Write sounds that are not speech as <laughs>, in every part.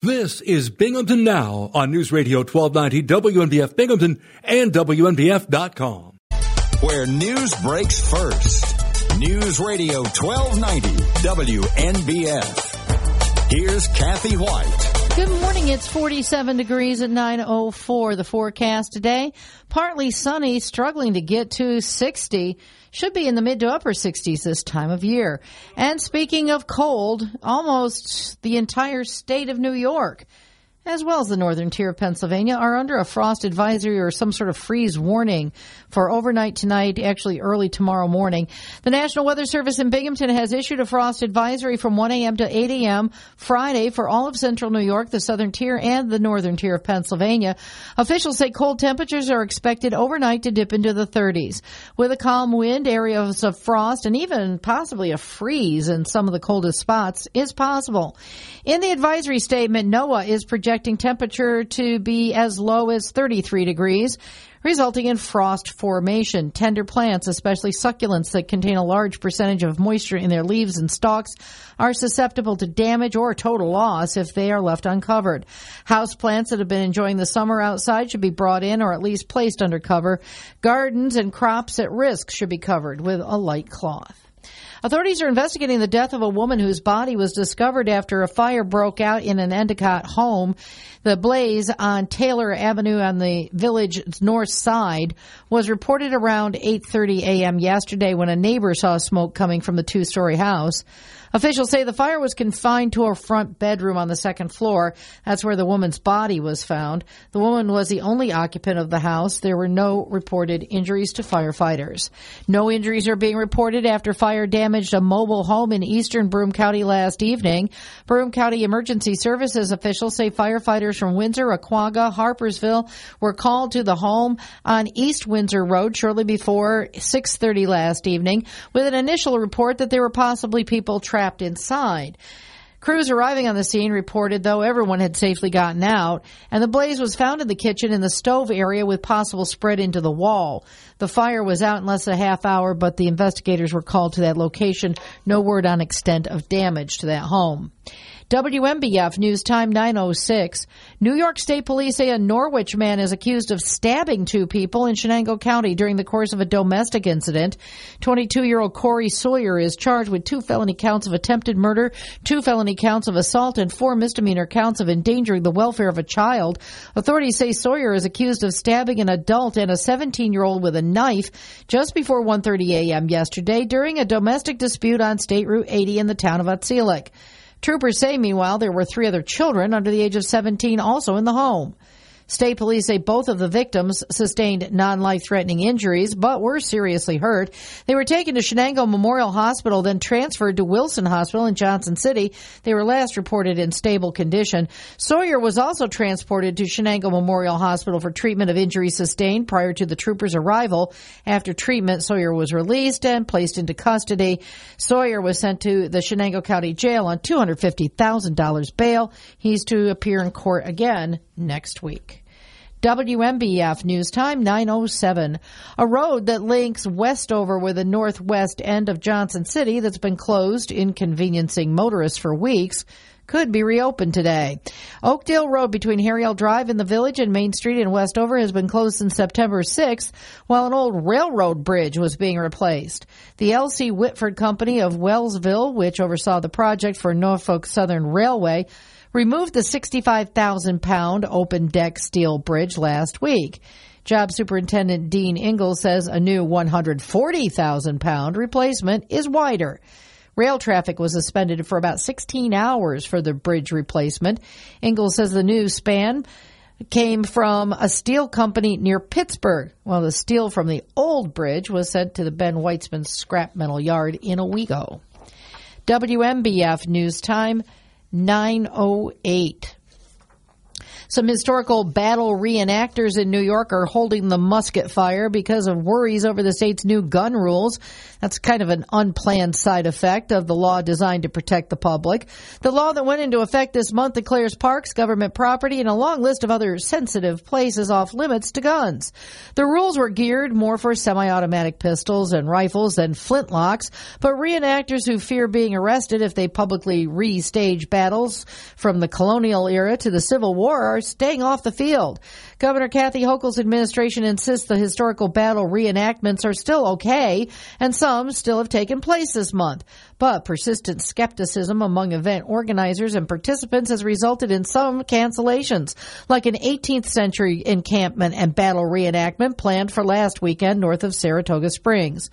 This is Binghamton Now on News Radio 1290 WNBF Binghamton and WNBF.com. Where news breaks first. News Radio 1290 WNBF. Here's Kathy White. Good morning. It's 47 degrees at 904. The forecast today, partly sunny, struggling to get to 60 should be in the mid to upper 60s this time of year. And speaking of cold, almost the entire state of New York as well as the northern tier of Pennsylvania, are under a frost advisory or some sort of freeze warning for overnight tonight, actually early tomorrow morning. The National Weather Service in Binghamton has issued a frost advisory from 1 a.m. to 8 a.m. Friday for all of central New York, the southern tier, and the northern tier of Pennsylvania. Officials say cold temperatures are expected overnight to dip into the 30s. With a calm wind, areas of frost and even possibly a freeze in some of the coldest spots is possible. In the advisory statement, NOAA is projecting temperature to be as low as 33 degrees, resulting in frost formation. Tender plants, especially succulents that contain a large percentage of moisture in their leaves and stalks, are susceptible to damage or total loss if they are left uncovered. House plants that have been enjoying the summer outside should be brought in or at least placed under cover. Gardens and crops at risk should be covered with a light cloth. Authorities are investigating the death of a woman whose body was discovered after a fire broke out in an Endicott home. The blaze on Taylor Avenue on the village's north side was reported around 8:30 a.m. yesterday when a neighbor saw smoke coming from the two-story house. Officials say the fire was confined to a front bedroom on the second floor. That's where the woman's body was found. The woman was the only occupant of the house. There were no reported injuries to firefighters. No injuries are being reported after fire damaged a mobile home in eastern Broome County last evening. Broome County Emergency Services officials say firefighters from Windsor, Ouaquaga, Harpursville were called to the home on East Windsor Road shortly before 6:30 last evening with an initial report that there were possibly people trapped trapped inside. Crews arriving on the scene reported, though, everyone had safely gotten out, and the blaze was found in the kitchen in the stove area with possible spread into the wall. The fire was out in less than a half hour, but the investigators were called to that location. No word on extent of damage to that home. WNBF News Time 906. New York State Police say a Norwich man is accused of stabbing two people in Chenango County during the course of a domestic incident. 22 year old Corey Sawyer is charged with two felony counts of attempted murder, two felony counts of assault, and four misdemeanor counts of endangering the welfare of a child. Authorities say Sawyer is accused of stabbing an adult and a 17 year old with a knife just before 1.30 a.m. yesterday during a domestic dispute on State Route 80 in the town of Otselic. Troopers say, meanwhile, there were three other children under the age of 17 also in the home. State police say both of the victims sustained non-life threatening injuries, but were seriously hurt. They were taken to Chenango Memorial Hospital, then transferred to Wilson Hospital in Johnson City. They were last reported in stable condition. Sawyer was also transported to Chenango Memorial Hospital for treatment of injuries sustained prior to the troopers' arrival. After treatment, Sawyer was released and placed into custody. Sawyer was sent to the Chenango County Jail on $250,000 bail. He's to appear in court again next week. WNBF News Time 907. A road that links Westover with the northwest end of Johnson City that's been closed, inconveniencing motorists for weeks, could be reopened today. Oakdale Road between Harry Drive in the village and Main Street in Westover has been closed since September 6th, while an old railroad bridge was being replaced. The L.C. Whitford Company of Wellsville, which oversaw the project for Norfolk Southern Railway, removed the 65,000 pound open deck steel bridge last week. Job Superintendent Dean Ingalls says a new 140,000 pound replacement is wider. Rail traffic was suspended for about 16 hours for the bridge replacement. Ingalls says the new span came from a steel company near Pittsburgh, while the steel from the old bridge was sent to the Ben Weitsman scrap metal yard in Owego. WNBF News Time 908. Some historical battle reenactors in New York are holding the musket fire because of worries over the state's new gun rules. That's kind of an unplanned side effect of the law designed to protect the public. The law that went into effect this month declares parks, government property, and a long list of other sensitive places off limits to guns. The rules were geared more for semi-automatic pistols and rifles than flintlocks, but reenactors who fear being arrested if they publicly restage battles from the colonial era to the Civil War are staying off the field. Governor Kathy Hochul's administration insists the historical battle reenactments are still okay, and some still have taken place this month. But persistent skepticism among event organizers and participants has resulted in some cancellations, like an 18th century encampment and battle reenactment planned for last weekend north of Saratoga Springs.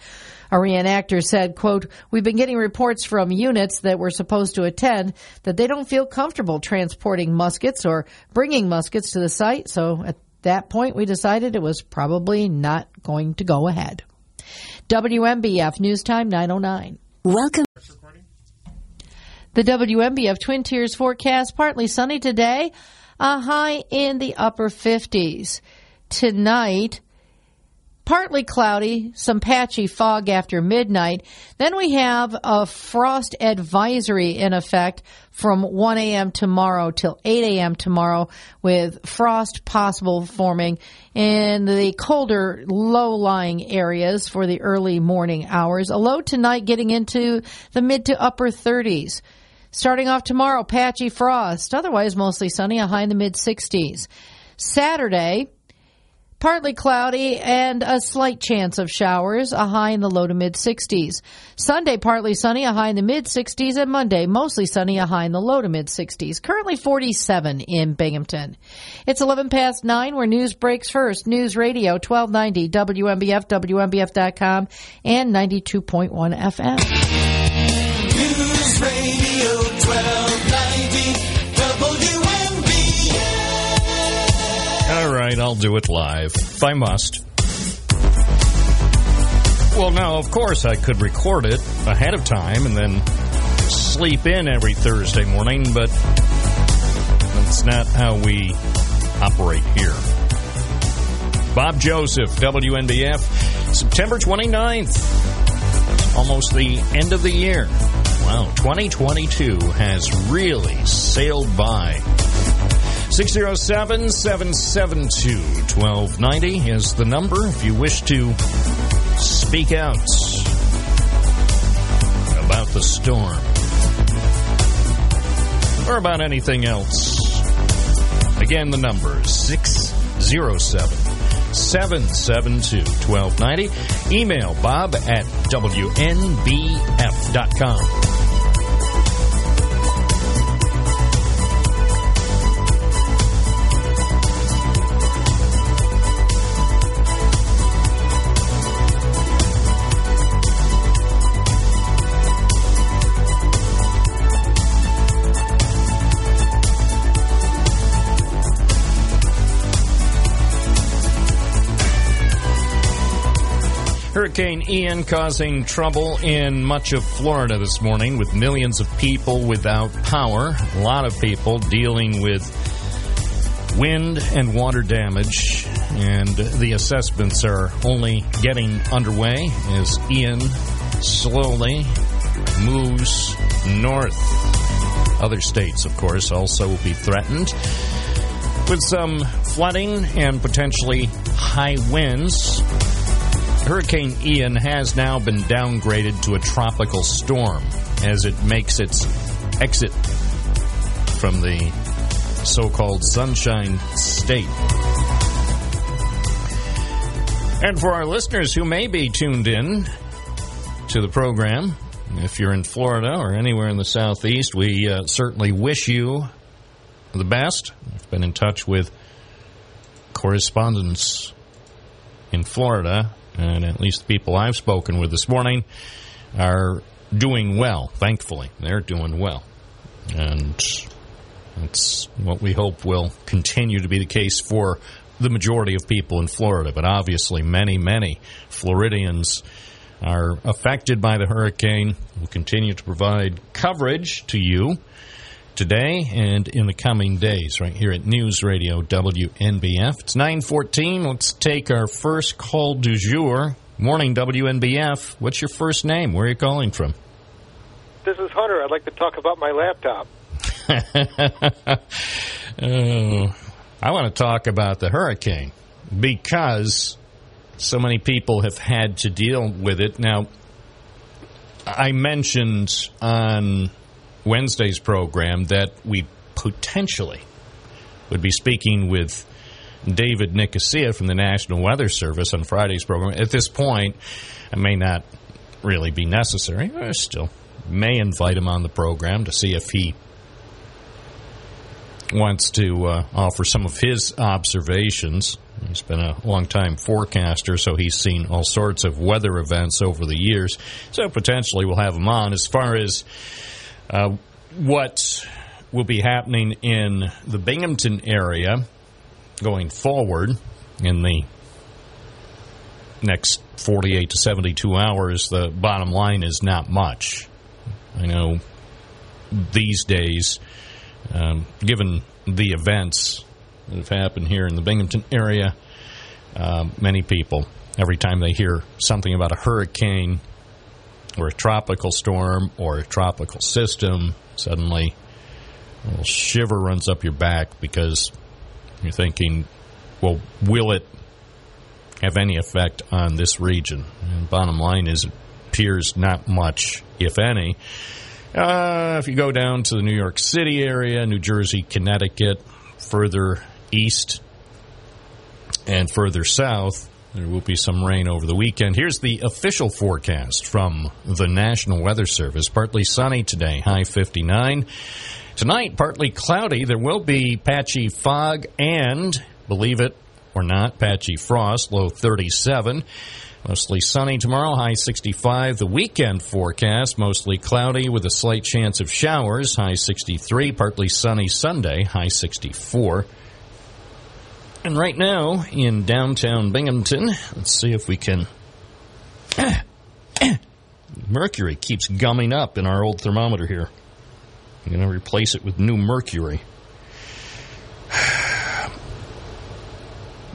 A reenactor said, quote, We've been getting reports from units that were supposed to attend that they don't feel comfortable transporting muskets or bringing muskets to the site. So at that point, we decided it was probably not going to go ahead. WNBF News Time 909. Welcome. The WNBF Twin Tiers forecast partly sunny today, a high in the upper 50s. Tonight, partly cloudy, some patchy fog after midnight. Then we have a frost advisory in effect from 1 a.m. tomorrow till 8 a.m. tomorrow with frost possible forming in the colder low-lying areas for the early morning hours. A low tonight getting into the mid to upper 30s. Starting off tomorrow, patchy frost, otherwise mostly sunny, a high in the mid 60s. Saturday, Partly cloudy and a slight chance of showers, a high in the low to mid 60s. Sunday, partly sunny, a high in the mid 60s, and Monday, mostly sunny, a high in the low to mid 60s. Currently 47 in Binghamton. It's 11 past 9 where news breaks first. News Radio 1290, WNBF, WNBF.com, and 92.1 FM. News Radio 1290 right, I'll do it live if I must. Well, now, of course, I could record it ahead of time and then sleep in every Thursday morning, but that's not how we operate here. Bob Joseph, WNBF, September 29th. Almost the end of the year. Wow, 2022 has really sailed by. 607 772 1290 is the number if you wish to speak out about the storm or about anything else. Again, the number is 607 772 1290. Email bob at wnbf.com. Hurricane Ian causing trouble in much of Florida this morning with millions of people without power. A lot of people dealing with wind and water damage. And the assessments are only getting underway as Ian slowly moves north. Other states, of course, also will be threatened with some flooding and potentially high winds. Hurricane Ian has now been downgraded to a tropical storm as it makes its exit from the so called Sunshine State. And for our listeners who may be tuned in to the program, if you're in Florida or anywhere in the Southeast, we uh, certainly wish you the best. I've been in touch with correspondents in Florida and at least the people I've spoken with this morning are doing well. Thankfully, they're doing well, and that's what we hope will continue to be the case for the majority of people in Florida. But obviously, many, many Floridians are affected by the hurricane. We'll continue to provide coverage to you today and in the coming days right here at News Radio WNBF. It's 914. Let's take our first call du jour. Morning, WNBF. What's your first name? Where are you calling from? This is Hunter. I'd like to talk about my laptop. <laughs> oh, I want to talk about the hurricane because so many people have had to deal with it. Now, I mentioned on Wednesday's program that we potentially would be speaking with David Nicosia from the National Weather Service on Friday's program. At this point, it may not really be necessary. I still may invite him on the program to see if he wants to uh, offer some of his observations. He's been a long time forecaster, so he's seen all sorts of weather events over the years. So potentially we'll have him on. As far as uh, what will be happening in the Binghamton area going forward in the next 48 to 72 hours, the bottom line is not much. I know these days, um, given the events that have happened here in the Binghamton area, uh, many people, every time they hear something about a hurricane or a tropical storm or a tropical system, suddenly a little shiver runs up your back because you're thinking, well, will it have any effect on this region? And bottom line is, it appears not much, if any. Uh, if you go down to the New York City area, New Jersey, Connecticut, further east and further south, there will be some rain over the weekend. Here's the official forecast from the National Weather Service. Partly sunny today, high 59. Tonight, partly cloudy. There will be patchy fog and, believe it or not, patchy frost, low 37. Mostly sunny tomorrow, high 65. The weekend forecast, mostly cloudy with a slight chance of showers, high 63. Partly sunny Sunday, high 64. And right now, in downtown Binghamton, let's see if we can. mercury keeps gumming up in our old thermometer here. I'm going to replace it with new mercury. <sighs>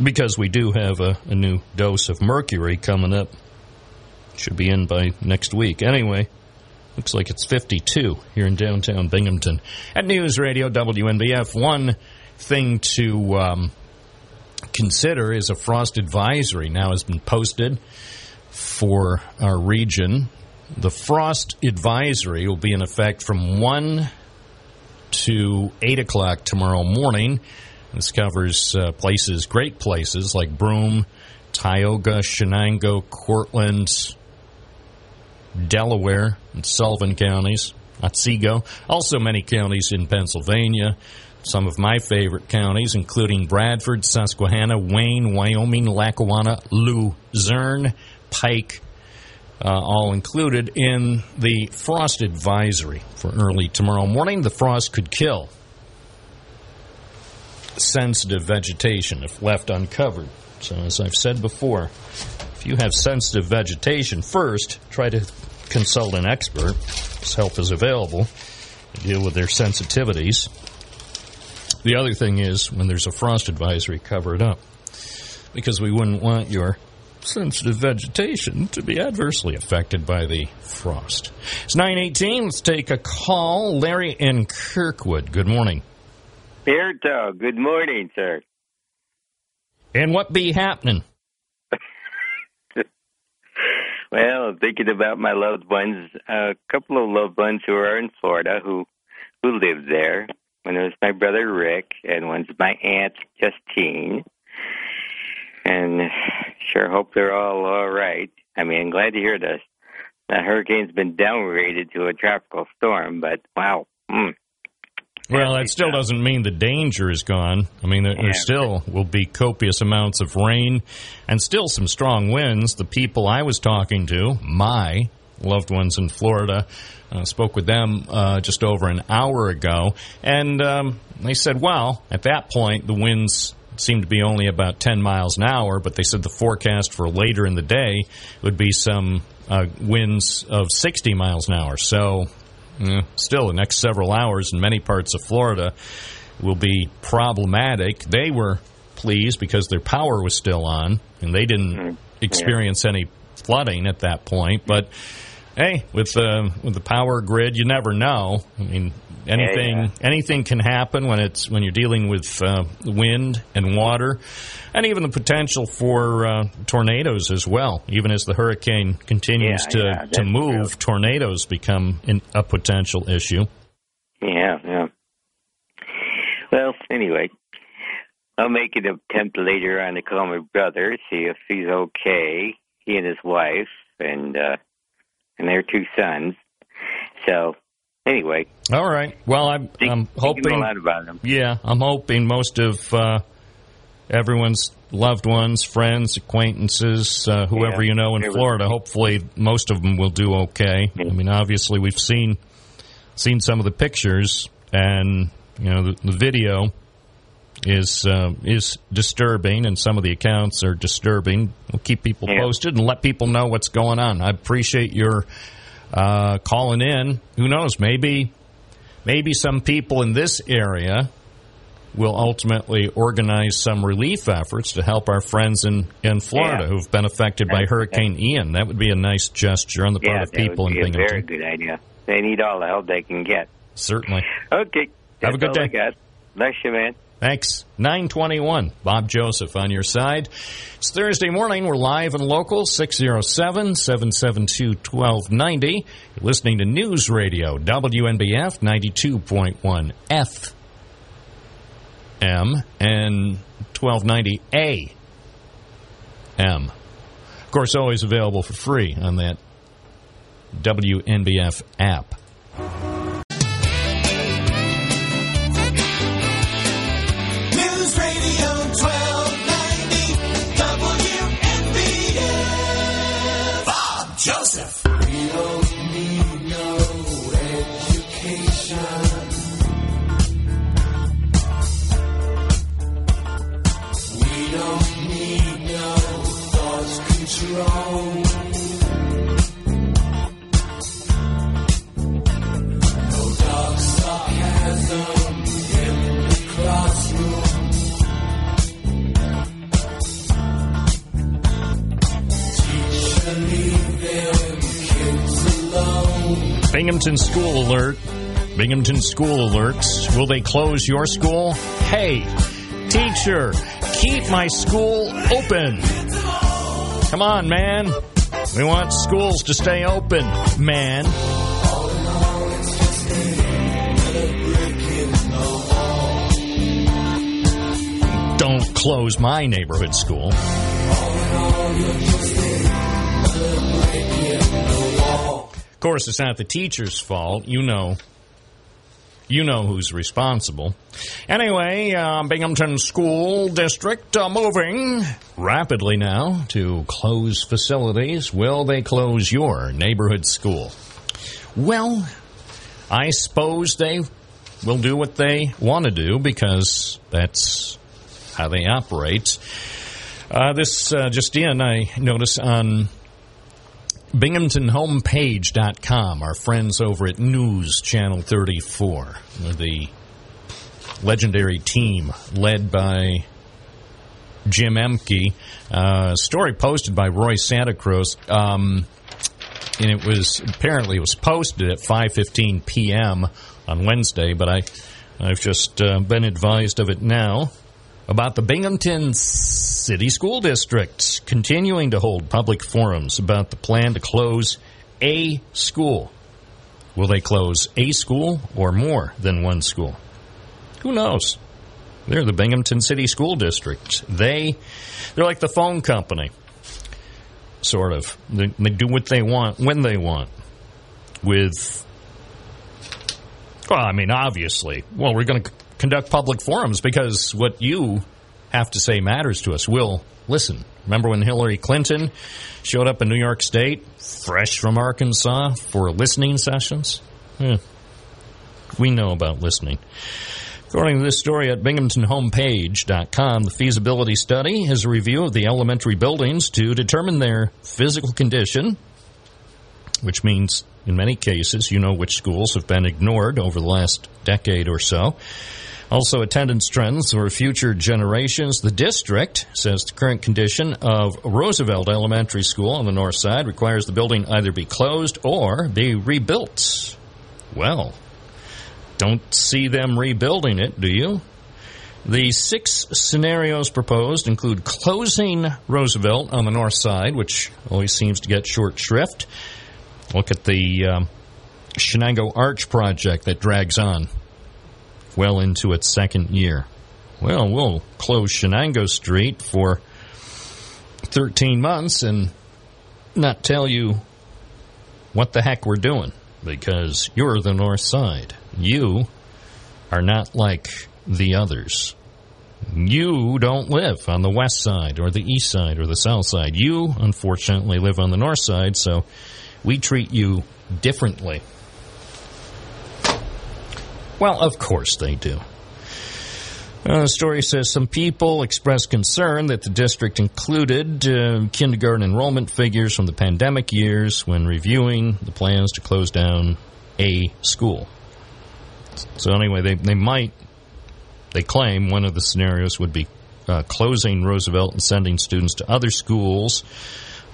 because we do have a, a, new dose of mercury coming up. Should be in by next week. Anyway, looks like it's 52 here in downtown Binghamton. At News Radio WNBF, one thing to um, consider is a frost advisory now has been posted for our region. The frost advisory will be in effect from 1 to 8 o'clock tomorrow morning. This covers uh, places, great places like Broome, Tioga, Chenango, Cortland, Delaware, and Sullivan counties, Otsego. Also, many counties in Pennsylvania. Some of my favorite counties, including Bradford, Susquehanna, Wayne, Wyoming, Lackawanna, Luzerne, Pike, uh, all included in the frost advisory for early tomorrow morning. The frost could kill sensitive vegetation if left uncovered. So, as I've said before, if you have sensitive vegetation, first try to consult an expert. His help is available to deal with their sensitivities. The other thing is when there's a frost advisory, cover it up because we wouldn't want your sensitive vegetation to be adversely affected by the frost. It's 918. Let's take a call. Larry in Kirkwood. Good morning. Beardo, good morning, sir. And what be happening? <laughs> well, thinking about my loved ones, a couple of loved ones who are in Florida who who live there. One was my brother Rick, and one's my aunt Justine. And sure hope they're all all right. I mean, I'm glad to hear this. The hurricane's been downgraded to a tropical storm, but wow. Mm. Well, that still doesn't mean the danger is gone. I mean, there, there still will be copious amounts of rain and still some strong winds. The people I was talking to, my loved ones in Florida, uh, spoke with them uh, just over an hour ago, and um, they said, well, at that point, the winds seemed to be only about 10 miles an hour, but they said the forecast for later in the day would be some uh, winds of 60 miles an hour. So Yeah, still, the next several hours in many parts of Florida will be problematic. They were pleased because their power was still on and they didn't Mm-hmm. experience any flooding at that point. But hey, with the with the power grid, you never know. I mean, anything yeah. anything can happen when it's when you're dealing with uh, wind and water, and even the potential for uh, tornadoes as well. Even as the hurricane continues Yeah, to yeah, to move, tornadoes become in, a potential issue. Yeah, yeah. Well, anyway, I'll make an attempt later on to call my brother, see if he's okay. He and his wife, and uh, and their two sons. So, anyway, All right. Well, I'm, think, I'm think a hoping. lot about him. Yeah, I'm hoping most of uh, everyone's loved ones, friends, acquaintances, uh, whoever Yeah, you know in everyone. Florida. Hopefully, most of them will do okay. I mean, obviously, we've seen seen some of the pictures, and you know, the, the video is uh, is disturbing, and some of the accounts are disturbing. We'll keep people Yeah. posted and let people know what's going on. I appreciate your uh, calling in. Who knows? Maybe maybe some people in this area will ultimately organize some relief efforts to help our friends in, in Florida Yeah. whove been affected by That- Hurricane Ian. That would be a nice gesture on the part Yeah, of that people would in be a very good idea. They need all the help they can get. Certainly. Okay, Have a good day. Bless you, man. Thanks. 921. Bob Joseph on your side. It's Thursday morning. We're live and local, 607 772 1290. You're listening to News Radio, WNBF 92.1 F M and 1290 A M. Of course, always available for free on that WNBF app. Binghamton School Alert. Binghamton School Alerts. Will they close your school? Hey, teacher, keep my school open. Come on, man. We want schools to stay open, man. Don't close my neighborhood school. Of course, it's not the teacher's fault. You know. You know who's responsible. Anyway, uh, Binghamton School District uh, moving rapidly now to close facilities. Will they close your neighborhood school? Well, I suppose they will do what they want to do because that's how they operate. Uh, this uh, just in, I notice on BinghamtonHomepage.com, our friends over at News Channel 34, the legendary team led by Jim Emke. Uh, story posted by Roy Santa Cruz. Um, and it was apparently it was posted at 5:15 p.m. on Wednesday, but I I've just uh, been advised of it now about the Binghamton City School District continuing to hold public forums about the plan to close a school. Will they close a school or more than one school? Who knows? They're the Binghamton City School District. They they're like the phone company sort of. They, they do what they want when they want. With, well, I mean, obviously, well, we're going to conduct public forums because what you have to say matters to us. We'll listen. Remember when Hillary Clinton showed up in New York State, fresh from Arkansas, for listening sessions? Yeah. We know about listening. According to this story at binghamtonhomepage.com, the feasibility study is a review of the elementary buildings to determine their physical condition which means in many cases you know which schools have been ignored over the last decade or so. Also, attendance trends for future generations. The district says the current condition of Roosevelt Elementary School on the north side requires the building either be closed or be rebuilt. Well, don't see them rebuilding it, do you? The six scenarios proposed include closing Roosevelt on the north side, which always seems to get short shrift. Look at the um, Chenango Arch project that drags on well into its second year. Well, we'll close Chenango Street for 13 months and not tell you what the heck we're doing because you're the north side. You are not like the others. You don't live on the west side or the east side or the south side. You, unfortunately, live on the north side, so we treat you differently. Well, of course they do. Uh, the story says some people expressed concern that the district included uh, kindergarten enrollment figures from the pandemic years when reviewing the plans to close down a school. So, anyway, they, they might, they claim one of the scenarios would be uh, closing Roosevelt and sending students to other schools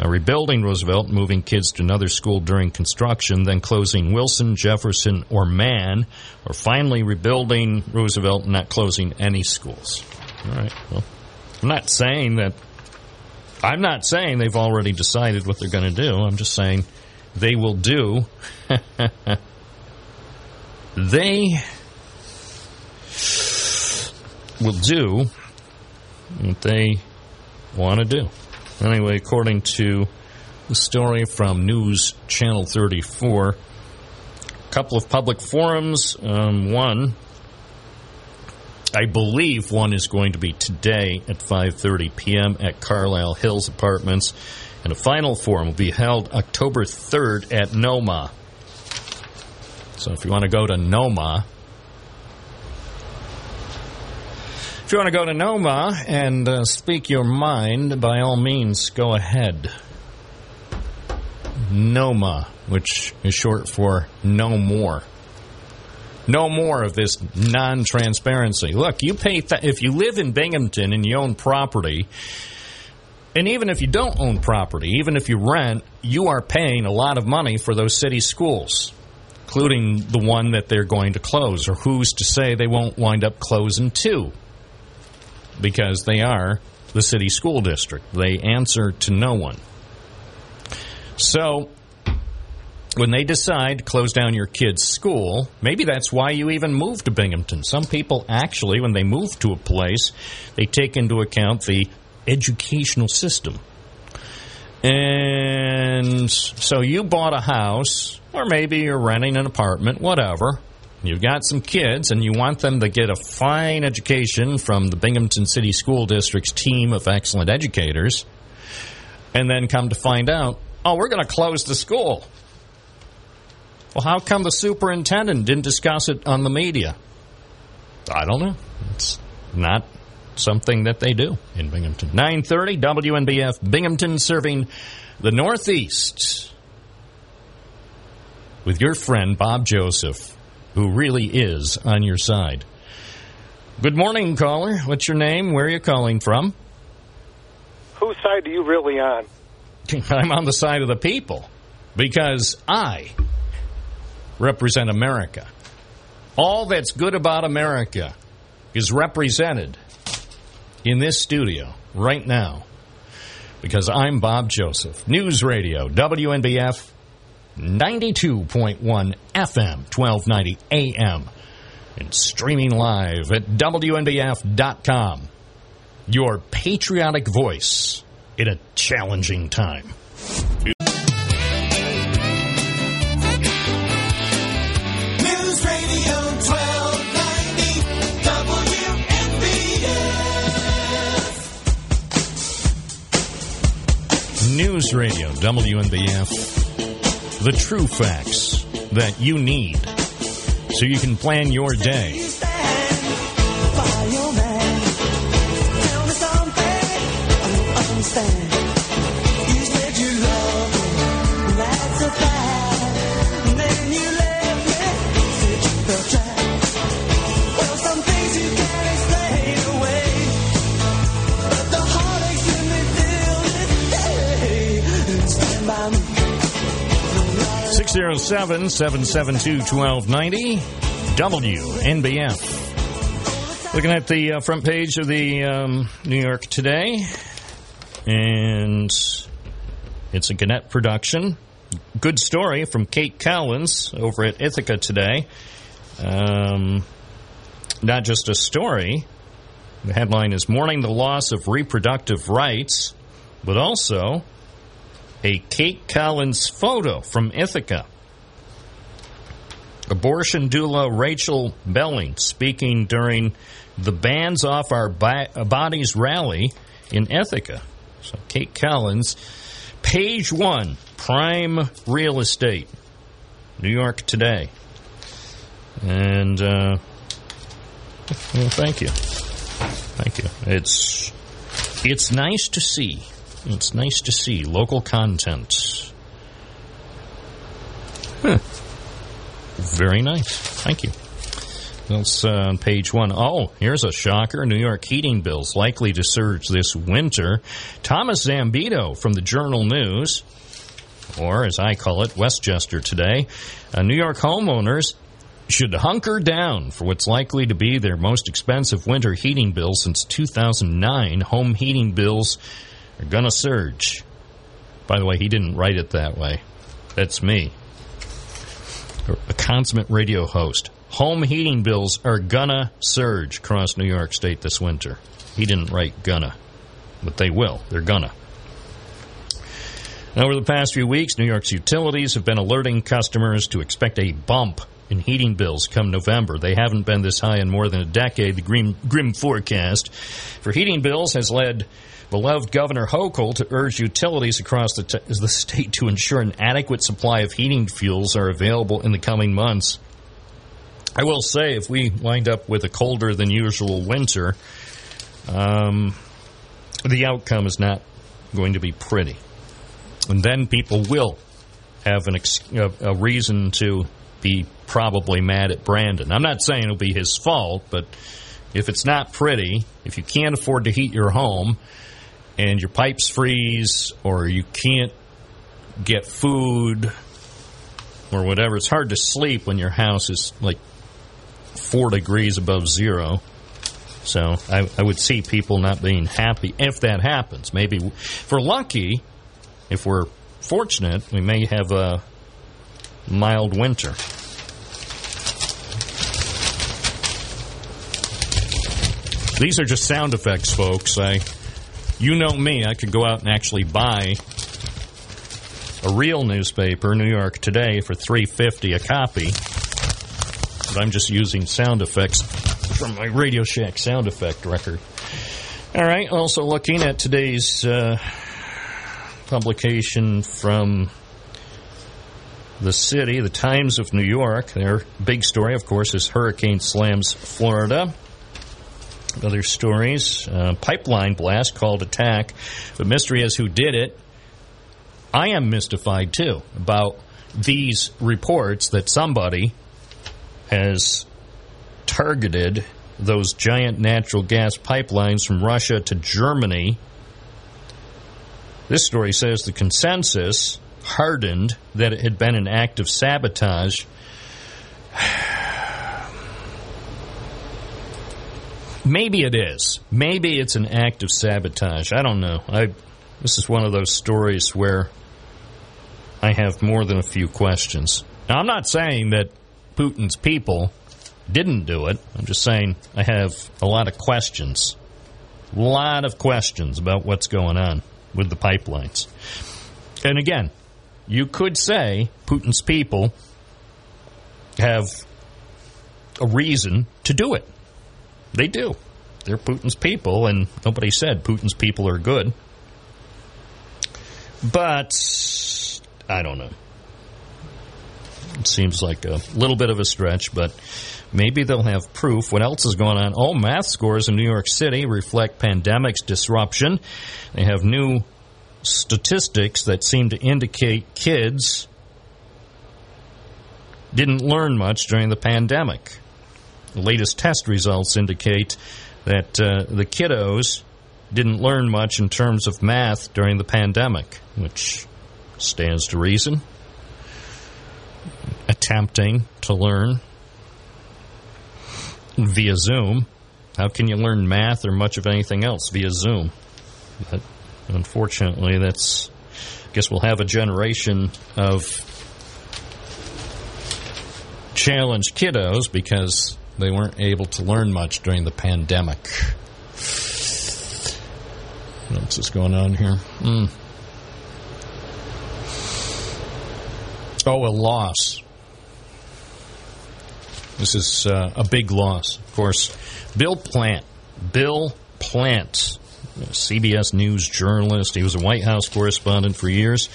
uh, rebuilding Roosevelt, moving kids to another school during construction, then closing Wilson, Jefferson, or Mann, or finally rebuilding Roosevelt and not closing any schools. All right. Well, I'm not saying that. I'm not saying they've already decided what they're going to do. I'm just saying they will do. <laughs> they will do what they want to do. Anyway, according to the story from News Channel 34, a couple of public forums. Um, one, I believe one is going to be today at 5:30 p.m. at Carlisle Hills Apartments, and a final forum will be held October 3rd at NOMA. So if you want to go to NOMA, If you want to go to NOMA and uh, speak your mind, by all means, go ahead. NOMA, which is short for no more. No more of this non transparency. Look, you pay, th- if you live in Binghamton and you own property, and even if you don't own property, even if you rent, you are paying a lot of money for those city schools, including the one that they're going to close, or who's to say they won't wind up closing too? Because they are the city school district. They answer to no one. So, when they decide to close down your kid's school, maybe that's why you even move to Binghamton. Some people actually, when they move to a place, they take into account the educational system. And so you bought a house, or maybe you're renting an apartment, whatever, You've got some kids and you want them to get a fine education from the Binghamton City School District's team of excellent educators, and then come to find out, oh, we're going to close the school. Well, how come the superintendent didn't discuss it on the media? I don't know. It's not something that they do in Binghamton. 930 WNBF Binghamton serving the Northeast with your friend Bob Joseph who really is on your side. Good morning, caller. What's your name? Where are you calling from? Whose side are you really on? <laughs> I'm on the side of the people because I represent America. All that's good about America is represented in this studio right now because I'm Bob Joseph. News Radio, WNBF 92.1 FM, 1290 AM, and streaming live at WNBF.com. Your patriotic voice in a challenging time. News Radio 1290 WNBF. The true facts that you need so you can plan your day. 407 772 1290 WNBF. Looking at the uh, front page of the um, New York Today, and it's a Gannett production. Good story from Kate Collins over at Ithaca today. Um, not just a story. The headline is Mourning the Loss of Reproductive Rights, but also a Kate Collins photo from Ithaca. Abortion doula Rachel Belling speaking during the Bands Off Our Bodies rally in Ithaca. So, Kate Collins, page one, prime real estate, New York Today. And, uh, well, thank you. Thank you. It's, it's nice to see. It's nice to see local content. Huh. Very nice. Thank you. That's uh, on page one. Oh, here's a shocker. New York heating bills likely to surge this winter. Thomas Zambito from the Journal News, or as I call it, Westchester today. Uh, New York homeowners should hunker down for what's likely to be their most expensive winter heating bill since 2009. Home heating bills are going to surge. By the way, he didn't write it that way. That's me, a consummate radio host. Home heating bills are gonna surge across New York State this winter. He didn't write gonna, but they will. They're gonna. Over the past few weeks, New York's utilities have been alerting customers to expect a bump in heating bills come November. They haven't been this high in more than a decade. The grim, grim forecast for heating bills has led beloved Governor Hochul to urge utilities across the, t- the state to ensure an adequate supply of heating fuels are available in the coming months. I will say, if we wind up with a colder than usual winter, um, the outcome is not going to be pretty. And then people will have an ex- a, a reason to be probably mad at Brandon. I'm not saying it'll be his fault, but if it's not pretty, if you can't afford to heat your home and your pipes freeze or you can't get food or whatever, it's hard to sleep when your house is like four degrees above zero. So I, I, would see people not being happy if that happens. Maybe if we're lucky, if we're fortunate, we may have a mild winter. These are just sound effects, folks. I, you know me, I could go out and actually buy a real newspaper, New York Today, for three fifty a copy but I'm just using sound effects from my Radio Shack sound effect record. All right, also looking at today's uh, publication from the city, the Times of New York. Their big story, of course, is Hurricane slams Florida. Other stories uh, pipeline blast called attack. The mystery is who did it. I am mystified too about these reports that somebody has targeted those giant natural gas pipelines from Russia to Germany. This story says the consensus hardened that it had been an act of sabotage. Maybe it is. Maybe it's an act of sabotage. I don't know. I this is one of those stories where I have more than a few questions. Now, I'm not saying that Putin's people didn't do it. I'm just saying I have a lot of questions. A lot of questions about what's going on with the pipelines. And again, you could say Putin's people have a reason to do it. They do. They're Putin's people, and nobody said Putin's people are good. But I don't know. It seems like a little bit of a stretch, but maybe they'll have proof. What else is going on? All math scores in New York City reflect pandemic's disruption. They have new statistics that seem to indicate kids didn't learn much during the pandemic. The latest test results indicate that uh, the kiddos didn't learn much in terms of math during the pandemic, which stands to reason. attempting to learn via Zoom. How can you learn math or much of anything else via Zoom? But unfortunately, that's. I guess we'll have a generation of challenged kiddos because they weren't able to learn much during the pandemic. What else is going on here? Mm. Oh, a loss. This is uh, a big loss, of course. Bill Plante. Bill Plante. CBS News journalist. He was a White House correspondent for years.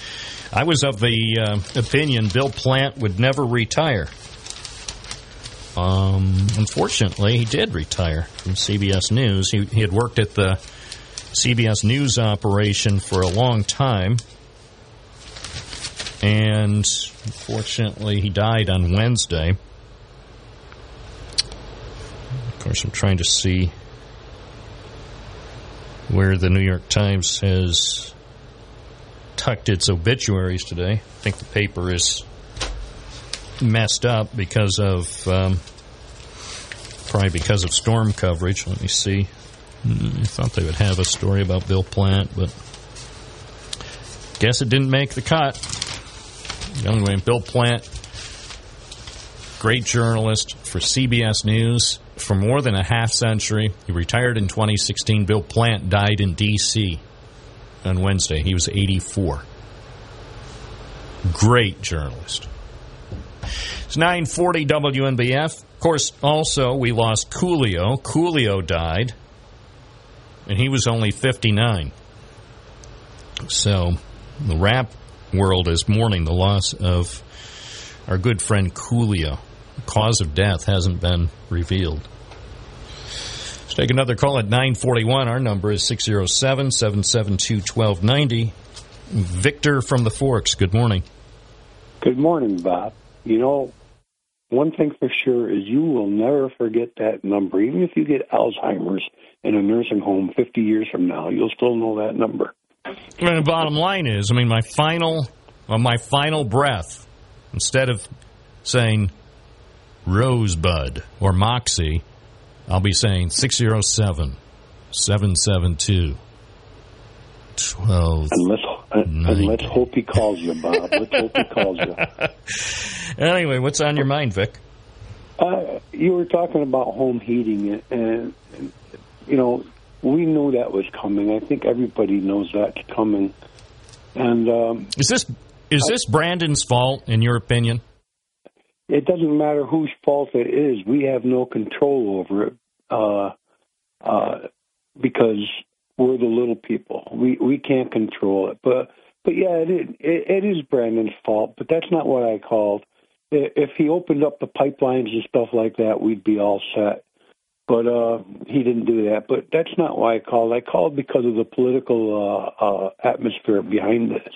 I was of the uh, opinion Bill Plante would never retire. Um, unfortunately, he did retire from CBS News. He, he had worked at the CBS News operation for a long time. And unfortunately, he died on Wednesday. Of course, I'm trying to see where the New York Times has tucked its obituaries today. I think the paper is messed up because of um, probably because of storm coverage. Let me see. Hmm, I thought they would have a story about Bill Plante, but guess it didn't make the cut. Young Anyway, Bill Plante, great journalist for CBS News for more than a half century. He retired in 2016. Bill Plante died in D.C. on Wednesday. He was 84. Great journalist. It's 940 WNBF. Of course, also, we lost Coolio. Coolio died, and he was only 59. So, the rap world is mourning the loss of our good friend Coolio. The cause of death hasn't been revealed. Let's take another call at 941. Our number is 607 772 1290. Victor from the Forks, good morning. Good morning, Bob. You know, one thing for sure is you will never forget that number. Even if you get Alzheimer's in a nursing home 50 years from now, you'll still know that number. Mean, the bottom line is, I mean, my final, on my final breath, instead of saying Rosebud or Moxie, I'll be saying 607 772 12. And let's, and let's hope he calls you, Bob. Let's hope he calls you. <laughs> Anyway, what's on your mind, Vic? Uh, you were talking about home heating, and, and you know we knew that was coming. I think everybody knows that's coming. And um, is this is this Brandon's fault, in your opinion? It doesn't matter whose fault it is. We have no control over it uh, uh, because we're the little people. We we can't control it. But but yeah, it, it it is Brandon's fault. But that's not what I called if he opened up the pipelines and stuff like that, we'd be all set. But uh, he didn't do that. But that's not why I called. I called because of the political uh, uh, atmosphere behind this.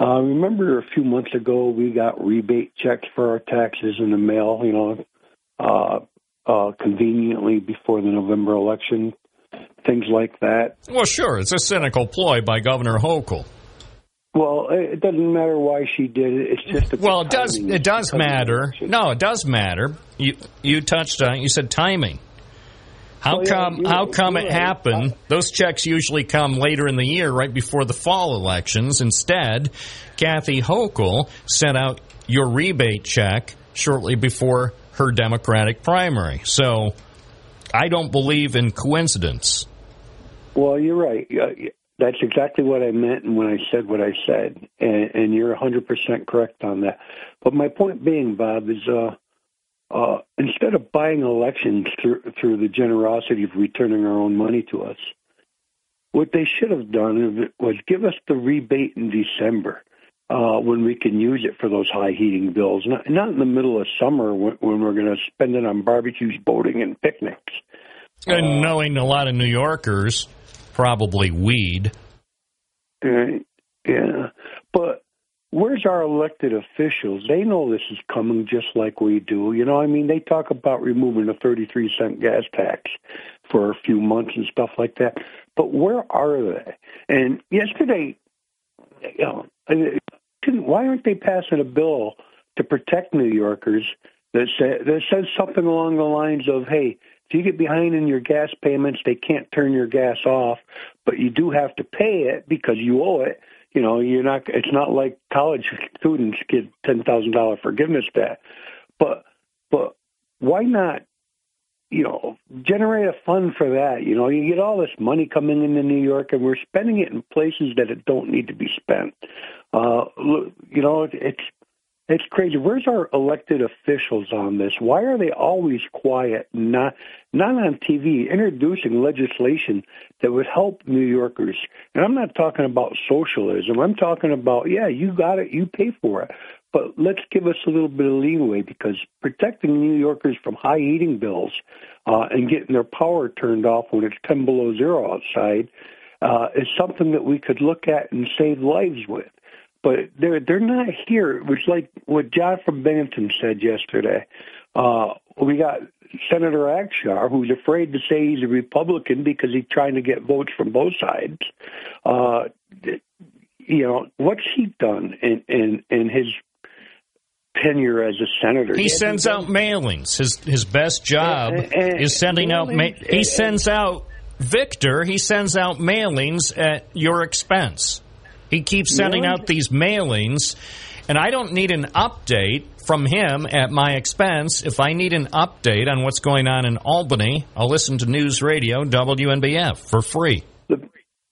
Uh, remember a few months ago we got rebate checks for our taxes in the mail, you know, uh, uh, conveniently before the November election, things like that. Well, sure, it's a cynical ploy by Governor Hochul. Well, it doesn't matter why she did it. It's just a well, it does. It does matter. No, it does matter. You you touched on. it. You said timing. How well, come? Yeah, how come it happened? Those checks usually come later in the year, right before the fall elections. Instead, Kathy Hochul sent out your rebate check shortly before her Democratic primary. So, I don't believe in coincidence. Well, you're right. That's exactly what I meant when I said what I said, and, and you're 100% correct on that. But my point being, Bob, is uh, uh, instead of buying elections through, through the generosity of returning our own money to us, what they should have done was give us the rebate in December uh, when we can use it for those high heating bills, not, not in the middle of summer when, when we're going to spend it on barbecues, boating, and picnics. And uh, knowing a lot of New Yorkers probably weed. yeah, but where's our elected officials? They know this is coming just like we do. You know, I mean, they talk about removing the 33 cent gas tax for a few months and stuff like that. But where are they? And yesterday, you know, why aren't they passing a bill to protect New Yorkers that, say, that says something along the lines of, hey, if you get behind in your gas payments, they can't turn your gas off, but you do have to pay it because you owe it. You know, you're not. It's not like college <laughs> students get ten thousand dollar forgiveness debt, but but why not? You know, generate a fund for that. You know, you get all this money coming into New York, and we're spending it in places that it don't need to be spent. Uh, you know, it's it's crazy. Where's our elected officials on this? Why are they always quiet, not not on TV, introducing legislation that would help New Yorkers? And I'm not talking about socialism. I'm talking about yeah, you got it, you pay for it. But let's give us a little bit of leeway because protecting New Yorkers from high heating bills uh, and getting their power turned off when it's 10 below zero outside uh, is something that we could look at and save lives with but they're they're not here. It was like what John from Binghamton said yesterday. Uh, we got Senator Akshar, who's afraid to say he's a Republican because he's trying to get votes from both sides. Uh, you know, what's he done in in, in his tenure as a senator. He, he sends out mailings. His his best job is sending out. Ma- he sends out Victor. He sends out mailings at your expense. He keeps sending out these mailings, and I don't need an update from him at my expense. If I need an update on what's going on in Albany, I'll listen to News Radio WNBF for free.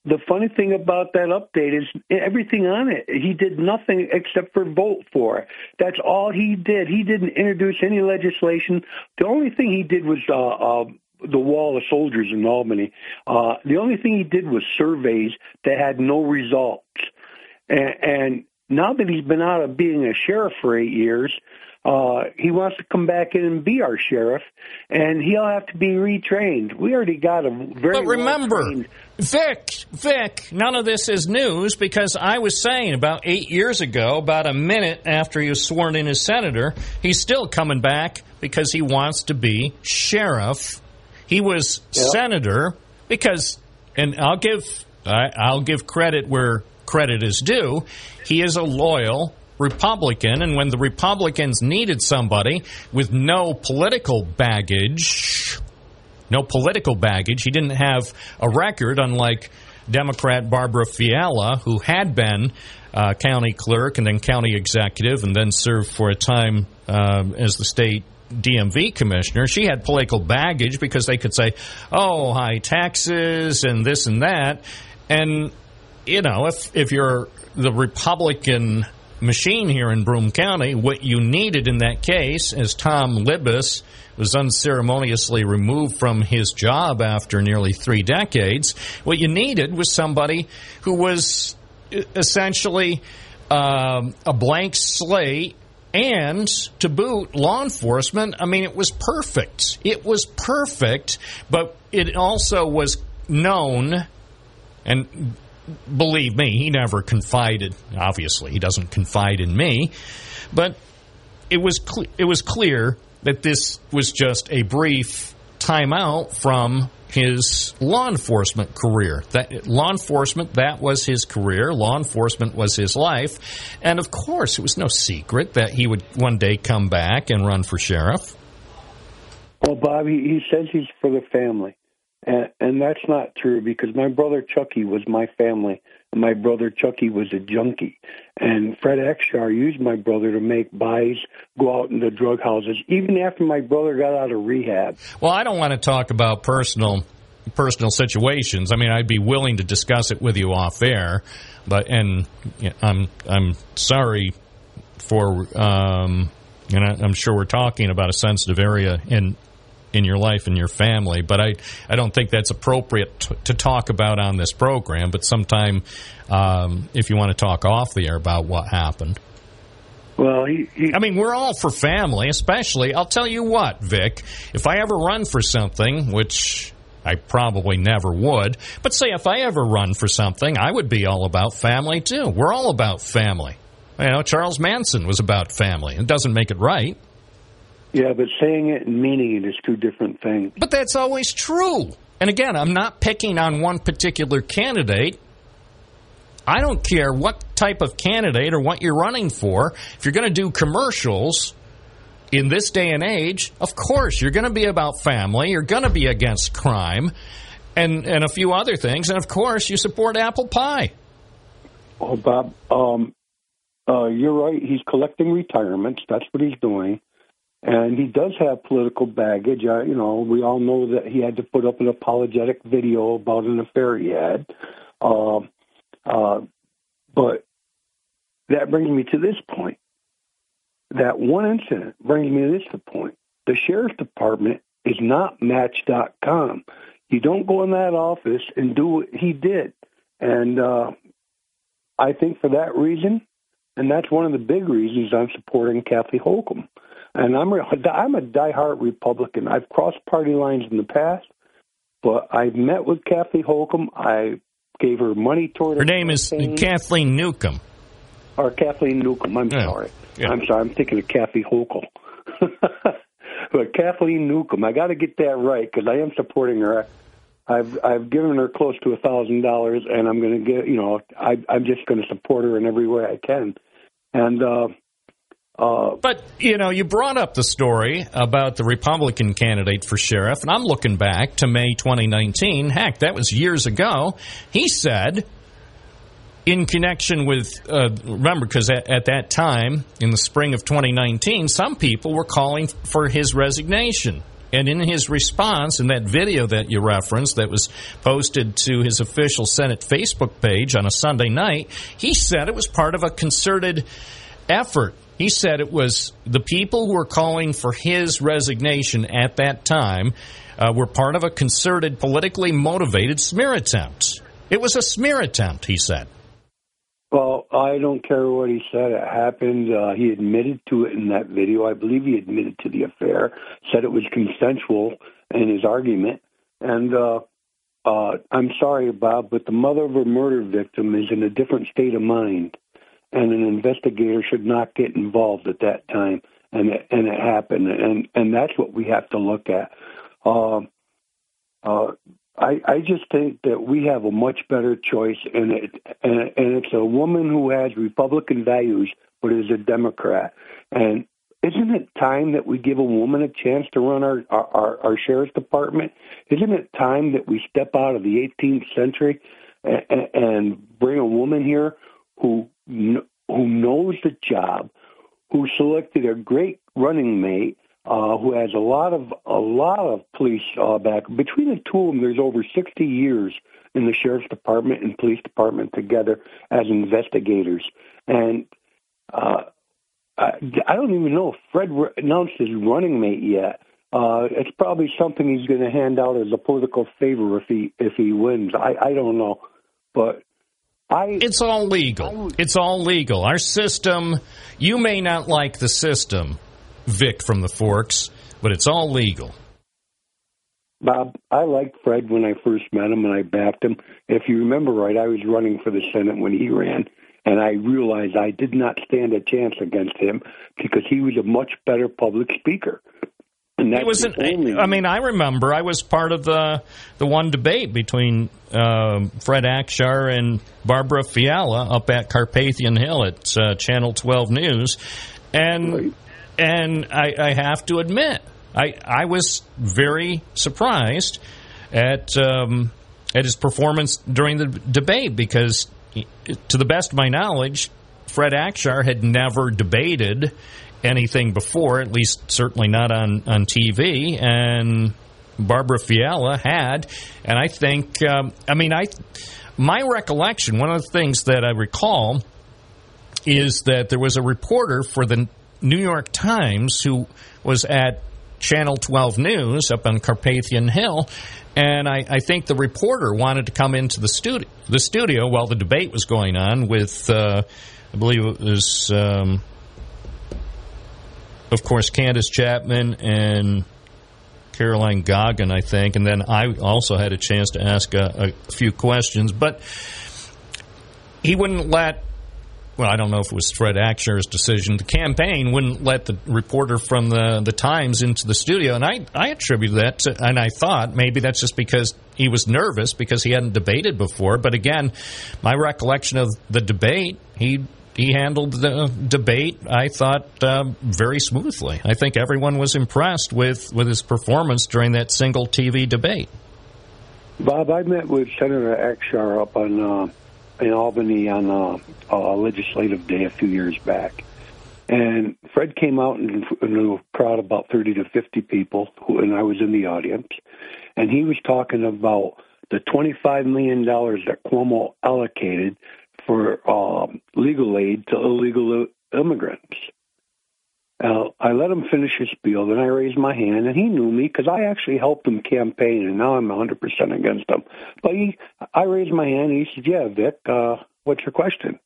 The, funny thing about that update is everything on it. He did nothing except for vote for it. That's all he did. He didn't introduce any legislation. The only thing he did was uh, uh, the wall of soldiers in Albany. Uh, the only thing he did was surveys that had no results. And, and now that he's been out of being a sheriff for eight years, uh, he wants to come back in and be our sheriff, and he'll have to be retrained. We already got a very. But remember, well Vic, Vic, none of this is news because I was saying about eight years ago, about a minute after he was sworn in as senator, he's still coming back because he wants to be sheriff he was yep. senator because, and I'll give I, I'll give credit where credit is due. He is a loyal Republican, and when the Republicans needed somebody with no political baggage, no political baggage, he didn't have a record, unlike Democrat Barbara Fiala, who had been uh, county clerk and then county executive, and then served for a time uh, as the state DMV commissioner, she had political baggage because they could say, oh, high taxes and this and that. And, you know, if, if you're the Republican machine here in Broome County, what you needed in that case, as Tom Libous was unceremoniously removed from his job after nearly three decades, what you needed was somebody who was essentially um, a blank slate and to boot, law enforcement, I mean, it was perfect. It was perfect, but it also was known, and believe me, he never confided. Obviously, he doesn't confide in me, but it was cl- it was clear that this was just a brief timeout from his law enforcement career. That law enforcement that was his career. Law enforcement was his life, and of course, it was no secret that he would one day come back and run for sheriff. Well, Bobby, he says he's for the family, and, and that's not true because my brother Chucky was my family, and my brother Chucky was a junkie, and Fred Akshar used my brother to make buys, go out into drug houses, even after my brother got out of rehab. Well, I don't want to talk about personal personal situations. I mean, I'd be willing to discuss it with you off air, but and I'm I'm sorry for um, and I, I'm sure we're talking about a sensitive area in in your life and your family. But I, I don't think that's appropriate t- to talk about on this program. But sometime, um, if you want to talk off the air about what happened. Well, he, he, I mean, we're all for family, especially. I'll tell you what, Vic. If I ever run for something, which I probably never would, but say if I ever run for something, I would be all about family too. We're all about family. You know, Charles Manson was about family. It doesn't make it right. Yeah, but saying it and meaning it is two different things. But that's always true. And again, I'm not picking on one particular candidate. I don't care what type of candidate or what you're running for. If you're going to do commercials in this day and age, of course, you're going to be about family. You're going to be against crime and, and a few other things. And of course, you support apple pie. Oh, Bob, um, uh, you're right. He's collecting retirements. That's what he's doing. And he does have political baggage. Uh, you know, we all know that he had to put up an apologetic video about an affair he had. Uh, uh, but that brings me to this point. That one incident brings me to this point. The sheriff's department is not Match.com. You don't go in that office and do what he did. And uh, I think for that reason, and that's one of the big reasons I'm supporting Kathy Hochul. And I'm I'm a diehard Republican. I've crossed party lines in the past, but I've met with Kathy Holcomb. I gave her money toward her. name is Kathleen Newcomb. Or Kathleen Newcomb. I'm yeah. sorry. Yeah. I'm sorry. I'm thinking of Kathy Hochul. <laughs> but Kathleen Newcomb, I got to get that right because I am supporting her. I've I've given her close to a thousand dollars, and I'm going to get you know I I'm just going to support her in every way I can, and. uh uh, but you know, you brought up the story about the Republican candidate for sheriff, and I'm looking back to May 2019. Heck, that was years ago. He said, in connection with, uh, remember, because at, at, that time, in the spring of 2019, some people were calling for his resignation. And in his response, in that video that you referenced that was posted to his official Senate Facebook page on a Sunday night, he said it was part of a concerted effort he said it was the people who were calling for his resignation at that time uh, were part of a concerted, politically motivated smear attempt. It was a smear attempt, he said. Well, I don't care what he said. It happened. Uh, he admitted to it in that video. I believe he admitted to the affair, said it was consensual in his argument. And uh, uh, I'm sorry, Bob, but the mother of a murder victim is in a different state of mind and an investigator should not get involved at that time. And it, and it happened, and and that's what we have to look at. Uh, uh, I I just think that we have a much better choice, and it and, and it's a woman who has Republican values, but is a Democrat. And isn't it time that we give a woman a chance to run our, our, our sheriff's department? Isn't it time that we step out of the 18th century and, and bring a woman here who who knows the job, who selected a great running mate, uh, who has a lot of a lot of police uh, back. Between the two of them, there's over 60 years in the sheriff's department and police department together as investigators. And uh, I, I don't even know if Fred announced his running mate yet. Uh, it's probably something he's going to hand out as a political favor if he if he wins. I, I don't know, but I, it's all legal. it's all legal. Our system, you may not like the system, Vic from the Forks, but it's all legal. Bob, I liked Fred when I first met him and I backed him. If you remember right, I was running for the Senate when he ran, and I realized I did not stand a chance against him because he was a much better public speaker. It was an, only... I mean, I remember I was part of the the one debate between uh, Fred Akshar and Barbara Fiala up at Carpathian Hill at uh, Channel 12 News, and right. and I, I, have to admit, I I was very surprised at um, at his performance during the debate because, to the best of my knowledge, Fred Akshar had never debated anything before, at least certainly not on, on TV. And Barbara Fiala had, and I think, um, I mean, I, my recollection, one of the things that I recall is that there was a reporter for the New York Times who was at Channel 12 News up on Carpathian Hill, and I, I, think the reporter wanted to come into the studio, the studio while the debate was going on with, uh, I believe it was um, of course, Candace Chapman and Caroline Goggin, I think, and then I also had a chance to ask a, a few questions. But he wouldn't let well, I don't know if it was Fred Akshar's decision. The campaign wouldn't let the reporter from the, the Times into the studio, and I, I attribute that to, and I thought maybe that's just because he was nervous because he hadn't debated before. But again, my recollection of the debate, he he handled the debate, I thought, uh, very smoothly. I think everyone was impressed with, with his performance during that single TV debate. Bob, I met with Senator Akshar up on uh, in Albany on a, a legislative day a few years back. And Fred came out in, in a crowd about 30 to 50 people, who, and I was in the audience. And he was talking about the $25 million that Cuomo allocated for um, legal aid to illegal immigrants. Uh, I let him finish his spiel, then I raised my hand, and he knew me because I actually helped him campaign, and now I'm 100% against him. But he, I raised my hand, and he said, "Yeah, Vic, uh, what's your question?"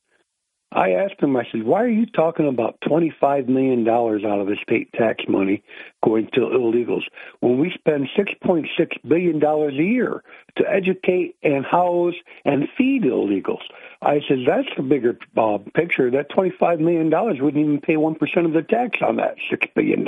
I asked him, I said, why are you talking about $25 million out of the state tax money going to illegals when we spend $6.6 billion a year to educate and house and feed illegals? I said, that's the bigger uh, picture. That $25 million wouldn't even pay 1% of the tax on that $6 billion.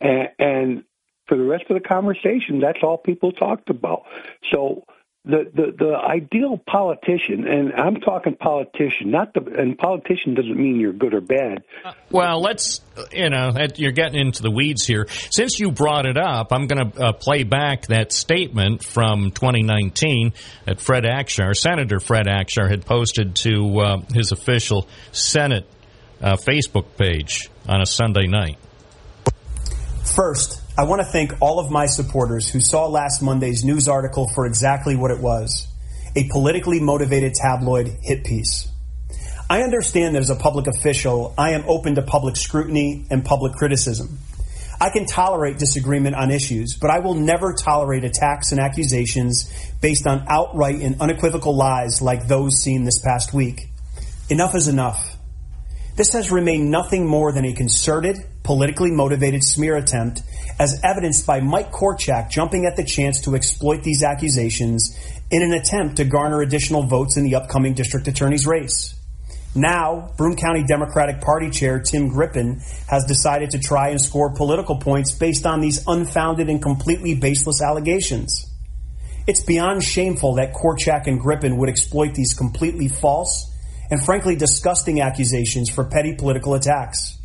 And, and for the rest of the conversation, that's all people talked about. So, the, the the ideal politician, and I'm talking politician, not the and politician doesn't mean you're good or bad. Uh, well, let's you know you're getting into the weeds here. Since you brought it up, I'm going to uh, play back that statement from 2019 that Fred Akshar, Senator Fred Akshar, had posted to uh, his official Senate uh, Facebook page on a Sunday night. First, I want to thank all of my supporters who saw last Monday's news article for exactly what it was a politically motivated tabloid hit piece. I understand that as a public official, I am open to public scrutiny and public criticism. I can tolerate disagreement on issues, but I will never tolerate attacks and accusations based on outright and unequivocal lies like those seen this past week. Enough is enough. This has remained nothing more than a concerted, politically motivated smear attempt, as evidenced by Mike Korchak jumping at the chance to exploit these accusations in an attempt to garner additional votes in the upcoming district attorney's race. Now, Broome County Democratic Party Chair Tim Grippen has decided to try and score political points based on these unfounded and completely baseless allegations. It's beyond shameful that Korchak and Grippen would exploit these completely false and frankly disgusting accusations for petty political attacks.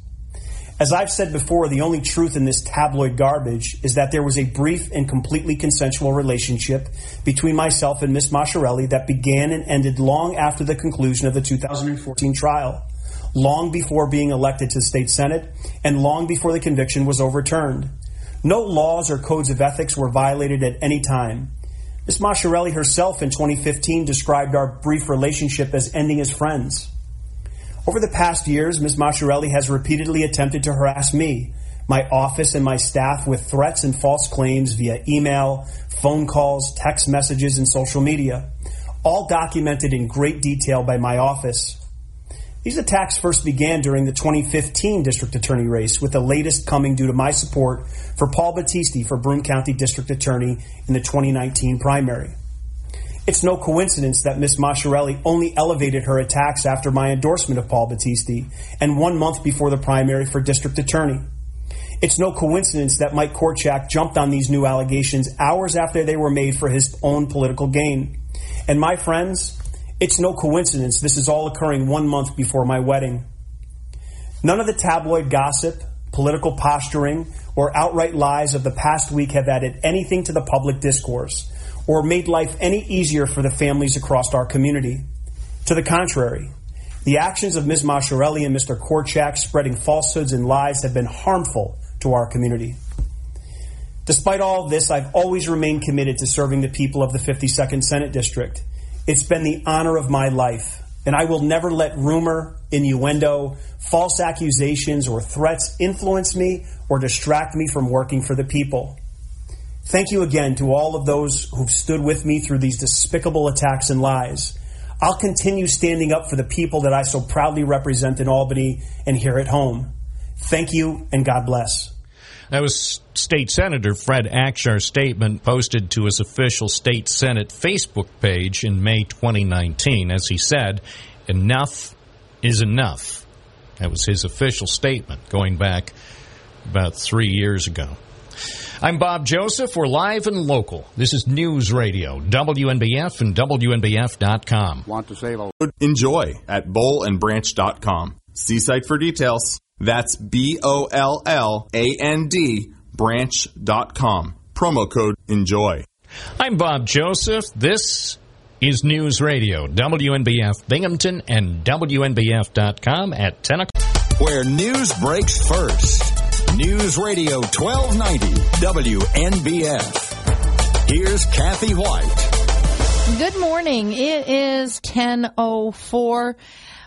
As I've said before, the only truth in this tabloid garbage is that there was a brief and completely consensual relationship between myself and Miss Masciarelli that began and ended long after the conclusion of the 2014 trial, long before being elected to the state senate, and long before the conviction was overturned. No laws or codes of ethics were violated at any time. Ms. Masciarelli herself in 2015 described our brief relationship as ending as friends. Over the past years, Ms. Masciarelli has repeatedly attempted to harass me, my office, and my staff with threats and false claims via email, phone calls, text messages, and social media, all documented in great detail by my office. These attacks first began during the 2015 district attorney race, with the latest coming due to my support for Paul Battisti for Broome County District Attorney in the 2019 primary. It's no coincidence that Ms. Masciarelli only elevated her attacks after my endorsement of Paul Battisti and one month before the primary for district attorney. It's no coincidence that Mike Korchak jumped on these new allegations hours after they were made for his own political gain. And my friends, it's no coincidence this is all occurring one month before my wedding. None of the tabloid gossip, political posturing, or outright lies of the past week have added anything to the public discourse or made life any easier for the families across our community. To the contrary, the actions of Ms. Masciarelli and Mr. Korchak spreading falsehoods and lies have been harmful to our community. Despite all this, I've always remained committed to serving the people of the 52nd Senate District. It's been the honor of my life, and I will never let rumor, innuendo, false accusations, or threats influence me or distract me from working for the people. Thank you again to all of those who've stood with me through these despicable attacks and lies. I'll continue standing up for the people that I so proudly represent in Albany and here at home. Thank you and God bless. That was State Senator Fred Akshar's statement posted to his official State Senate Facebook page in May 2019. As he said, enough is enough. That was his official statement going back about three years ago. I'm Bob Joseph. We're live and local. This is News Radio, WNBF and WNBF.com. Want to save a enjoy at bollandbranch.com. See site for details. That's B O L L A N D branch.com. Promo code enjoy. I'm Bob Joseph. This is News Radio, WNBF Binghamton and WNBF.com at 10 o'clock. Where news breaks first. News Radio 1290 WNBF. Here's Kathy White. Good morning. It is 1004.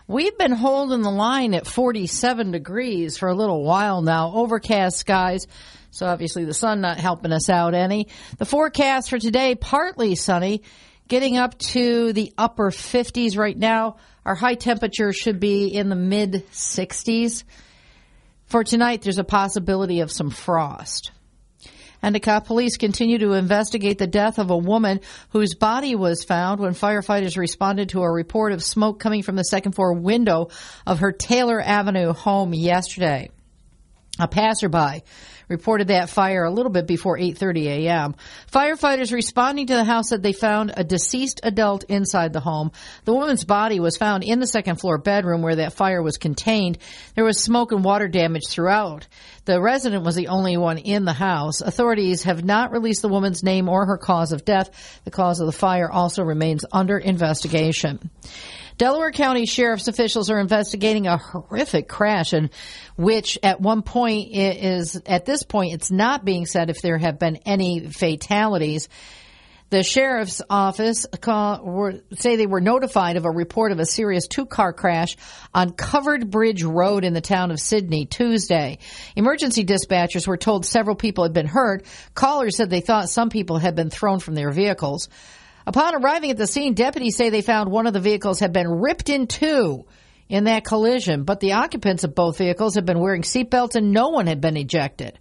We've been holding the line at 47 degrees for a little while now. Overcast skies. So obviously the sun not helping us out any. The forecast for today, partly sunny, getting up to the upper 50s right now. Our high temperature should be in the mid 60s. For tonight, there's a possibility of some frost. Endicott police continue to investigate the death of a woman whose body was found when firefighters responded to a report of smoke coming from the second floor window of her Taylor Avenue home yesterday. A passerby reported that fire a little bit before 8:30 a.m. Firefighters responding to the house said they found a deceased adult inside the home. The woman's body was found in the second floor bedroom where that fire was contained. There was smoke and water damage throughout. The resident was the only one in the house. Authorities have not released the woman's name or her cause of death. The cause of the fire also remains under investigation. Delaware County Sheriff's officials are investigating a horrific crash in which at one point is, at this point, it's not being said if there have been any fatalities. The sheriff's office call, were, say they were notified of a report of a serious two-car crash on Covered Bridge Road in the town of Sidney Tuesday. Emergency dispatchers were told several people had been hurt. Callers said they thought some people had been thrown from their vehicles. Upon arriving at the scene, deputies say they found one of the vehicles had been ripped in two in that collision, but the occupants of both vehicles had been wearing seatbelts and no one had been ejected.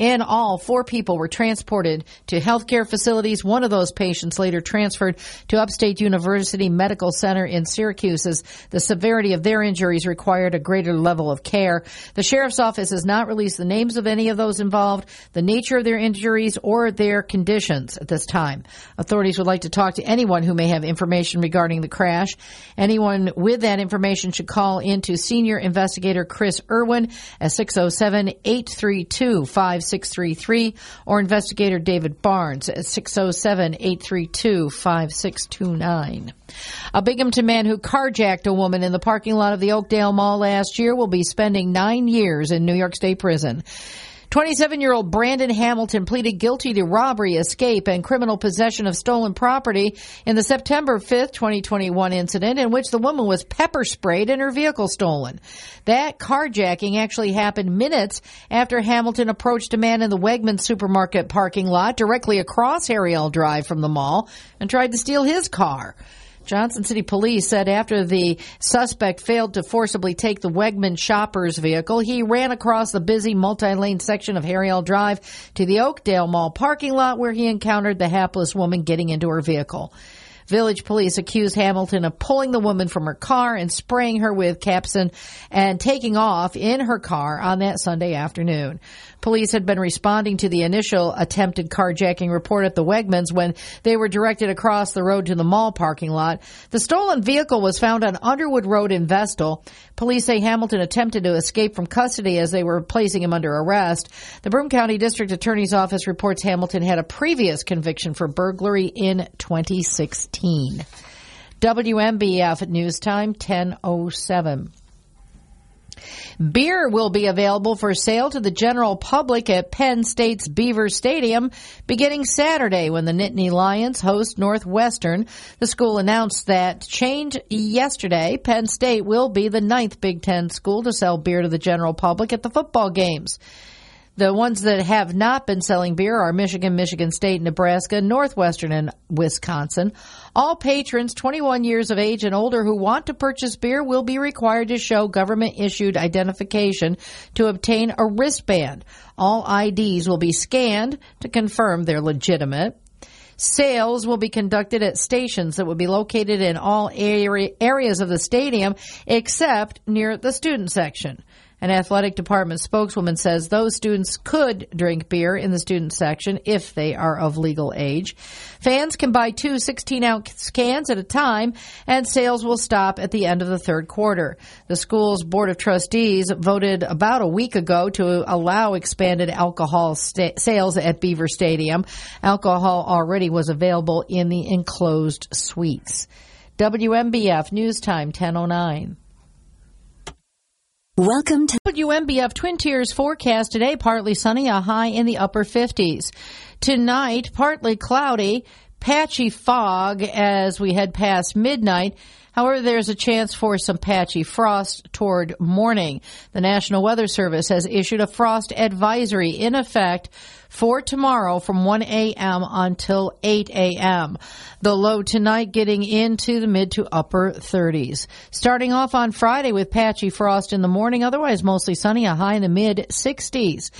In all, four people were transported to healthcare facilities. One of those patients later transferred to Upstate University Medical Center in Syracuse as the severity of their injuries required a greater level of care. The sheriff's office has not released the names of any of those involved, the nature of their injuries, or their conditions at this time. Authorities would like to talk to anyone who may have information regarding the crash. Anyone with that information should call into senior investigator Chris Irwin at 607 832 5633 or investigator David Barnes at 607-832-5629. A Binghamton man who carjacked a woman in the parking lot of the Oakdale Mall last year will be spending nine years in New York State Prison. 27 year old Brandon Hamilton pleaded guilty to robbery, escape, and criminal possession of stolen property in the September 5th, 2021 incident in which the woman was pepper sprayed and her vehicle stolen. That carjacking actually happened minutes after Hamilton approached a man in the Wegmans supermarket parking lot directly across Harry Drive from the mall and tried to steal his car. Johnson City Police said after the suspect failed to forcibly take the Wegman shopper's vehicle, he ran across the busy multi-lane section of Harry L. Drive to the Oakdale Mall parking lot where he encountered the hapless woman getting into her vehicle. Village police accused Hamilton of pulling the woman from her car and spraying her with capsaicin and taking off in her car on that Sunday afternoon. Police had been responding to the initial attempted carjacking report at the Wegmans when they were directed across the road to the mall parking lot. The stolen vehicle was found on Underwood Road in Vestal. Police say Hamilton attempted to escape from custody as they were placing him under arrest. The Broome County District Attorney's Office reports Hamilton had a previous conviction for burglary in 2016. WNBF News Time 1007. Beer will be available for sale to the general public at Penn State's Beaver Stadium beginning Saturday when the Nittany Lions host Northwestern. The school announced that change yesterday. Penn State will be the ninth Big Ten school to sell beer to the general public at the football games. The ones that have not been selling beer are Michigan, Michigan State, Nebraska, Northwestern, and Wisconsin. All patrons 21 years of age and older who want to purchase beer will be required to show government issued identification to obtain a wristband. All IDs will be scanned to confirm they're legitimate. Sales will be conducted at stations that will be located in all area, areas of the stadium except near the student section. An athletic department spokeswoman says those students could drink beer in the student section if they are of legal age. Fans can buy two 16 ounce cans at a time, and sales will stop at the end of the third quarter. The school's board of trustees voted about a week ago to allow expanded alcohol sta- sales at Beaver Stadium. Alcohol already was available in the enclosed suites. WNBF News Time 1009. Welcome to WNBF Twin Tiers forecast today. Partly sunny, a high in the upper 50s. Tonight, partly cloudy, patchy fog as we head past midnight. However, there's a chance for some patchy frost toward morning. The National Weather Service has issued a frost advisory in effect for tomorrow from 1 a.m. until 8 a.m. The low tonight getting into the mid to upper 30s. Starting off on Friday with patchy frost in the morning, otherwise mostly sunny, a high in the mid 60s.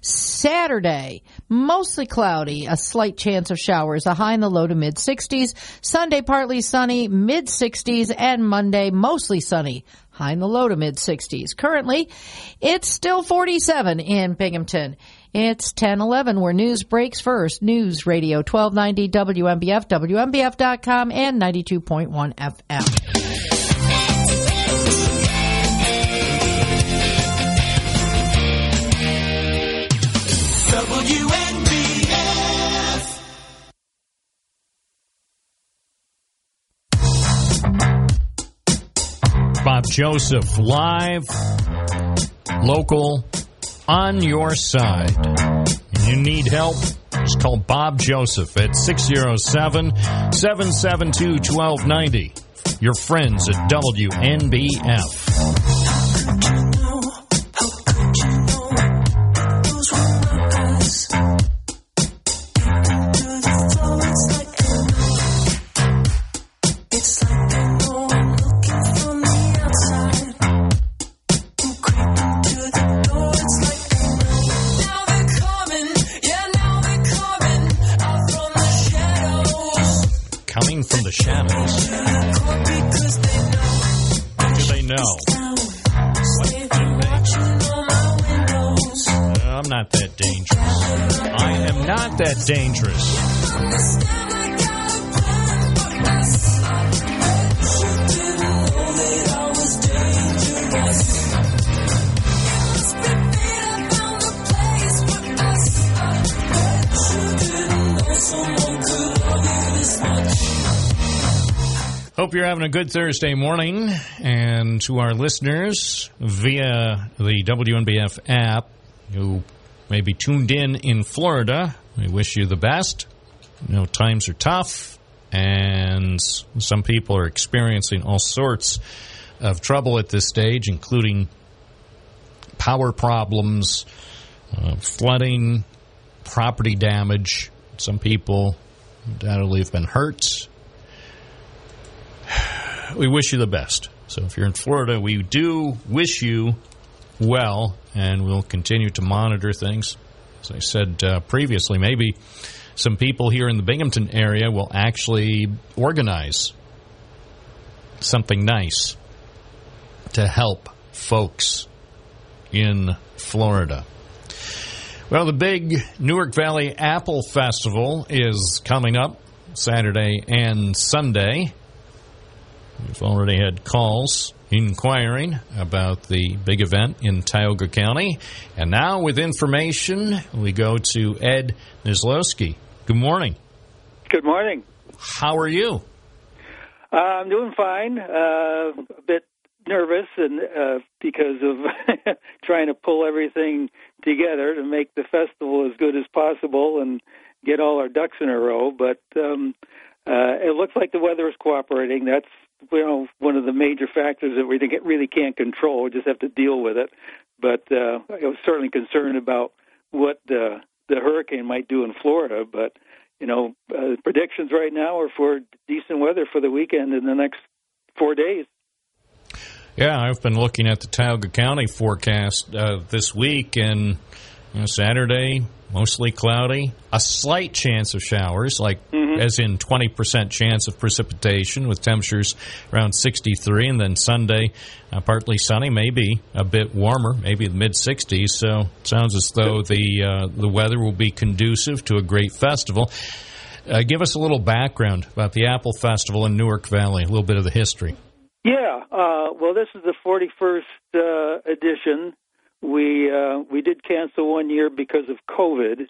Saturday, mostly cloudy, a slight chance of showers, a high in the low to mid 60s. Sunday, partly sunny, mid 60s, and Monday, mostly sunny, high in the low to mid 60s. Currently, it's still 47 in Binghamton. It's 1011 where news breaks first. News Radio 1290 WNBF, WNBF.com, and 92.1 FM. Bob Joseph, live, local, on your side. You need help? Just call Bob Joseph at 607 772 1290. Your friends at WNBF. That dangerous. Hope you're having a good Thursday morning. And to our listeners via the WNBF app who may be tuned in in Florida, we wish you the best. You know, times are tough, and some people are experiencing all sorts of trouble at this stage, including power problems, uh, flooding, property damage. Some people undoubtedly have been hurt <sighs> we wish you the best. So if you're in Florida, we do wish you well, and we'll continue to monitor things. As I said uh, previously, maybe some people here in the Binghamton area will actually organize something nice to help folks in Florida. Well, the big Newark Valley Apple Festival is coming up Saturday and Sunday. We've already had calls inquiring about the big event in Tioga County. And now, with information, we go to Ed Nizalowski. Good morning. Good morning. How are you? Uh, I'm doing fine. Uh, a bit nervous, and uh, because of <laughs> trying to pull everything together to make the festival as good as possible and get all our ducks in a row. But um, uh, it looks like the weather is cooperating. That's you know one of the major factors that we really can't control. We just have to deal with it. But uh, I was certainly concerned about what the the hurricane might do in Florida. But you know, uh, predictions right now are for decent weather for the weekend in the next four days. Yeah, I've been looking at the Tioga County forecast uh, this week, and you know, Saturday mostly cloudy, a slight chance of showers, like mm-hmm. as in 20% chance of precipitation with temperatures around 63. And then Sunday, uh, partly sunny, maybe a bit warmer, maybe the mid 60s. So it sounds as though the, uh, the weather will be conducive to a great festival. Uh, give us a little background about the Apple Festival in Newark Valley, a little bit of the history. Yeah, uh, well, this is the 41st uh, edition. We uh, we did cancel one year because of COVID,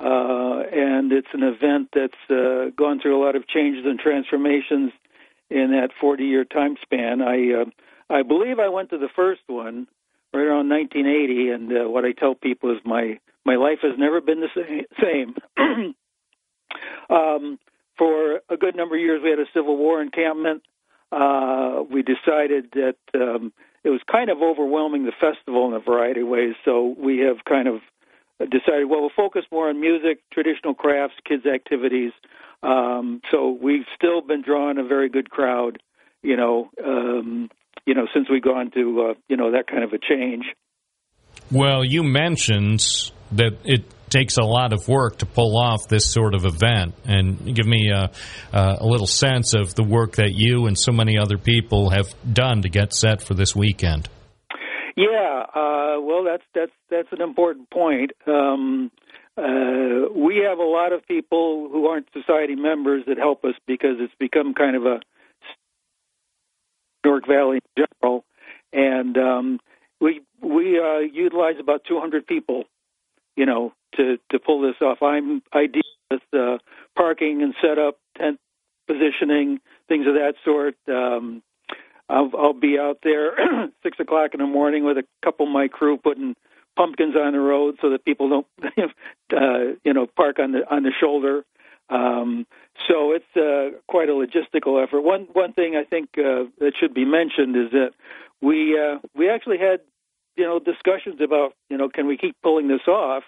uh, and it's an event that's uh, gone through a lot of changes and transformations in that 40-year time span. I uh, I believe I went to the first one right around 1980, and uh, what I tell people is my my life has never been the same. <clears throat> um, for a good number of years, we had a Civil War encampment. Uh, we decided that um, it was kind of overwhelming the festival in a variety of ways, so we have kind of decided, well, we'll focus more on music, traditional crafts, kids' activities. Um, so we've still been drawing a very good crowd, you know, um, you know, since we've gone to, uh, you know, that kind of a change. Well, you mentioned that it takes a lot of work to pull off this sort of event, and give me a, a, little sense of the work that you and so many other people have done to get set for this weekend. Yeah, uh, well, that's that's that's an important point. Um, uh, we have a lot of people who aren't society members that help us because it's become kind of a Newark Valley in general, and um, we we uh, utilize about 200 people, you know, to to pull this off. I'm I deal with uh, parking and setup, tent positioning, things of that sort. Um, I'll, I'll be out there <clears throat> six o'clock in the morning with a couple of my crew putting pumpkins on the road so that people don't, <laughs> uh, you know, park on the on the shoulder. Um, so it's uh, quite a logistical effort. One one thing I think uh, that should be mentioned is that we uh, we actually had you know discussions about you know can we keep pulling this off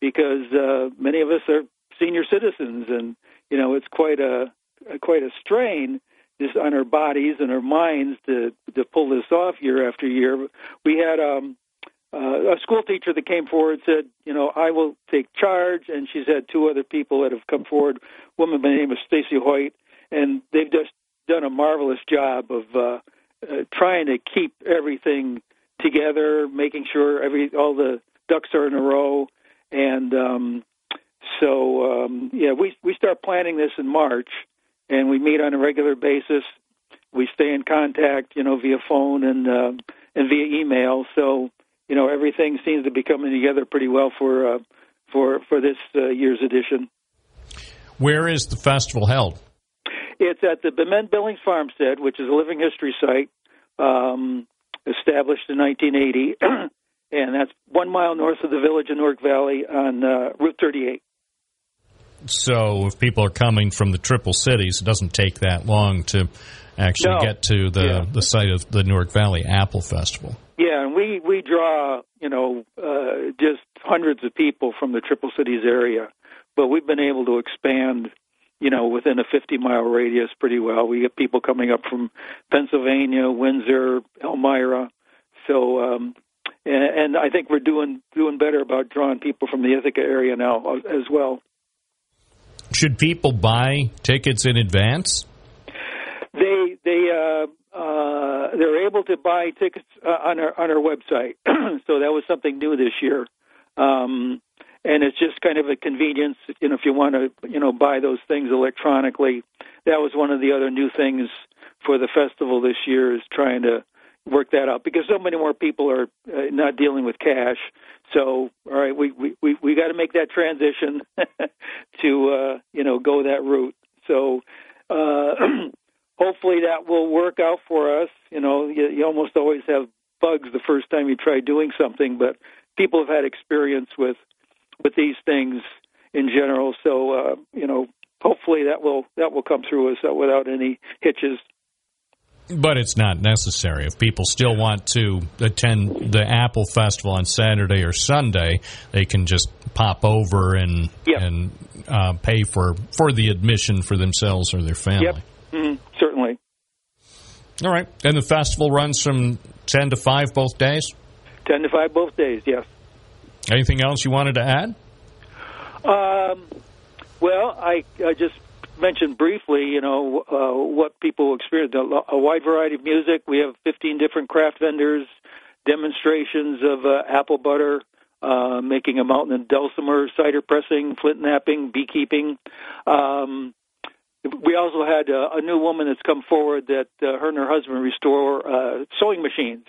because uh, many of us are senior citizens and you know it's quite a quite a strain just on our bodies and our minds to to pull this off year after year. We had um, uh, a school teacher that came forward said, you know, I will take charge, and she's had two other people that have come forward. A woman by the name of Stacy Hoyt, and they've just done a marvelous job of uh, uh, trying to keep everything together, making sure every all the ducks are in a row, and um, so um, yeah, we we start planning this in March and we meet on a regular basis. We stay in contact, you know, via phone and uh, and via email. So you know, everything seems to be coming together pretty well for uh, for for this uh, year's edition. Where is the festival held? It's at the Bement Billings Farmstead, which is a living history site um, established in 1980, <clears throat> and that's one mile north of the village of Newark Valley on uh, Route 38. So if people are coming from the Triple Cities, it doesn't take that long to actually no. get to the Yeah. the site of the Newark Valley Apple Festival. Yeah, and we we draw you know uh, just hundreds of people from the Triple Cities area, but we've been able to expand you know within a 50 mile radius pretty well. We get people coming up from Pennsylvania, Windsor, Elmira, so um, and, and I think we're doing doing better about drawing people from the Ithaca area now as well. Should people buy tickets in advance? They they uh, uh, they're able to buy tickets uh, on our on our website. <clears throat> so that was something new this year, um, and it's just kind of a convenience. You know, if you want to you know buy those things electronically, that was one of the other new things for the festival this year is trying to work that out because so many more people are uh, not dealing with cash. So, all right, we we we, we got to make that transition <laughs> to uh, you know go that route. So, uh, <clears throat> hopefully that will work out for us. You know, you, you almost always have bugs the first time you try doing something, but people have had experience with with these things in general. So, uh, you know, hopefully that will that will come through us without any hitches. But it's not necessary. If people still want to attend the Apple Festival on Saturday or Sunday, they can just pop over and and uh, pay for for the admission for themselves or their family. Yep, mm, certainly. All right. And the festival runs from ten to five both days. Ten to five both days. Yes. Anything else you wanted to add? Um, well, I, I just mentioned briefly, you know, uh, what people experience. A, wide variety of music. We have 15 different craft vendors, demonstrations of uh, apple butter, uh, making a mountain in dulcimer, cider pressing, flint knapping, beekeeping. Um, we also had a, a new woman that's come forward that uh, her and her husband restore uh, sewing machines.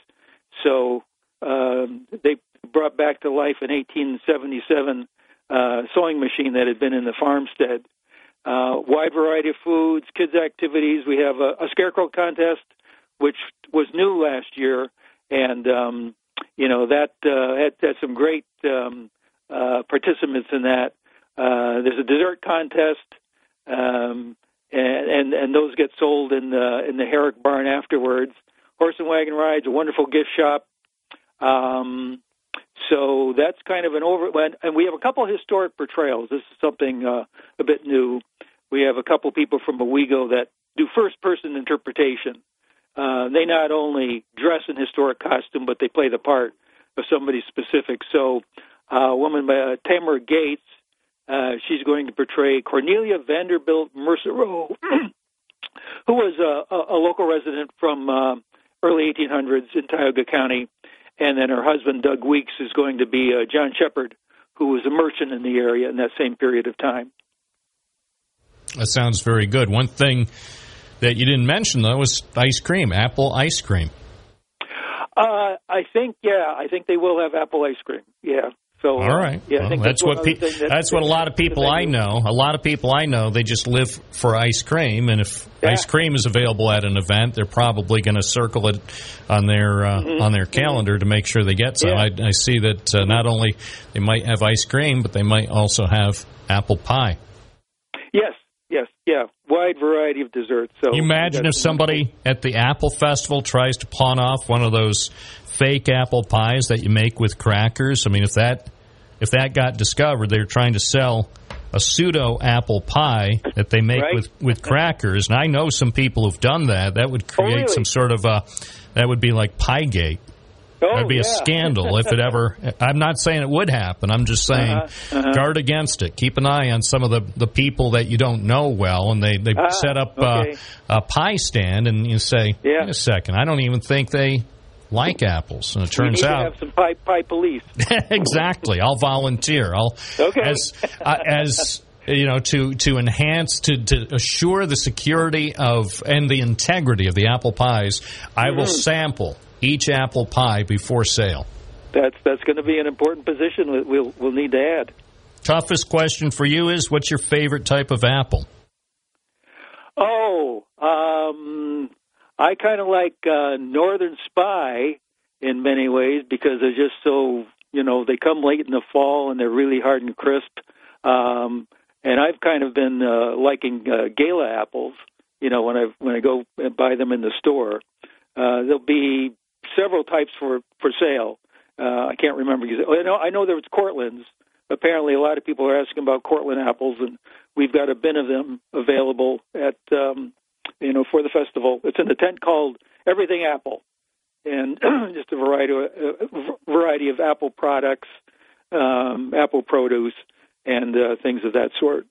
So um, they brought back to life an 1877 uh, sewing machine that had been in the farmstead. Uh, wide variety of foods, kids' activities. We have a, a scarecrow contest, which was new last year, and um, you know that uh, had, had some great um, uh, participants in that. Uh, there's a dessert contest, um, and, and and those get sold in the in the Herrick barn afterwards. Horse and wagon rides, a wonderful gift shop. Um, so that's kind of an over. And we have a couple historic portrayals. This is something uh, a bit new. We have a couple people from Owego that do first-person interpretation. Uh, they not only dress in historic costume, but they play the part of somebody specific. So, uh, a woman by uh, Tamara Gates, uh, she's going to portray Cornelia Vanderbilt Mercereau, <clears throat> who was a, a, local resident from uh, early 1800s in Tioga County and then her husband Doug Weeks is going to be uh, John Shepard, who was a merchant in the area in that same period of time. That sounds very good. One thing that you didn't mention though was ice cream, apple ice cream. Uh, I think yeah, I think they will have apple ice cream. Yeah. So all right, yeah, well, that's, that's what pe- that's, that's, what a lot of people I know. A lot of people I know they just live for ice cream, and if yeah. ice cream is available at an event, they're probably going to circle it on their uh, mm-hmm. on their calendar mm-hmm. to make sure they get some. Yeah. I, I, see that uh, not only they might have ice cream, but they might also have apple pie. Yes, yes, yeah, wide variety of desserts. So you imagine if somebody at the Apple Festival tries to pawn off one of those fake apple pies that you make with crackers. I mean, if that if that got discovered, they're trying to sell a pseudo apple pie that they make right. with with crackers. And I know some people who've done that. That would create oh, really? some sort of a that would be like Piegate. Oh, That'd be yeah. a scandal if it ever. I'm not saying it would happen. I'm just saying uh-huh, uh-huh. guard against it. Keep an eye on some of the, the people that you don't know well, and they they ah, set up okay. uh, a pie stand, and you say, yeah. "Wait a second, I don't even think they like apples. And it turns we need out to have some pie, pie police. <laughs> exactly. I'll volunteer. I'll okay. as uh, as you know to to enhance to to assure the security of and the integrity of the apple pies. I will Mhm. sample each apple pie before sale. That's that's going to be an important position that we'll we'll need to add. Toughest question for you is what's your favorite type of apple? Oh, um, I kind of like uh, Northern Spy in many ways because they're just so you know they come late in the fall and they're really hard and crisp. Um, and I've kind of been uh, liking uh, Gala apples. You know, when I when I go and buy them in the store, uh, there'll be several types for for sale. Uh, I can't remember. I know I know there was Cortland's. Apparently, a lot of people are asking about Cortland apples, and we've got a bin of them available at um, you know for the festival. It's in a tent called Everything Apple, and <clears throat> just a variety of, uh, variety of apple products, um, apple produce, and uh, things of that sort.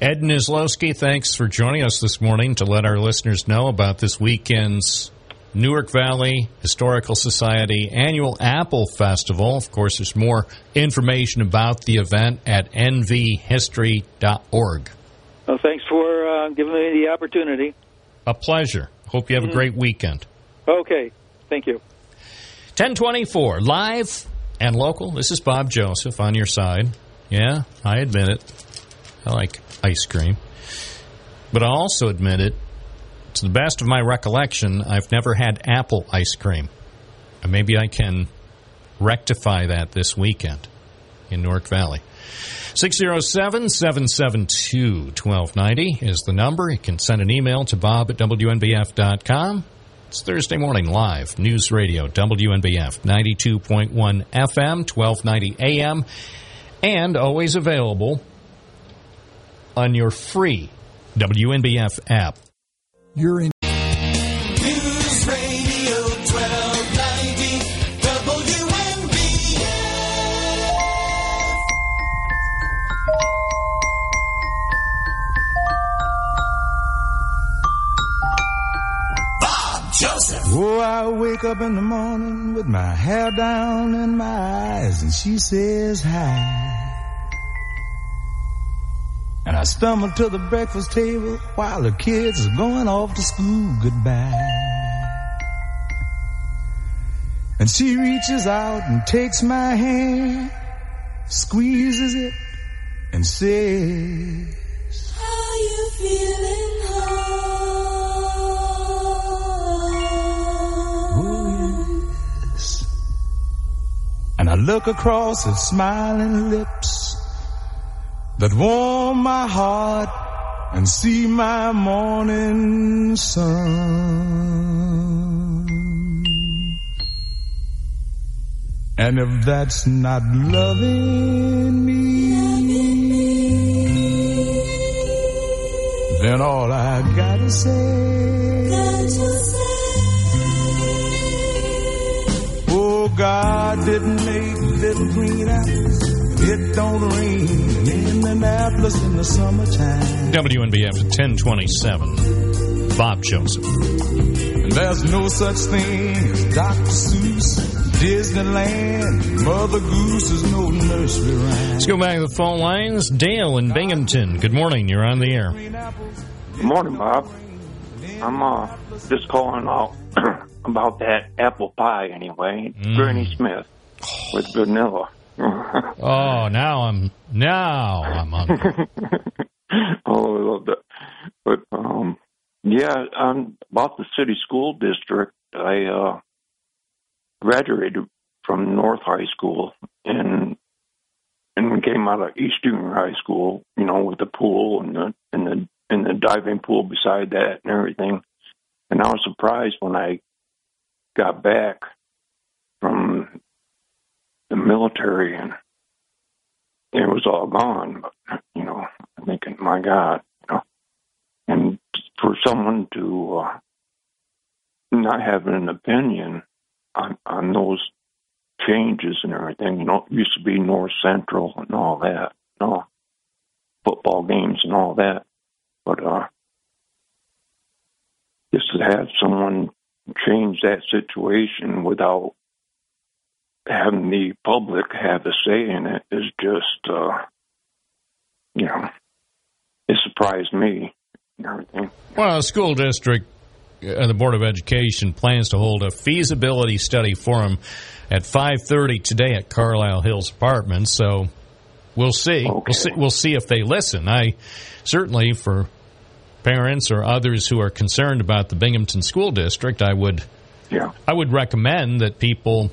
Ed Nizalowski, thanks for joining us this morning to let our listeners know about this weekend's Newark Valley Historical Society annual Apple Festival. Of course, there's more information about the event at nvhistory.org. Well, thanks for uh, giving me the opportunity. A pleasure. Hope you have a Mhm. great weekend. Okay, thank you. 1024, live and local. This is Bob Joseph on your side. Yeah, I admit it. I like ice cream. But I also admit it, to the best of my recollection, I've never had apple ice cream. And maybe I can rectify that this weekend in Newark Valley. 607 772 1290 is the number. You can send an email to bob at WNBF.com. It's Thursday morning live, News Radio, WNBF, 92.1 FM, 1290 AM, and always available on your free WNBF app. You're in. Hair down in my eyes and she says hi. And I stumble to the breakfast table while the kids are going off to school goodbye. And she reaches out and takes my hand, squeezes it, and says, look across her smiling lips that warm my heart and see my morning sun. And if that's not loving me, then all I gotta say, God didn't make little green apples. It don't rain in Indianapolis in the summertime. WNBF 1027. Bob Joseph. And there's no such thing as Dr. Seuss, Disneyland, Mother Goose is no nursery rhyme. Let's go back to the phone lines. Dale in Binghamton. Good morning. You're on the air. Good morning, Bob. I'm uh, just calling out <clears throat> about that apple pie anyway. Mm. Granny Smith with <sighs> vanilla. Oh, now I'm now I'm hungry. <laughs> oh, I love that. But um, yeah, um, about the city school district, I uh, graduated from North High School and and came out of East Junior High School. You know, with the pool and the and the and the diving pool beside that and everything. And I was surprised when I got back from the military and it was all gone. But you know, thinking, my God, you know, and for someone to uh, not have an opinion on on those changes and everything, you know, it used to be North Central and all that, you know, football games and all that, but uh, just to have someone change that situation without having the public have a say in it is just, uh, you know, it surprised me. Well, the school district and the Board of Education plans to hold a feasibility study forum at 5:30 today at Carlisle Hills Apartments. So we'll see. We'll see. We'll see if they listen. I certainly for parents or others who are concerned about the Binghamton School District, I would yeah. I would recommend that people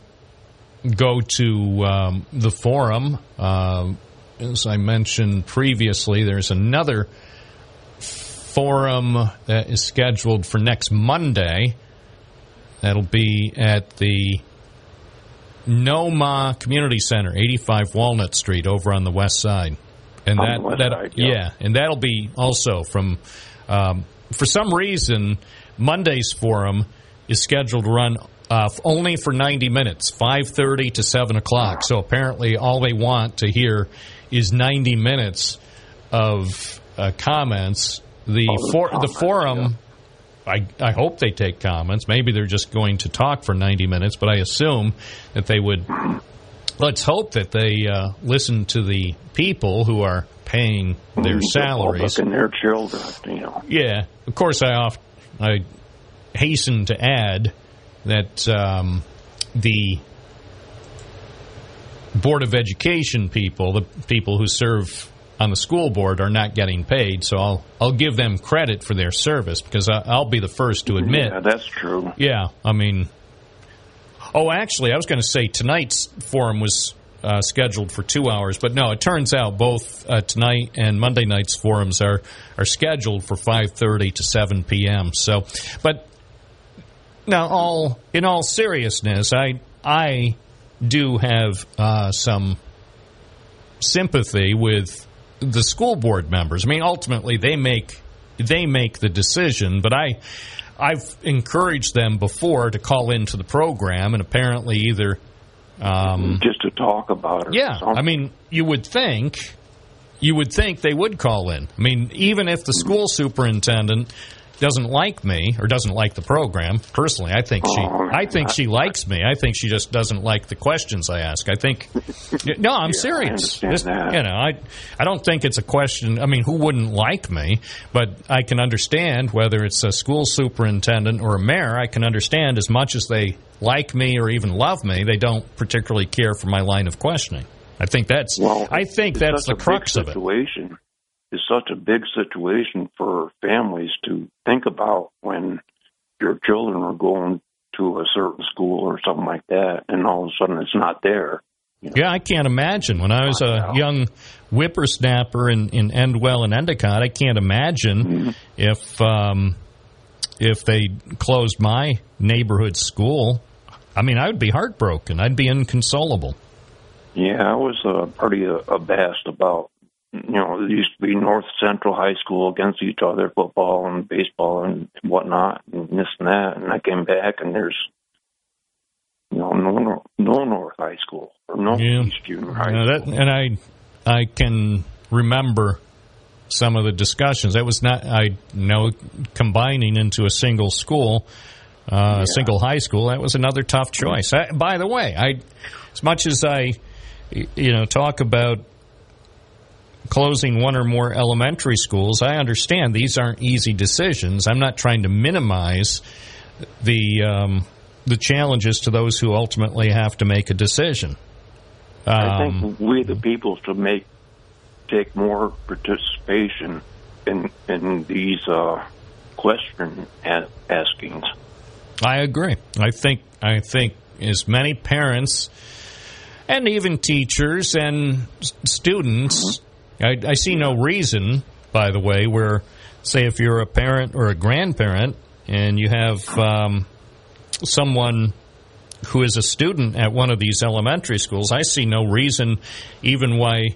go to um, the forum. Uh, as I mentioned previously, there's another forum that is scheduled for next Monday. That'll be at the Noma Community Center, 85 Walnut Street, over on the west side. And that, that side, yeah. yeah. and that'll be also from. Um, for some reason, Monday's forum is scheduled to run uh, only for 90 minutes, 5:30 to 7 o'clock. So apparently, all they want to hear is 90 minutes of uh, comments. The Oh, the for, comments, the forum. I, I hope they take comments. Maybe they're just going to talk for 90 minutes, but I assume that they would. Let's hope that they uh, listen to the people who are paying their salaries. and their children, you know. Yeah, of course. I oft, I hasten to add that um, the board of education people, the people who serve on the school board, are not getting paid. So I'll I'll give them credit for their service because I, I'll be the first to admit. Yeah, that's true. Yeah, I mean, oh, actually, I was going to say tonight's forum was uh, scheduled for two hours, but no, it turns out both uh, tonight and Monday night's forums are are scheduled for five thirty to seven p.m. So, but now, all in all seriousness, I I do have uh, some sympathy with the school board members. I mean, ultimately, they make they make the decision, but I I've encouraged them before to call into the program, and apparently either um, just to talk about it. yeah. I mean, you would think you would think they would call in. I mean, even if the school superintendent doesn't like me or doesn't like the program. Personally, I think she I think she likes me. I think she just doesn't like the questions I ask. I think <laughs> no, I'm Yeah, serious. understand This- You know, I I don't think it's a question. I mean, who wouldn't like me? But I can understand whether it's a school superintendent or a mayor. I can understand as much as they like me or even love me, they don't particularly care for my line of questioning. I think that's Well, I think that's the crux of it. It's such a big situation for families to think about when your children are going to a certain school or something like that, and all of a sudden it's not there. Yeah, I can't imagine. When I was a young whippersnapper in, in Endwell and Endicott, I can't imagine if um, if they closed my neighborhood school. I mean, I would be heartbroken. I'd be inconsolable. Yeah, I was uh, pretty uh, abashed about. You know, it used to be North Central High School against each other, football and baseball and whatnot, and this and that. And I came back, and there's, you know, no no North High School or no Yeah. East Junior High Uh, that, and I I can remember some of the discussions. That was not I know combining into a single school, uh, a single high school. That was another tough choice. I, by the way, I as much as I, you know talk about closing one or more elementary schools, I understand these aren't easy decisions. I'm not trying to minimize the um, the challenges to those who ultimately have to make a decision. I Um, think we, the people, to make take more participation in in these uh, question askings. I agree. I think I think as many parents and even teachers and students, I, I see no reason, by the way, where say if you're a parent or a grandparent and you have um, someone who is a student at one of these elementary schools, I see no reason even why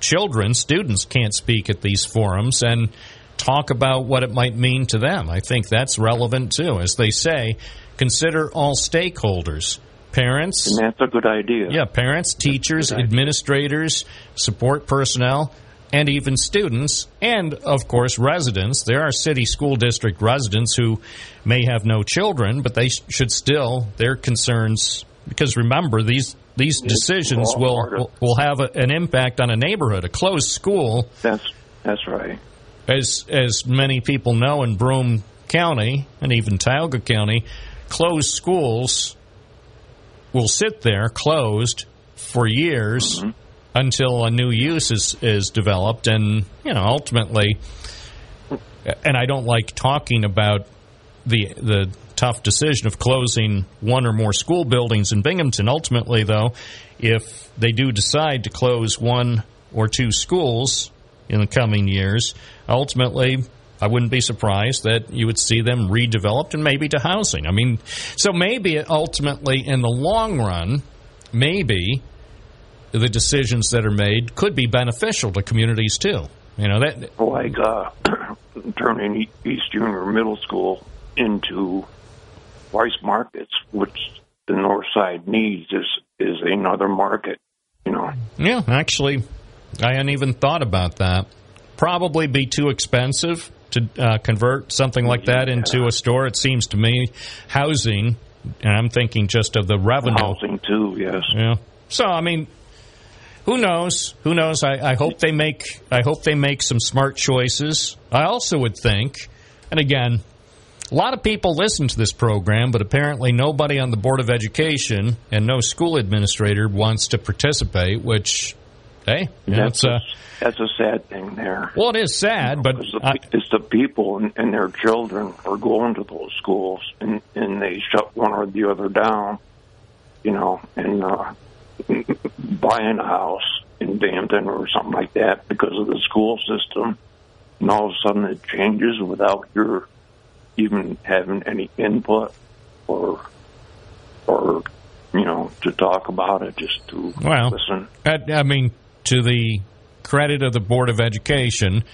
children, students can't speak at these forums and talk about what it might mean to them. I think that's relevant too. As they say, consider all stakeholders. Parents. And that's a good idea. Yeah, parents, teachers, administrators, support personnel, and even students, and of course residents. There are city school district residents who may have no children, but they should still their concerns because remember these these decisions will will, have a, an impact on a neighborhood. A closed school, That's that's right. as as many people know in Broome County and even Tioga County, closed schools will sit there closed for years mm-hmm. Until a new use is is developed, and you know ultimately. And I don't like talking about the the tough decision of closing one or more school buildings in Binghamton. Ultimately, though, if they do decide to close one or two schools in the coming years, ultimately, I wouldn't be surprised that you would see them redeveloped and maybe to housing. I mean, so maybe ultimately, in the long run, maybe the decisions that are made could be beneficial to communities too. You know that Like uh, <clears throat> turning East Junior Middle School into Weis Markets, which the North Side needs, is is another market. You know, Yeah, actually, I hadn't even thought about that. Probably be too expensive to uh, convert something like that into a store. It seems to me, housing, and I'm thinking just of the revenue. housing too. Yes. Yeah. So I mean, who knows? Who knows? I, I hope they make. I hope they make some smart choices. I also would think, and again, a lot of people listen to this program, but apparently nobody on the board of education and no school administrator wants to participate. Which, hey, That's it's a That's a sad thing there. well, it is sad, but It's the, I, it's the people and, and their children are going to those schools and, and they shut one or the other down, you know, and uh, <laughs> buying a house in Dampton or something like that because of the school system. And all of a sudden it changes without your even having any input or, or, you know, to talk about it, just to Well, listen. I, I mean, to the credit of the Board of Education,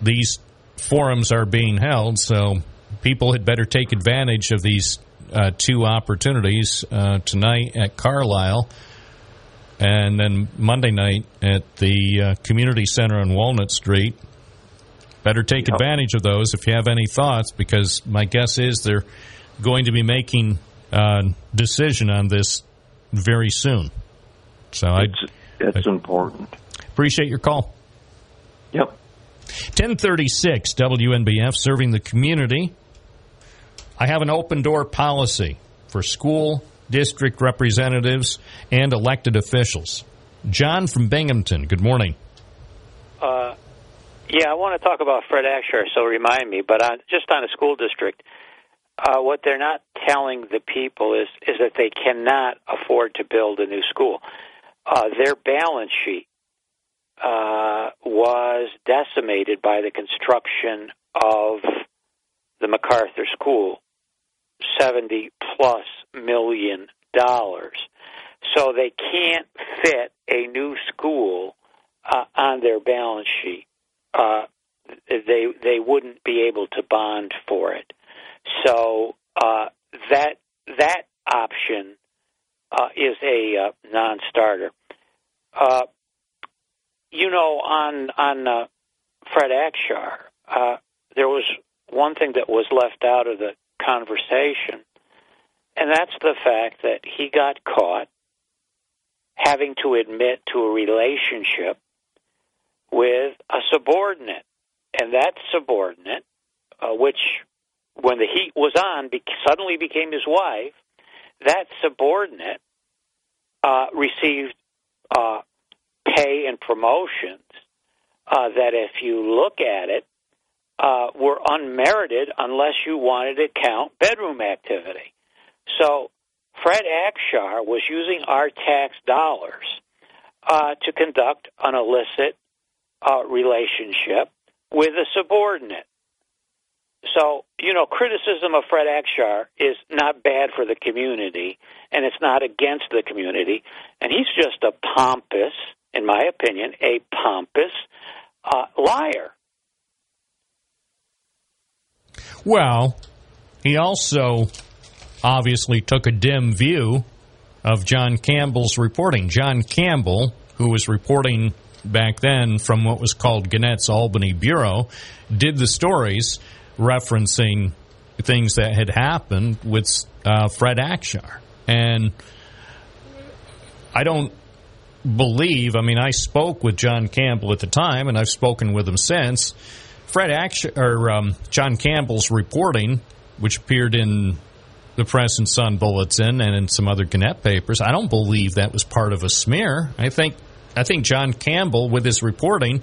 these forums are being held, so people had better take advantage of these uh, two opportunities uh, tonight at Carlisle and then Monday night at the uh, Community Center on Walnut Street. better take advantage of those if you have any thoughts, because my guess is they're going to be making a decision on this very soon. So I, It's important. appreciate your call. Yep. 1036 WNBF serving the community. I have an open door policy for school district representatives and elected officials. John from Binghamton, good morning. Uh, yeah, I want to talk about Fred Akshar, so remind me. But on, just on a school district, uh, what they're not telling the people is is that they cannot afford to build a new school. Uh, their balance sheet uh, was decimated by the construction of the MacArthur School, seventy plus million dollars. So they can't fit a new school uh, on their balance sheet. Uh, they they wouldn't be able to bond for it. So uh, that that option uh, is a uh, non-starter. Uh, you know, on on uh, Fred Akshar, uh, there was one thing that was left out of the conversation, and that's the fact that he got caught having to admit to a relationship with a subordinate, and that subordinate, uh, which when the heat was on, be- suddenly became his wife. That subordinate uh, received uh, pay and promotions uh, that, if you look at it, uh, were unmerited unless you wanted to count bedroom activity. So Fred Akshar was using our tax dollars uh, to conduct an illicit uh, relationship with a subordinate. So, you know, criticism of Fred Akshar is not bad for the community, and it's not against the community. And he's just a pompous, in my opinion, a pompous uh, liar. Well, he also obviously took a dim view of John Campbell's reporting. John Campbell, who was reporting back then from what was called Gannett's Albany Bureau, did the stories referencing things that had happened with uh, Fred Akshar. And I don't believe, I mean, I spoke with John Campbell at the time, and I've spoken with him since. Fred Akshar, or um, John Campbell's reporting, which appeared in the Press and Sun Bulletin and in some other Gannett papers, I don't believe that was part of a smear. I think I think John Campbell, with his reporting,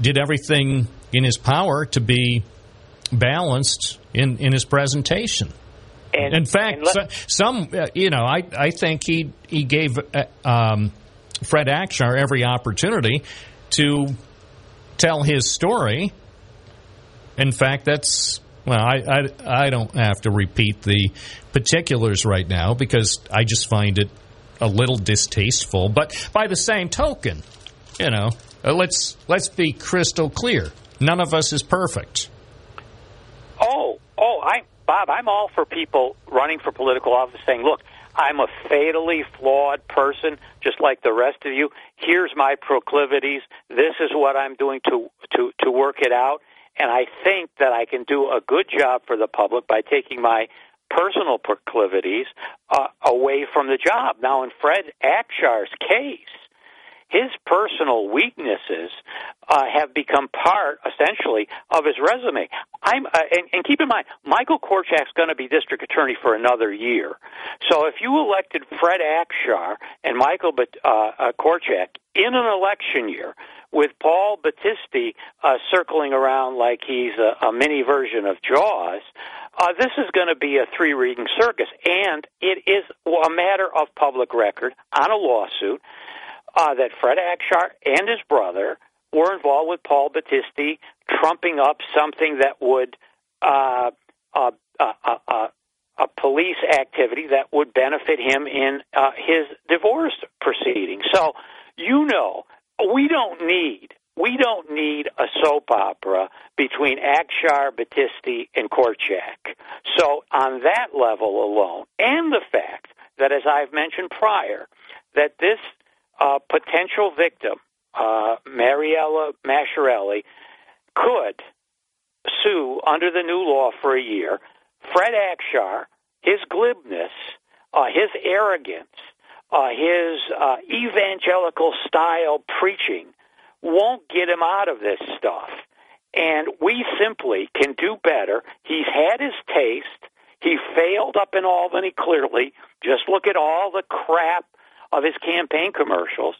did everything in his power to be balanced in, in his presentation. And, in fact, so, some uh, you know, I I think he he gave uh, um, Fred Akshar every opportunity to tell his story. In fact, that's well, I, I I don't have to repeat the particulars right now because I just find it a little distasteful. But by the same token, you know, uh, let's let's be crystal clear. None of us is perfect. Oh, oh, I, Bob, I'm all for people running for political office saying, "Look, I'm a fatally flawed person, just like the rest of you. Here's my proclivities. This is what I'm doing to to to work it out." And I think that I can do a good job for the public by taking my personal proclivities uh, away from the job. Now, in Fred Akshar's case, his personal weaknesses uh, have become part, essentially, of his resume. I'm, uh, and, and keep in mind, Michael Korchak's going to be district attorney for another year. So if you elected Fred Akshar and Michael uh, uh, Korchak in an election year, with Paul Battisti uh, circling around like he's a, a mini version of Jaws, uh, this is going to be a three reading circus. And it is a matter of public record on a lawsuit uh, that Fred Akshar and his brother were involved with Paul Battisti, trumping up something that would. Uh, uh, uh, uh, uh, a police activity that would benefit him in uh, his divorce proceeding. So, you know, we don't need we don't need a soap opera between Akshar, Battisti, and Korchak. So, on that level alone, and the fact that, as I've mentioned prior, that this uh, potential victim, uh, Mariella Masciarelli, could sue under the new law for a year, Fred Akshar, his glibness, uh, his arrogance, uh, his uh, evangelical style preaching won't get him out of this stuff. And we simply can do better. He's had his taste. He failed up in Albany clearly. Just look at all the crap of his campaign commercials.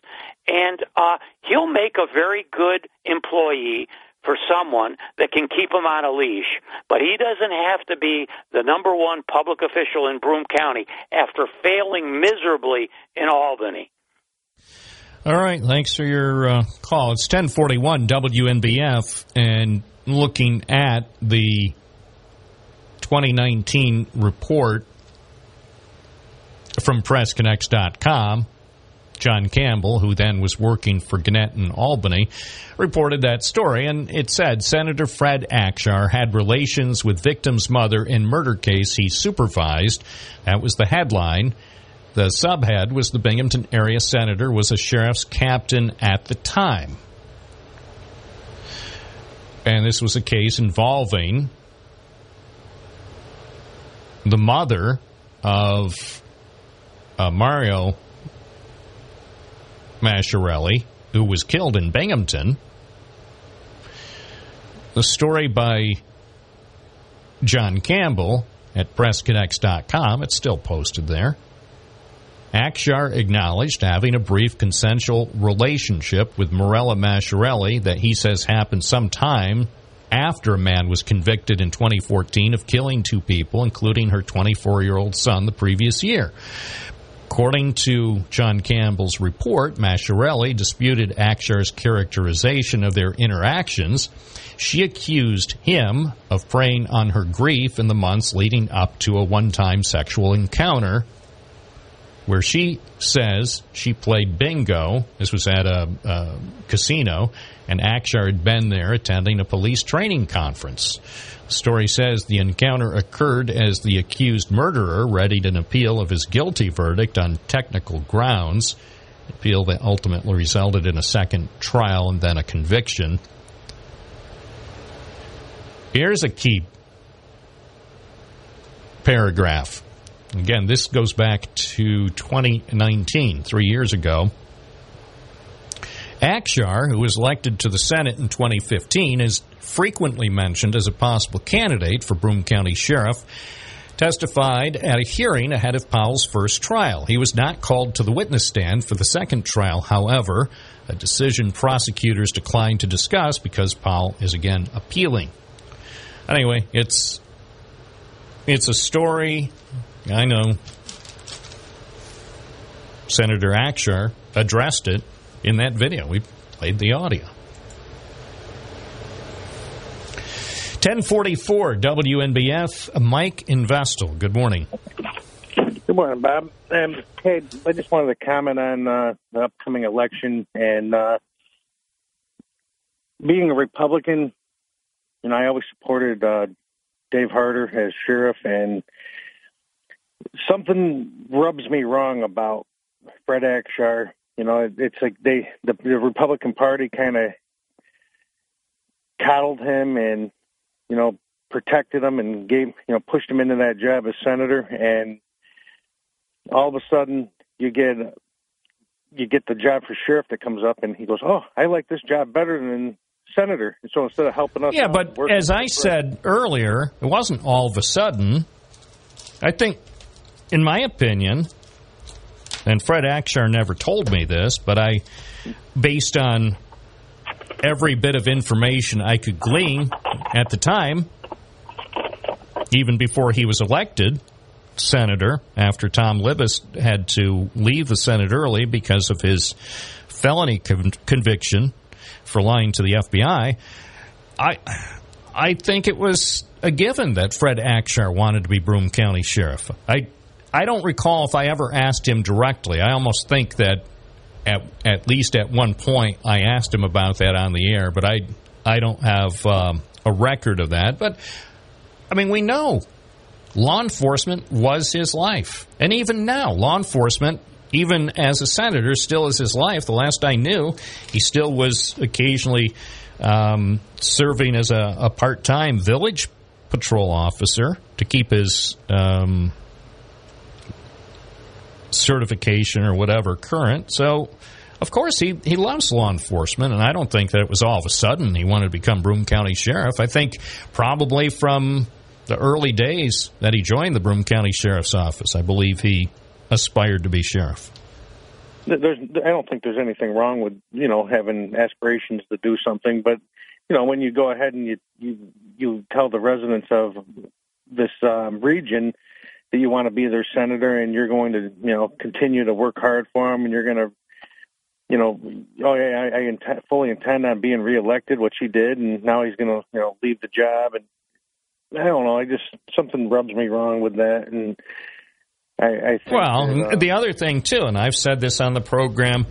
And uh, he'll make a very good employee for someone that can keep him on a leash. But he doesn't have to be the number one public official in Broome County after failing miserably in Albany. All right, thanks for your uh, call. It's 1041 WNBF, and looking at the 2019 report from PressConnects.com, John Campbell, who then was working for Gannett in Albany, reported that story, and it said Senator Fred Akshar had relations with victim's mother in murder case he supervised. That was the headline. The subhead was the Binghamton area senator was a sheriff's captain at the time. And this was a case involving the mother of uh, Mario Masciarelli, who was killed in Binghamton. The story by John Campbell at PressConnects.com, it's still posted there. Akshar acknowledged having a brief consensual relationship with Morella Masciarelli that he says happened sometime after a man was convicted in 2014 of killing two people, including her 24 year old son, the previous year. According to John Campbell's report, Masciarelli disputed Akshar's characterization of their interactions. She accused him of preying on her grief in the months leading up to a one time sexual encounter where she says she played bingo. This was at a, a casino, and Akshar had been there attending a police training conference. Story says the encounter occurred as the accused murderer readied an appeal of his guilty verdict on technical grounds. Appeal that ultimately resulted in a second trial and then a conviction. Here's a key paragraph Again, this goes back to 2019, three years ago. Akshar, who was elected to the Senate in 2015, is frequently mentioned as a possible candidate for Broome County Sheriff, testified at a hearing ahead of Powell's first trial. He was not called to the witness stand for the second trial, however, a decision prosecutors declined to discuss because Powell is again appealing. Anyway, it's it's a story I know. Senator Akshar addressed it in that video. We played the audio. 1044 WNBF, Mike Investel. Good morning. Good morning, Bob. Um, hey, I just wanted to comment on uh, the upcoming election and uh, being a Republican. You know, I always supported uh, Dave Harder as sheriff, and something rubs me wrong about Fred Akshar. You know, it's like they the, the Republican Party kind of coddled him and you know protected him and gave you know pushed him into that job as senator, and all of a sudden you get you get the job for sheriff that comes up, and he goes, "Oh, I like this job better than senator." And so instead of helping us, yeah, but as I said earlier, it wasn't all of a sudden. I think in my opinion, and Fred Akshar never told me this, but I, based on every bit of information I could glean at the time, even before he was elected senator, after Tom Libous had to leave the Senate early because of his felony con- conviction for lying to the FBI, I, I think it was a given that Fred Akshar wanted to be Broome County Sheriff. I I don't recall if I ever asked him directly. I almost think that at at least at one point I asked him about that on the air, but I I don't have um, a record of that. But I mean, we know law enforcement was his life, and even now, law enforcement even as a senator, still is his life. The last I knew, he still was occasionally um, serving as a, a part time village patrol officer to keep his um, certification or whatever current. So, of course, he, he loves law enforcement, and I don't think that it was all of a sudden he wanted to become Broome County Sheriff. I think probably from the early days that he joined the Broome County Sheriff's Office, I believe he aspired to be sheriff. There's, I don't think there's anything wrong with you know having aspirations to do something, but you know when you go ahead and you you you tell the residents of this um, region that you want to be their senator and you're going to you know continue to work hard for them and you're going to you know oh yeah I, I int- fully intend on being reelected, which he did, and now he's going to you know leave the job and I don't know. I just something rubs me wrong with that, and I, I think well, that, uh, the other thing too, and I've said this on the program.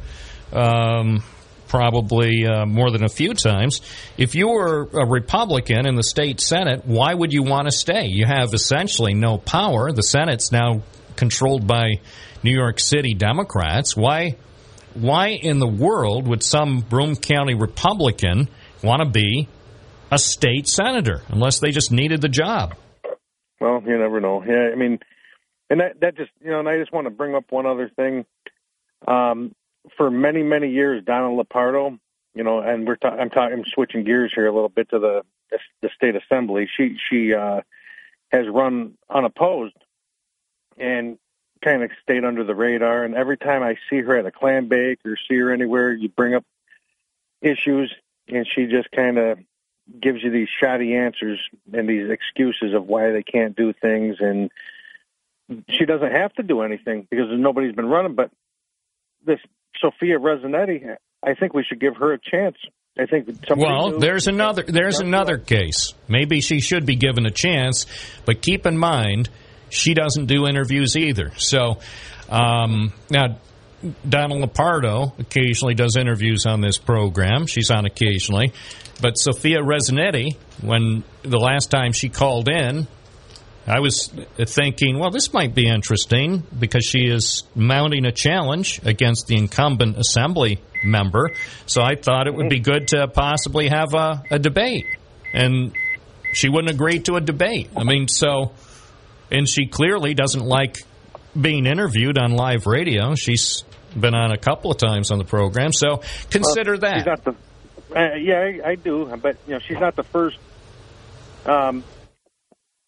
Um, probably uh, more than a few times. If you were a Republican in the state Senate, why would you want to stay? You have essentially no power. The Senate's now controlled by New York City Democrats. Why? Why in the world would some Broome County Republican want to be a state senator unless they just needed the job? Well, you never know. Yeah, I mean, and that that just you know, and I just want to bring up one other thing. Um, for many many years, Donna Lupardo, you know, and we're ta- I'm talking I'm switching gears here a little bit to the the state assembly. She she uh, has run unopposed and kind of stayed under the radar. And every time I see her at a clam bake or see her anywhere, you bring up issues, and she just kind of gives you these shoddy answers and these excuses of why they can't do things and she doesn't have to do anything because nobody's been running but this Sophia Resciniti I think we should give her a chance I think somebody Well, there's another there's another case. Maybe she should be given a chance, but keep in mind she doesn't do interviews either. So um, now Donna Lupardo occasionally does interviews on this program. She's on occasionally, but Sophia Resciniti, when the last time she called in, I was thinking, well, this might be interesting because she is mounting a challenge against the incumbent assembly member. So I thought it would be good to possibly have a, a debate. And she wouldn't agree to a debate. I mean, so, and she clearly doesn't like being interviewed on live radio. She's been on a couple of times on the program. So consider Well, that. The, uh, yeah, I, I do, but you know, she's not the first um,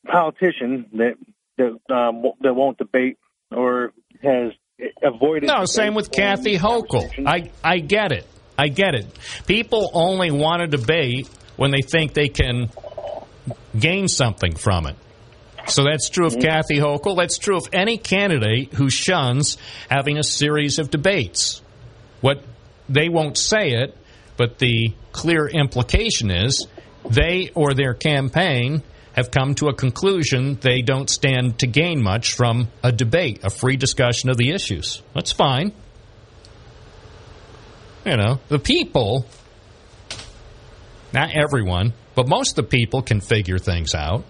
politician that that um, that won't debate or has avoided. No, same with Kathy Hochul. I, I get it. I get it. People only want to debate when they think they can gain something from it. So that's true of Kathy Hochul. That's true of any candidate who shuns having a series of debates. What they won't say it, but the clear implication is they or their campaign have come to a conclusion they don't stand to gain much from a debate, a free discussion of the issues. That's fine. You know, the people, not everyone, but most of the people can figure things out.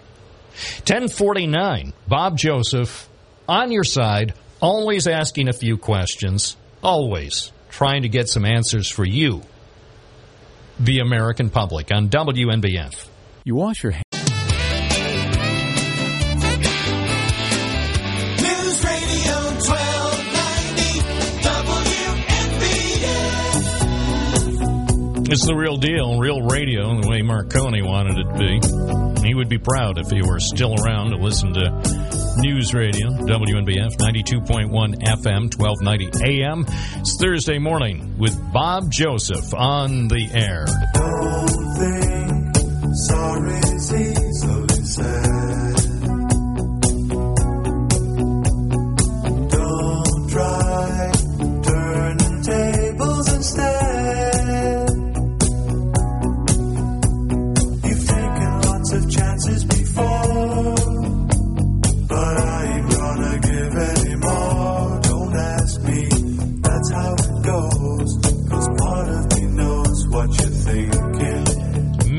1049, Bob Joseph, on your side, always asking a few questions, always trying to get some answers for you, the American public, on WNBF. You wash your hands. It's the real deal, real radio, the way Marconi wanted it to be. He would be proud if he were still around to listen to News Radio, WNBF 92.1 FM, 1290 AM. It's Thursday morning with Bob Joseph on the air.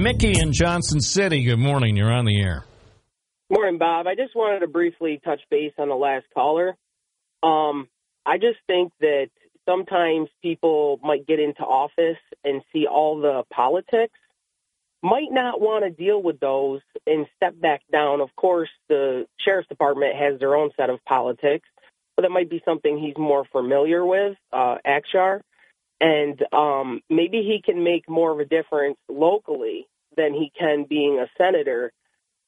Mickey in Johnson City, good morning. You're on the air. Morning, Bob. I just wanted to briefly touch base on the last caller. Um, I just think that sometimes people might get into office and see all the politics, might not want to deal with those and step back down. Of course, the sheriff's department has their own set of politics, but that might be something he's more familiar with, uh, Akshar. And um, maybe he can make more of a difference locally than he can being a senator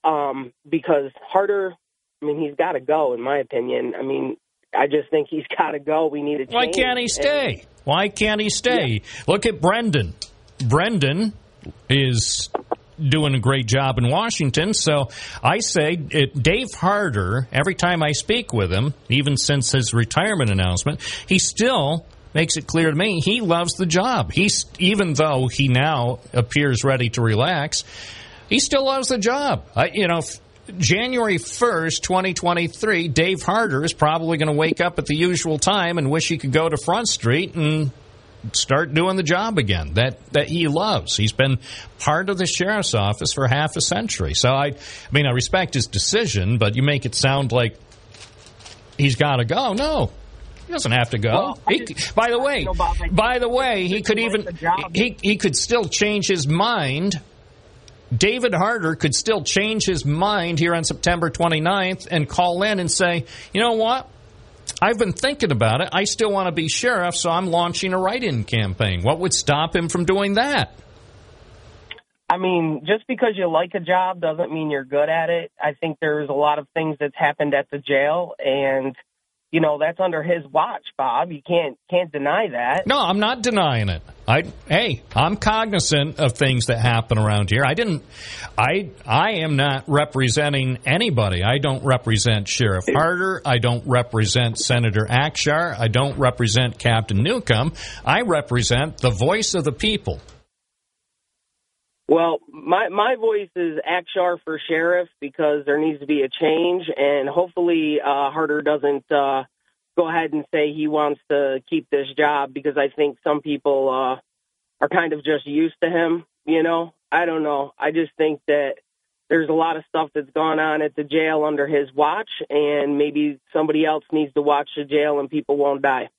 um, because Harder, I mean, he's got to go, in my opinion. I mean, I just think he's <laughs> got to go. We need a change. Why can't he stay? Why can't he stay? Look at Brendan. Brendan is doing a great job in Washington. So I say it, Dave Harder, every time I speak with him, even since his retirement announcement, he still makes it clear to me he loves the job. He's even though he now appears ready to relax, he still loves the job. I, you know, January 1st, 2023, Dave Harder is probably going to wake up at the usual time and wish he could go to Front Street and start doing the job again that that he loves. He's been part of the sheriff's office for half a century. So I I mean I respect his decision, but you make it sound like he's got to go. No. He doesn't have to go. Well, He- just- by the way, don't know about, like, by the way, he could even he he could still change his mind. David Harder could still change his mind here on September 29th and call in and say, "You know what? I've been thinking about it. I still want to be sheriff, so I'm launching a write-in campaign." What would stop him from doing that? I mean, just because you like a job doesn't mean you're good at it. I think there's a lot of things that's happened at the jail, and you know that's under his watch, Bob. You can't can't deny that. No, I'm not denying it. I hey, I'm cognizant of things that happen around here. I didn't I I am not representing anybody. I don't represent Sheriff Harder, I don't represent Senator Akshar, I don't represent Captain Newcomb. I represent the voice of the people. Well, my my voice is Akshar for sheriff because there needs to be a change, and hopefully uh, Harder doesn't uh, go ahead and say he wants to keep this job because I think some people uh, are kind of just used to him. You know, I don't know. I just think that there's a lot of stuff that's gone on at the jail under his watch, and maybe somebody else needs to watch the jail, and people won't die.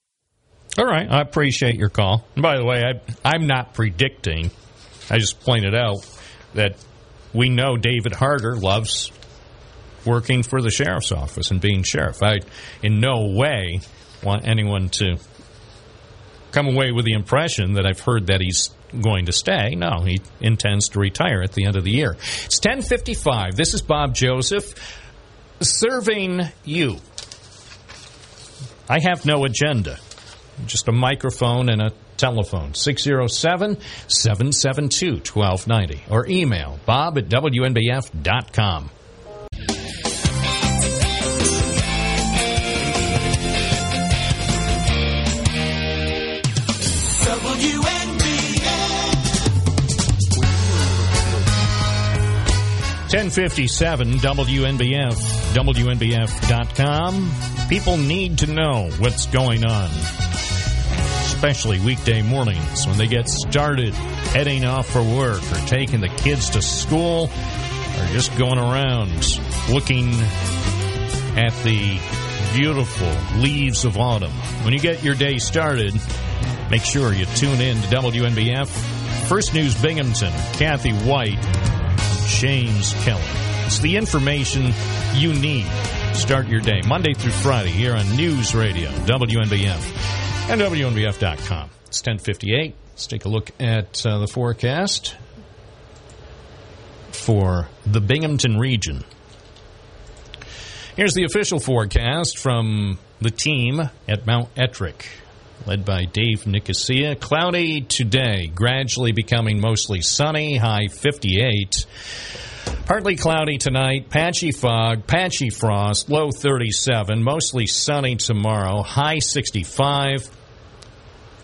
All right, I appreciate your call. And by the way, I, I'm not predicting. I just pointed out that we know David Harder loves working for the sheriff's office and being sheriff. I, in no way, want anyone to come away with the impression that I've heard that he's going to stay. No, he intends to retire at the end of the year. It's 10:55. This is Bob Joseph serving you. I have no agenda just a microphone and a telephone 607 772 1290 or email bob at wnbf.com Ten fifty seven WNBF WNBF.com. People need to know what's going on especially weekday mornings when they get started heading off for work or taking the kids to school or just going around looking at the beautiful leaves of autumn. When you get your day started, make sure you tune in to WNBF. First News Binghamton, Kathy White, James Kelly. It's the information you need. Start your day Monday through Friday here on News Radio, WNBF and WNBF.com. It's 1058. Let's take a look at uh, the forecast for the Binghamton region. Here's the official forecast from the team at Mount Ettrick, led by Dave Nicosia. Cloudy today, gradually becoming mostly sunny, high 58. Partly cloudy tonight, patchy fog, patchy frost, low 37, mostly sunny tomorrow, high 65.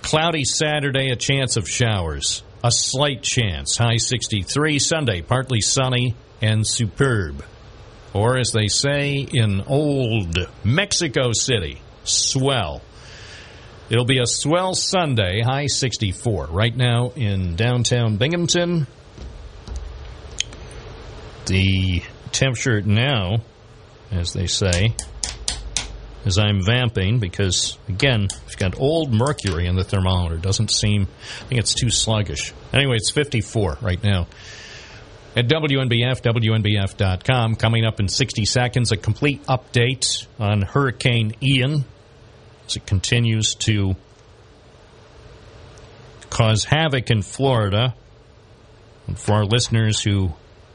Cloudy Saturday, a chance of showers. A slight chance, high 63. Sunday, partly sunny and superb. Or as they say in old Mexico City, swell. It'll be a swell Sunday, high 64. Right now in downtown Binghamton, the temperature now, as they say, as I'm vamping because, again, we've got old mercury in the thermometer. Doesn't seem, I think it's too sluggish. Anyway, it's 54 right now. At WNBF, WNBF.com. Coming up in 60 seconds, a complete update on Hurricane Ian as it continues to cause havoc in Florida. And for our listeners who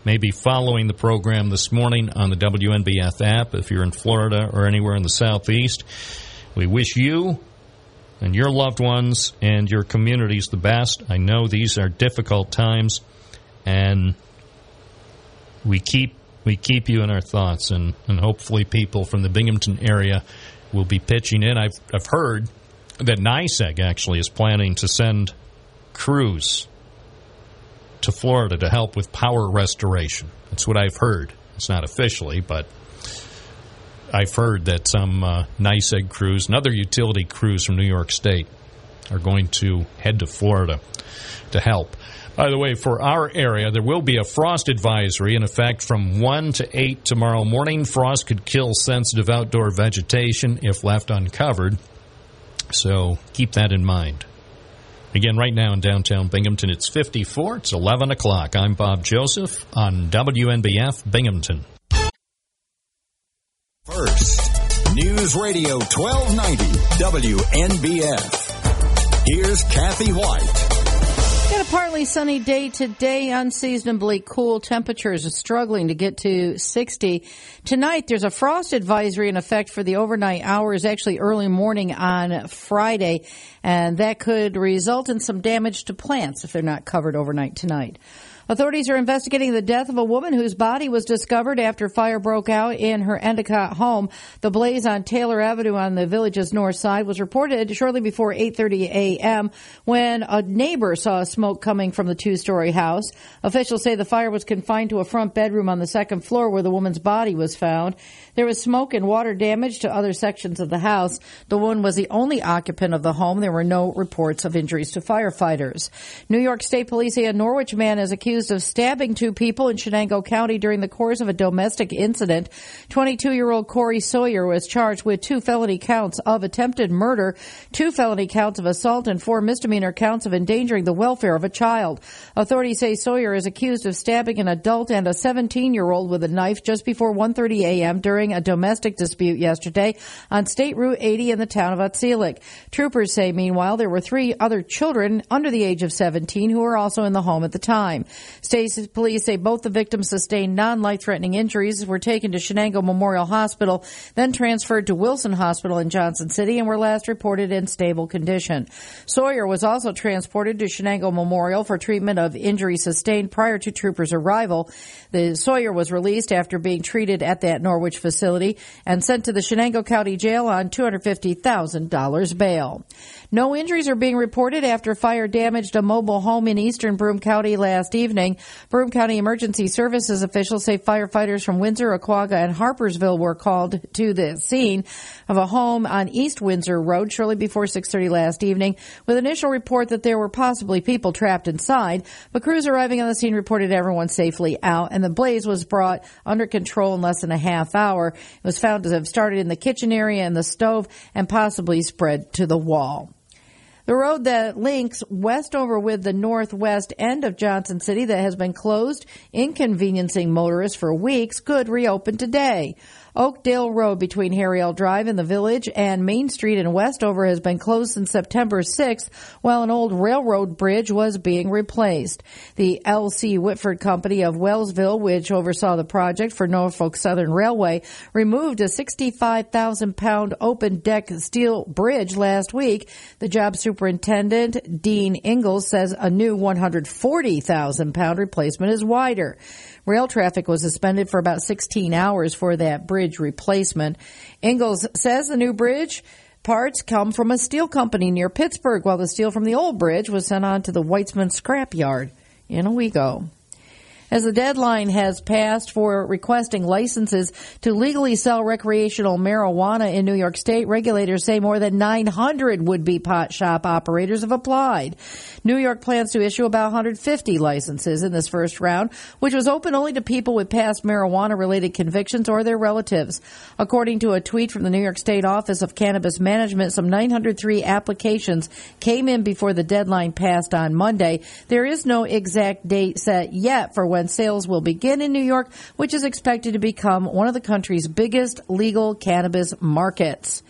may be following the program this morning on the WNBF app, if you're in Florida or anywhere in the Southeast, we wish you and your loved ones and your communities the best. I know these are difficult times, and we keep we keep you in our thoughts, and, and hopefully people from the Binghamton area will be pitching in. I've I've heard that NYSEG actually is planning to send crews to Florida to help with power restoration. That's what I've heard. It's not officially, but I've heard that some uh, NYSEG crews and other utility crews from New York State are going to head to Florida to help. By the way, for our area, there will be a frost advisory in effect from 1 to 8 tomorrow morning. Frost could kill sensitive outdoor vegetation if left uncovered, so keep that in mind. Again, right now in downtown Binghamton, it's 54. It's 11 o'clock. I'm Bob Joseph on WNBF Binghamton. First, News Radio 1290 WNBF. Here's Kathy White. Got a partly sunny day today, unseasonably cool temperatures are struggling to get to 60. Tonight, there's a frost advisory in effect for the overnight hours, actually early morning on Friday, and that could result in some damage to plants if they're not covered overnight tonight. Authorities are investigating the death of a woman whose body was discovered after fire broke out in her Endicott home. The blaze on Taylor Avenue on the village's north side was reported shortly before 8:30 a.m. when a neighbor saw smoke coming from the two-story house. Officials say the fire was confined to a front bedroom on the second floor where the woman's body was found. There was smoke and water damage to other sections of the house. The woman was the only occupant of the home. There were no reports of injuries to firefighters. New York State Police say a Norwich man is accused of stabbing two people in Chenango County during the course of a domestic incident. 22 year old Corey Sawyer was charged with two felony counts of attempted murder, two felony counts of assault, and four misdemeanor counts of endangering the welfare of a child. Authorities say Sawyer is accused of stabbing an adult and a 17 year old with a knife just before 1.30 a.m. during a domestic dispute yesterday on State Route 80 in the town of Otselic. Troopers say, meanwhile, there were three other children under the age of 17 who were also in the home at the time. State police say both the victims sustained non-life threatening injuries, were taken to Chenango Memorial Hospital, then transferred to Wilson Hospital in Johnson City and were last reported in stable condition. Sawyer was also transported to Chenango Memorial for treatment of injuries sustained prior to troopers' arrival. The Sawyer was released after being treated at that Norwich facility and sent to the Chenango County Jail on $250,000 bail. No injuries are being reported after fire damaged a mobile home in eastern Broome County last evening. Broome County Emergency Services officials say firefighters from Windsor, Ouaquaga, and Harpursville were called to the scene of a home on East Windsor Road shortly before 6:30 last evening, with initial report that there were possibly people trapped inside. But crews arriving on the scene reported everyone safely out, and the blaze was brought under control in less than a half hour. It was found to have started in the kitchen area and the stove, and possibly spread to the wall. The road that links Westover with the northwest end of Johnson City that has been closed, inconveniencing motorists for weeks, could reopen today. Oakdale Road between Harry L. Drive in the village and Main Street in Westover has been closed since September 6th while an old railroad bridge was being replaced. The L.C. Whitford Company of Wellsville, which oversaw the project for Norfolk Southern Railway, removed a 65,000 pound open deck steel bridge last week. The job superintendent, Dean Ingalls, says a new 140,000 pound replacement is wider. Rail traffic was suspended for about 16 hours for that bridge replacement. Ingalls says the new bridge parts come from a steel company near Pittsburgh, while the steel from the old bridge was sent on to the Weitsman scrap yard in Owego. As the deadline has passed for requesting licenses to legally sell recreational marijuana in New York State, regulators say more than 900 would-be pot shop operators have applied. New York plans to issue about 150 licenses in this first round, which was open only to people with past marijuana-related convictions or their relatives. According to a tweet from the New York State Office of Cannabis Management, some 903 applications came in before the deadline passed on Monday. There is no exact date set yet for when sales will begin in New York, which is expected to become one of the country's biggest legal cannabis markets.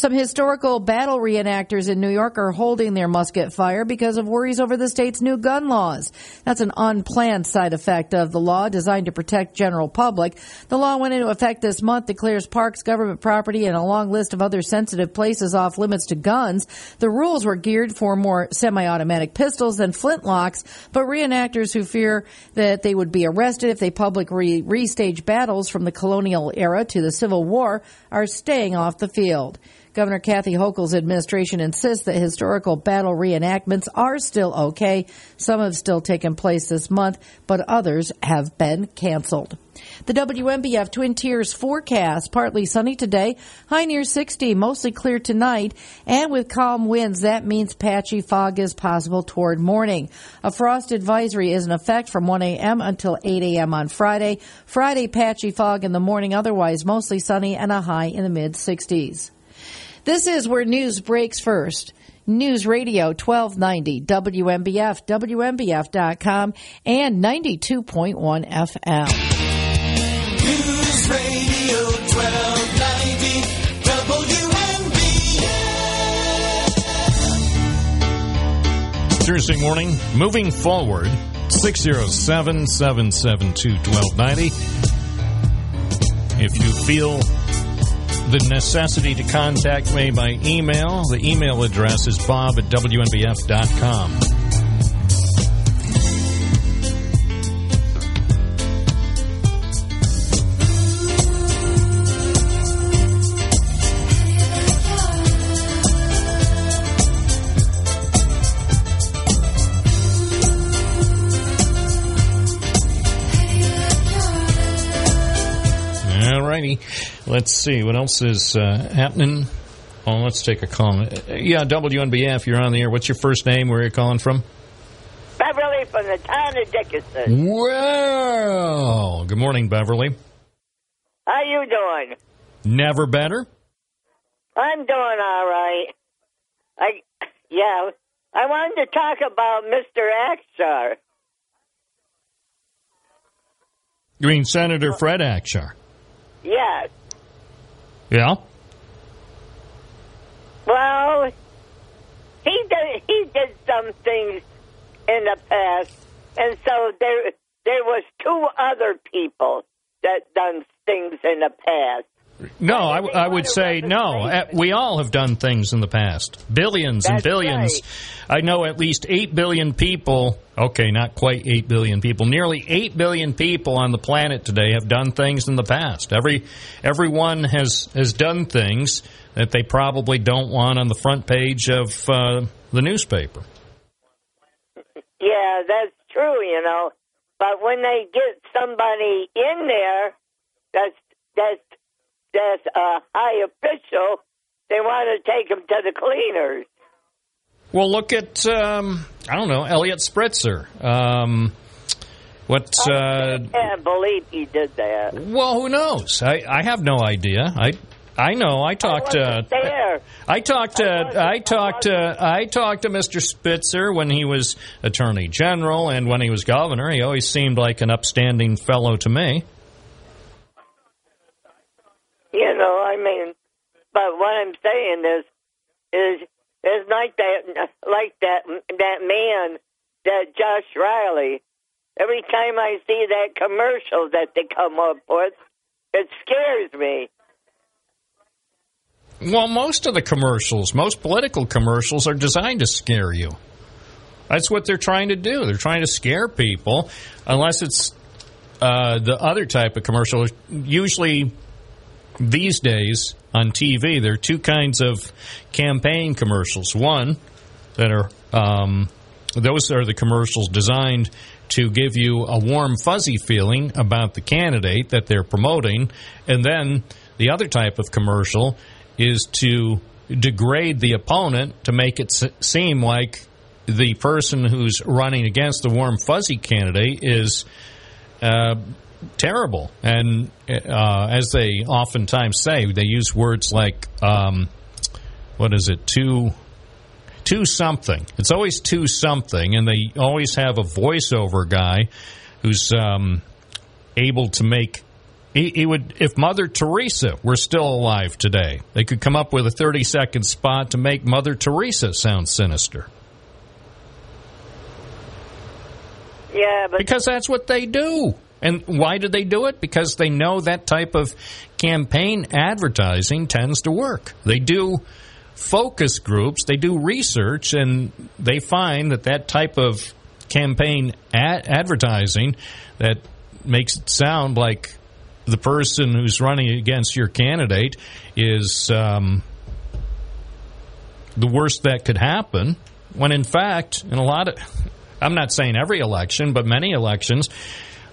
Some historical battle reenactors in New York are holding their musket fire because of worries over the state's new gun laws. That's an unplanned side effect of the law designed to protect general public. The law went into effect this month, declares parks, government property, and a long list of other sensitive places off limits to guns. The rules were geared for more semi-automatic pistols than flintlocks, but reenactors who fear that they would be arrested if they publicly restage battles from the colonial era to the Civil War are staying off the field. Governor Kathy Hochul's administration insists that historical battle reenactments are still okay. Some have still taken place this month, but others have been canceled. The WNBF Twin Tiers forecast partly sunny today, high near 60, mostly clear tonight, and with calm winds, that means patchy fog is possible toward morning. A frost advisory is in effect from 1 a.m. until 8 a.m. on Friday. Friday, patchy fog in the morning, otherwise mostly sunny and a high in the mid 60s. This is where news breaks first. News Radio 1290 WNBF, WNBF.com, and 92.1 FM. News Radio 1290 WNBF. Thursday morning, moving forward, 607 772 1290. If you feel the necessity to contact me by email, the email address is bob at wnbf.com. All righty. Let's see what else is uh, happening. Oh, let's take a call. Uh, Yeah, WNBF, you're on the air. What's your first name? Where are you calling from? Beverly from the town of Dickinson. Well, good morning, Beverly. How are you doing? Never better. I'm doing all right. I yeah. I wanted to talk about Mr. Akshar. You mean Senator Fred Akshar? Yes. Yeah. Well, he did he did some things in the past, and so there there was two other people that done things in the past. No, I, I would say no. Uh, We all have done things in the past. Billions and That's billions. I know at least 8 billion people, okay, not quite 8 billion people, nearly 8 billion people on the planet today have done things in the past. Every Everyone has, has done things that they probably don't want on the front page of uh, the newspaper. Yeah, that's true, you know. But when they get somebody in there that's that's that's a high official, they want to take him to the cleaners. Well, look at, um, I don't know, Elliot Spitzer. Um, what. Uh, I can't believe he did that. Well, who knows? I, I have no idea. I I know. I talked to There. I talked to I talked to I talked to Mr. Spitzer when he was Attorney General and when he was governor. He always seemed like an upstanding fellow to me. You know, I mean, but what I'm saying is, is is like that, like that that man, that Josh Riley. Every time I see that commercial that they come up with, it scares me. Well, most of the commercials, most political commercials, are designed to scare you. That's what they're trying to do. They're trying to scare people, unless it's uh, the other type of commercial. Usually, these days on TV, there are two kinds of campaign commercials. One that are um, those are the commercials designed to give you a warm, fuzzy feeling about the candidate that they're promoting. And then the other type of commercial is to degrade the opponent to make it seem like the person who's running against the warm, fuzzy candidate is uh, terrible. And uh, as they oftentimes say, they use words like, um, what is it, too, too something. It's always two something, and they always have a voiceover guy who's um, able to make. He, he would, if Mother Teresa were still alive today, they could come up with a 30 second spot to make Mother Teresa sound sinister. Yeah, but Because that's what they do. And why do they do it? Because they know that type of campaign advertising tends to work. They do focus groups, they do research, and they find that that type of campaign ad- advertising that makes it sound like the person who's running against your candidate is um, the worst that could happen. When in fact, in a lot of, I'm not saying every election, but many elections,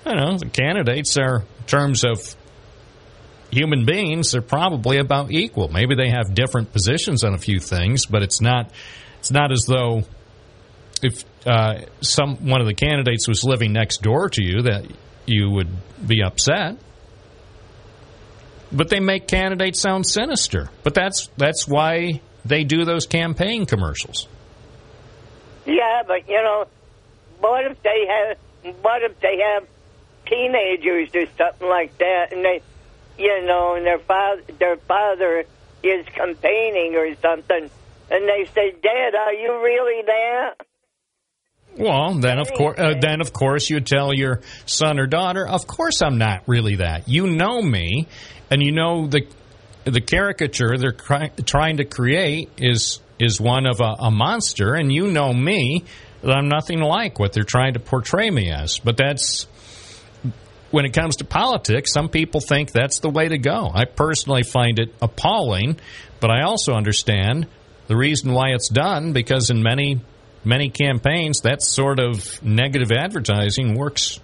you know, the candidates are, in terms of human beings, they're probably about equal. Maybe they have different positions on a few things, but it's not, it's not as though if uh, some one of the candidates was living next door to you that you would be upset. But they make candidates sound sinister. But that's that's why they do those campaign commercials. yeah, but you know, what if they have? What if they have teenagers or something like that, and they, you know, and their father, their father is campaigning or something, and they say, "Dad, are you really that?" Well, then of course, uh, then of course you tell your son or daughter, "Of course I'm not really that. You know me, and you know the the caricature they're cri- trying to create is is one of a, a monster, and you know me that I'm nothing like what they're trying to portray me as. But that's when it comes to politics, some people think that's the way to go. I personally find it appalling, but I also understand the reason why it's done because in many many campaigns that sort of negative advertising works.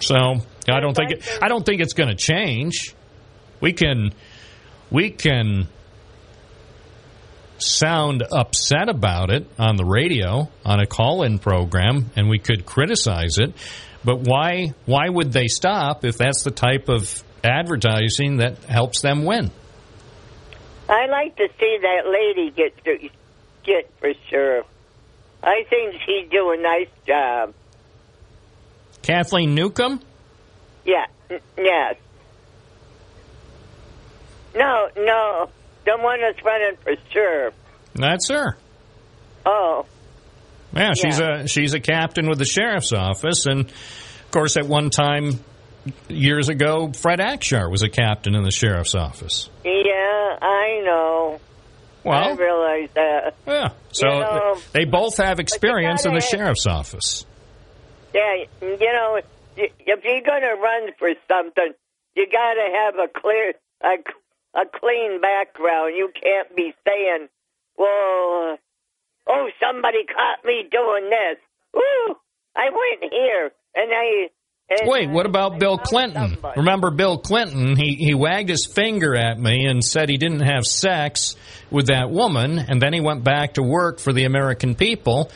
So, I don't think it, I don't think it's going to change. We can we can sound upset about it on the radio on a call-in program and we could criticize it but why why would they stop if that's the type of advertising that helps them win I like to see that lady get get for sure. I think she'd do a nice job. Kathleen Newcomb Yeah, yes. No, no, the one that's running for sure. that's her Oh, yeah she's a she's a captain with the sheriff's office and of course at one time years ago Fred Akshar was a captain in the sheriff's office yeah, I know. Well, I realize that. yeah so You know, they both have experience in the gotta- sheriff's office Yeah, you know, if you're going to run for something, you got to have a clear, a, a clean background. You can't be saying, "Well, oh, somebody caught me doing this. Ooh, I went here and I." And Wait, what about Bill Clinton? Remember Bill Clinton? He he wagged his finger at me and said he didn't have sex with that woman, and then he went back to work for the American people.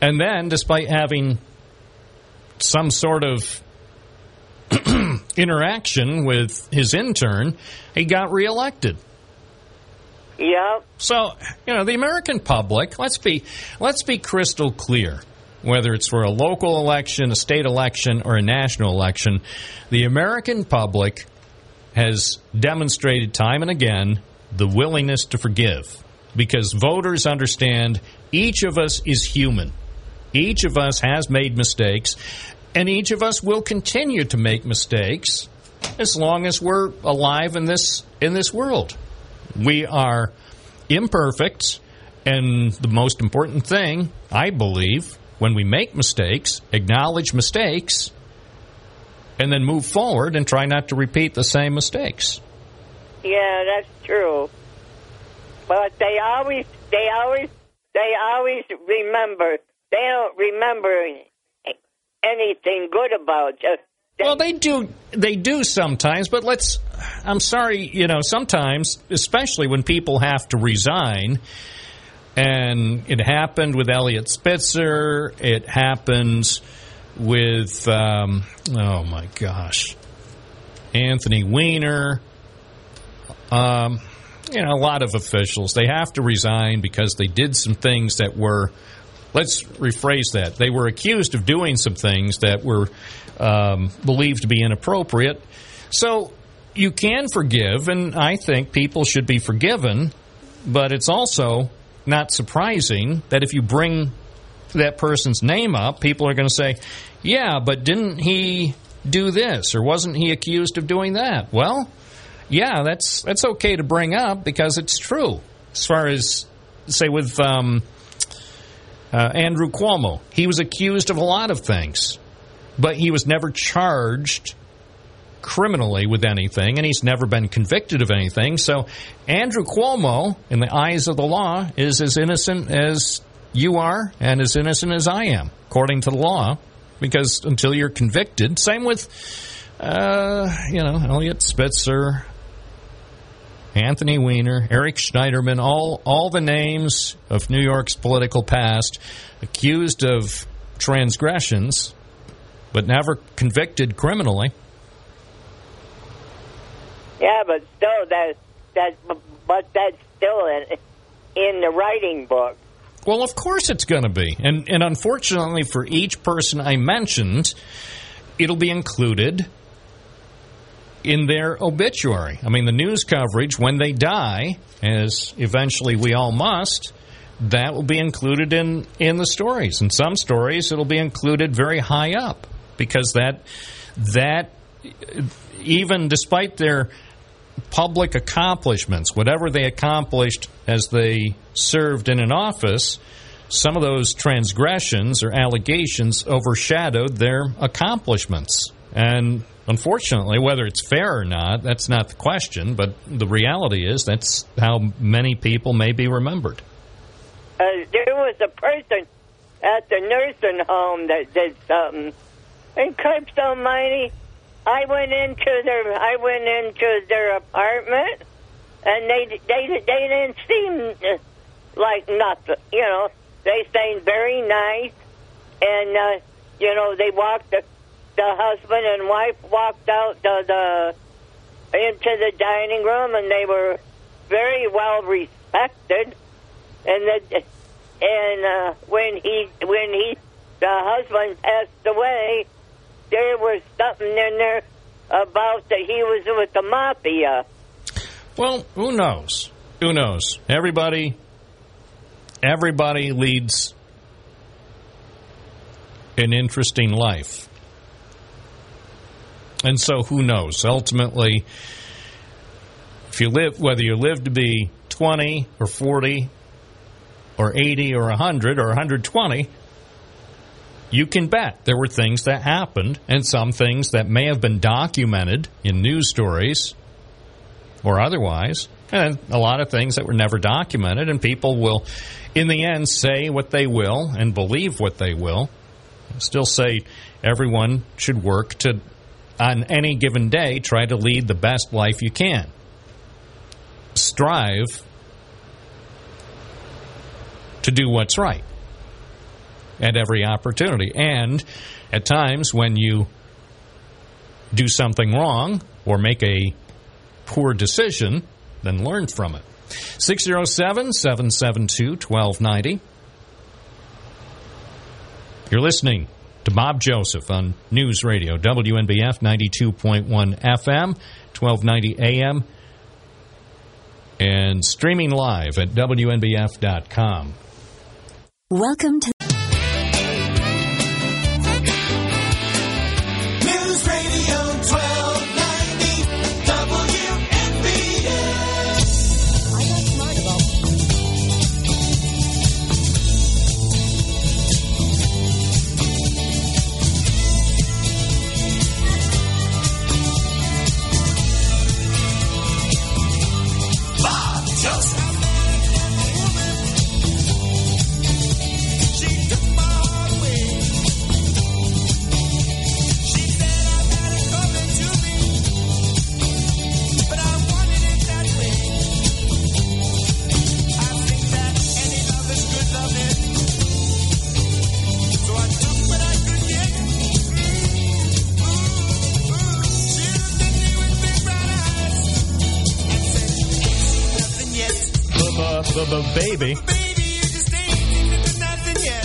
And then, despite having some sort of <clears throat> interaction with his intern, he got reelected. Yep. So, you know, the American public, let's be let's be crystal clear. Whether it's for a local election, a state election, or a national election, the American public has demonstrated time and again the willingness to forgive because voters understand each of us is human. Each of us has made mistakes, and each of us will continue to make mistakes as long as we're alive in this in this world. We are imperfect, and the most important thing, I believe, when we make mistakes, acknowledge mistakes, and then move forward and try not to repeat the same mistakes. Yeah, that's true. But they always, they always, they always remember they don't remember anything good about you. Well, they do. They do sometimes, but let's. I'm sorry. You know, sometimes, especially when people have to resign, and it happened with Elliot Spitzer. It happens with. Um, oh my gosh, Anthony Weiner. Um, you know, a lot of officials they have to resign because they did some things that were. Let's rephrase that. They were accused of doing some things that were um, believed to be inappropriate. So you can forgive, and I think people should be forgiven, but it's also not surprising that if you bring that person's name up, people are going to say, yeah, but didn't he do this or wasn't he accused of doing that? Well, yeah, that's that's okay to bring up because it's true. As far as say with um, uh, Andrew Cuomo, he was accused of a lot of things but he was never charged criminally with anything, and he's never been convicted of anything. So Andrew Cuomo, in the eyes of the law, is as innocent as you are and as innocent as I am, according to the law, because until you're convicted, same with, uh, you know, Elliot Spitzer, Anthony Weiner, Eric Schneiderman, all, all the names of New York's political past accused of transgressions but never convicted criminally. Yeah, but still, that that but that's still in in the writing book. Well, of course it's going to be, and and unfortunately for each person I mentioned, it'll be included in their obituary. I mean, the news coverage when they die, as eventually we all must, that will be included in in the stories. In some stories, it'll be included very high up because that that even despite their public accomplishments, whatever they accomplished as they served in an office, some of those transgressions or allegations overshadowed their accomplishments. And unfortunately, whether it's fair or not, that's not the question, but the reality is that's how many people may be remembered. Uh, there was a person at the nursing home that did something and Christ Almighty, I went into their I went into their apartment, and they they they didn't seem like nothing. You know, they seemed very nice, and uh, you know they walked the the husband and wife walked out the, the into the dining room, and they were very well respected, and the and uh, when he when he the husband passed away there was something in there about that he was with the mafia. Well, who knows? Who knows? Everybody, everybody leads an interesting life. And so who knows? Ultimately, if you live, whether you live to be 20 or 40 or 80 or 100 or 120, you can bet there were things that happened and some things that may have been documented in news stories or otherwise, and a lot of things that were never documented. And people will, in the end, say what they will and believe what they will. Still say everyone should work to, on any given day, try to lead the best life you can. Strive to do what's right at every opportunity. And at times when you do something wrong or make a poor decision, then learn from it. 607 772 1290. You're listening to Bob Joseph on News Radio, WNBF 92.1 FM, 1290 AM, and streaming live at WNBF.com. Welcome to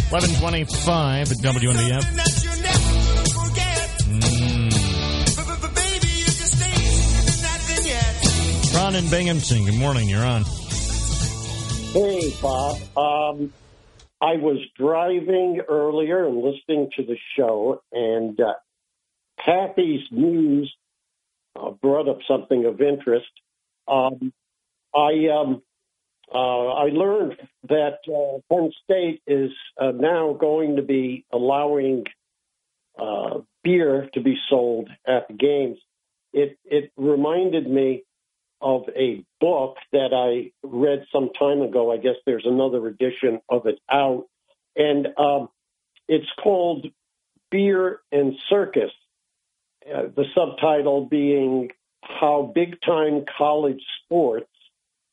1125 at WNBF. Mm. Ron and Binghamton, good morning. You're on. Hey, Bob. Um, I was driving earlier and listening to the show, and uh, Kathy's news uh, brought up something of interest. Um, I um, uh, I learned that uh, Penn State is uh, now going to be allowing uh, beer to be sold at the games. It it reminded me of a book that I read some time ago. I guess there's another edition of it out, and um, it's called Beer and Circus. Uh, the subtitle being How Big Time College Sports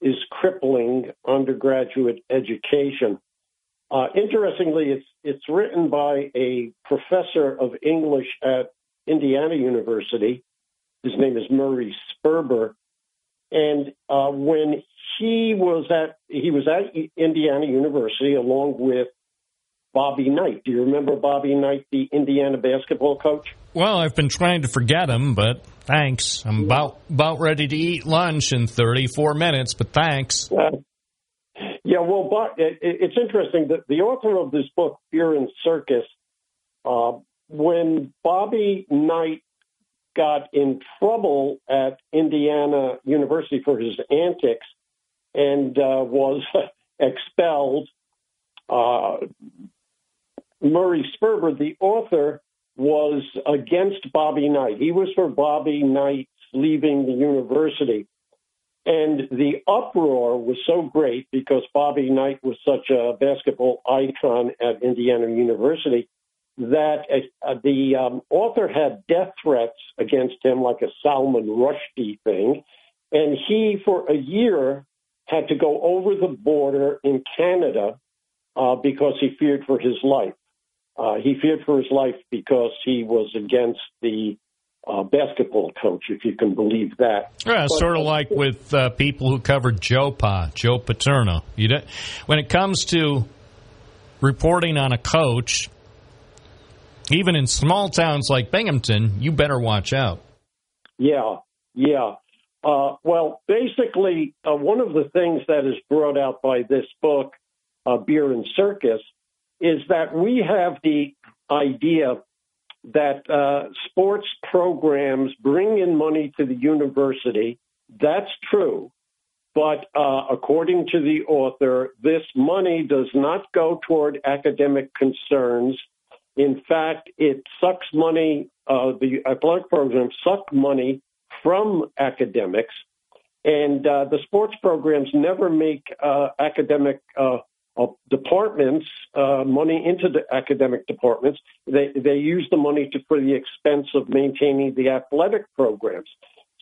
is Crippling Undergraduate Education. Uh, interestingly, it's it's written by a professor of English at Indiana University. His name is Murray Sperber, and uh, when he was at he was at Indiana University along with Bobby Knight. Do you remember Bobby Knight, the Indiana basketball coach? Well, I've been trying to forget him, but thanks. I'm about about ready to eat lunch in 34 minutes, but thanks. Uh, yeah, well, but it, it's interesting that the author of this book, Beer and Circus, uh, when Bobby Knight got in trouble at Indiana University for his antics and uh, was <laughs> expelled, uh, Murray Sperber, the author, was against Bobby Knight. He was for Bobby Knight leaving the university. And the uproar was so great because Bobby Knight was such a basketball icon at Indiana University that uh, the um, author had death threats against him, like a Salman Rushdie thing. And he, for a year, had to go over the border in Canada uh, because he feared for his life. Uh, he feared for his life because he was against the uh, basketball coach, if you can believe that. Yeah, But- sort of like with uh, people who covered Joe Pa, Joe Paterno. You don't, when it comes to reporting on a coach, even in small towns like Binghamton, you better watch out. Yeah, yeah. Uh, well, basically, uh, one of the things that is brought out by this book, uh, Beer and Circus, is that we have the idea that uh, sports programs bring in money to the university. That's true. But uh, according to the author, this money does not go toward academic concerns. In fact, it sucks money, uh, the athletic programs suck money from academics, and uh, the sports programs never make uh, academic uh, departments uh, money into the academic departments. They they use the money to for the expense of maintaining the athletic programs.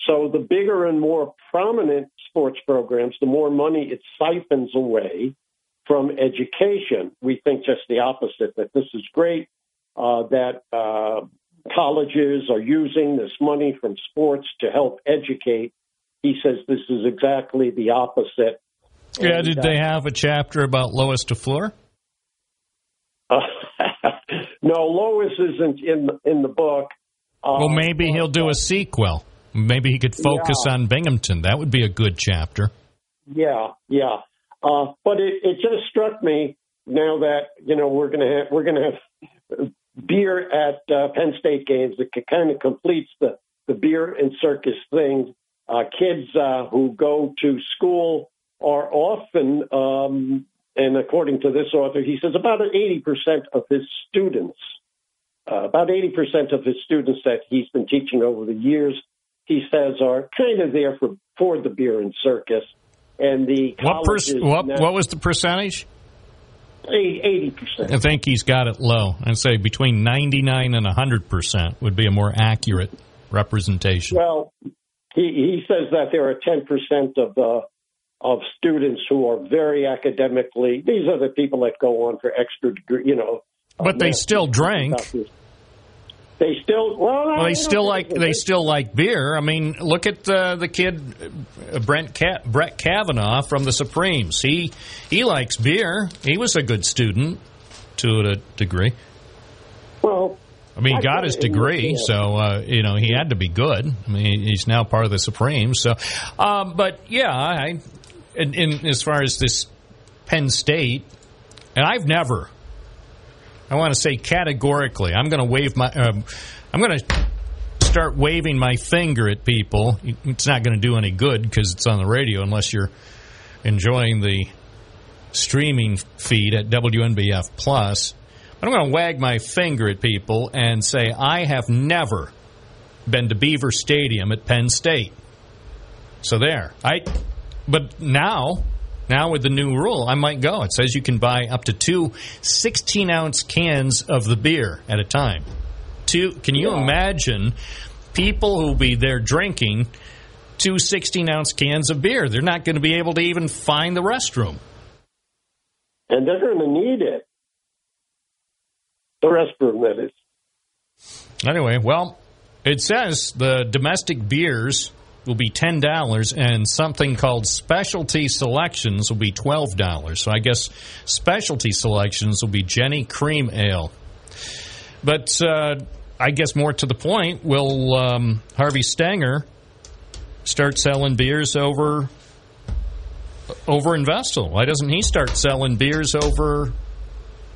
So the bigger and more prominent sports programs, the more money it siphons away from education. We think just the opposite, that this is great, uh, that uh, colleges are using this money from sports to help educate. He says this is exactly the opposite. Yeah, And, did uh, they have a chapter about Lois DeFleur? <laughs> no, Lois isn't in in the book. Uh, well, maybe he'll do a sequel. Maybe he could focus Yeah. on Binghamton. That would be a good chapter. Yeah, yeah. Uh, but it, it just struck me now that you know we're gonna have we're gonna have beer at uh, Penn State games. It kind of completes the the beer and circus thing. Uh, kids uh, who go to school are often, um, and according to this author, he says about eighty percent of his students, uh, about eighty percent of his students that he's been teaching over the years, he says are kind of there for for the beer and circus. And the What, what, now- what was the percentage? eighty percent. I think he's got it low. I'd say between 99 and 100% would be a more accurate representation. Well, he, he says that there are ten percent of the of students who are very academically. These are the people that go on for extra degree. You know, But they still drink. doctors. They still well. Well, they still like they still like beer. I mean, look at uh, the kid uh, Brent Ca- Brett Kavanaugh from the Supremes. He he likes beer. He was a good student to a degree. Well, I mean, he got his degree, so uh, you know he had to be good. I mean, he's now part of the Supremes. So, um, but yeah, I in, in as far as this Penn State, and I've never. I want to say categorically, I'm going to wave my. Um, I'm going to start waving my finger at people. It's not going to do any good because it's on the radio unless you're enjoying the streaming feed at WNBF Plus. But I'm going to wag my finger at people and say I have never been to Beaver Stadium at Penn State. So there. I but now now with the new rule, I might go. It says you can buy up to two 16 ounce cans of the beer at a time. Two can you imagine people who'll be there drinking two 16 ounce cans of beer? They're not going to be able to even find the restroom. and they're going to need it. The restroom, that is. Anyway, well, it says the domestic beers will be ten dollars, and something called specialty selections will be twelve dollars. So I guess specialty selections will be Genny Cream Ale. But uh, I guess more to the point, will um, Harvey Stenger start selling beers over over in Vestal? Why doesn't he start selling beers over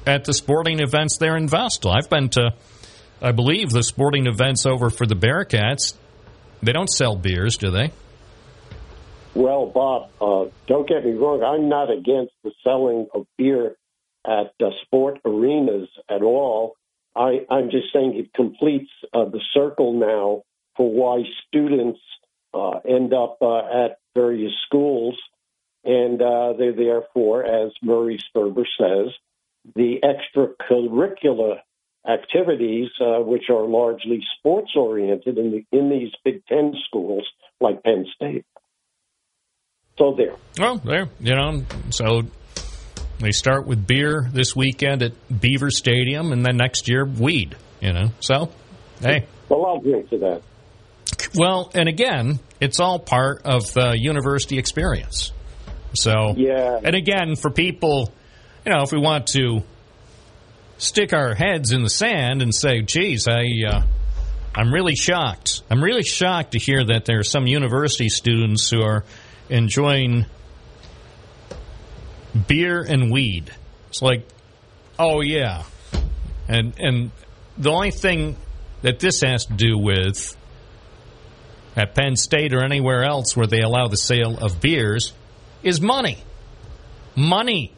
at the sporting events there in Vestal? I've been to, I believe, the sporting events over for the Bearcats. They don't sell beers, do they? Well, Bob, uh, don't get me wrong. I'm not against the selling of beer at uh, sport arenas at all. I, I'm just saying it completes uh, the circle now for why students uh, end up uh, at various schools, and uh, they're there for, as Murray Sperber says, the extracurricular activities, uh, which are largely sports oriented in, the, in these Big Ten schools like Penn State. So there. Well, there, you know, so they start with beer this weekend at Beaver Stadium, and then next year, weed, you know. So, hey. Well, I'll drink to that. Well, and again, it's all part of the university experience. So, yeah. And again, for people, you know, if we want to stick our heads in the sand and say, "Geez, I, uh, I'm really shocked. I'm really shocked to hear that there are some university students who are enjoying beer and weed." It's like, oh yeah, and and the only thing that this has to do with at Penn State or anywhere else where they allow the sale of beers is money. Money.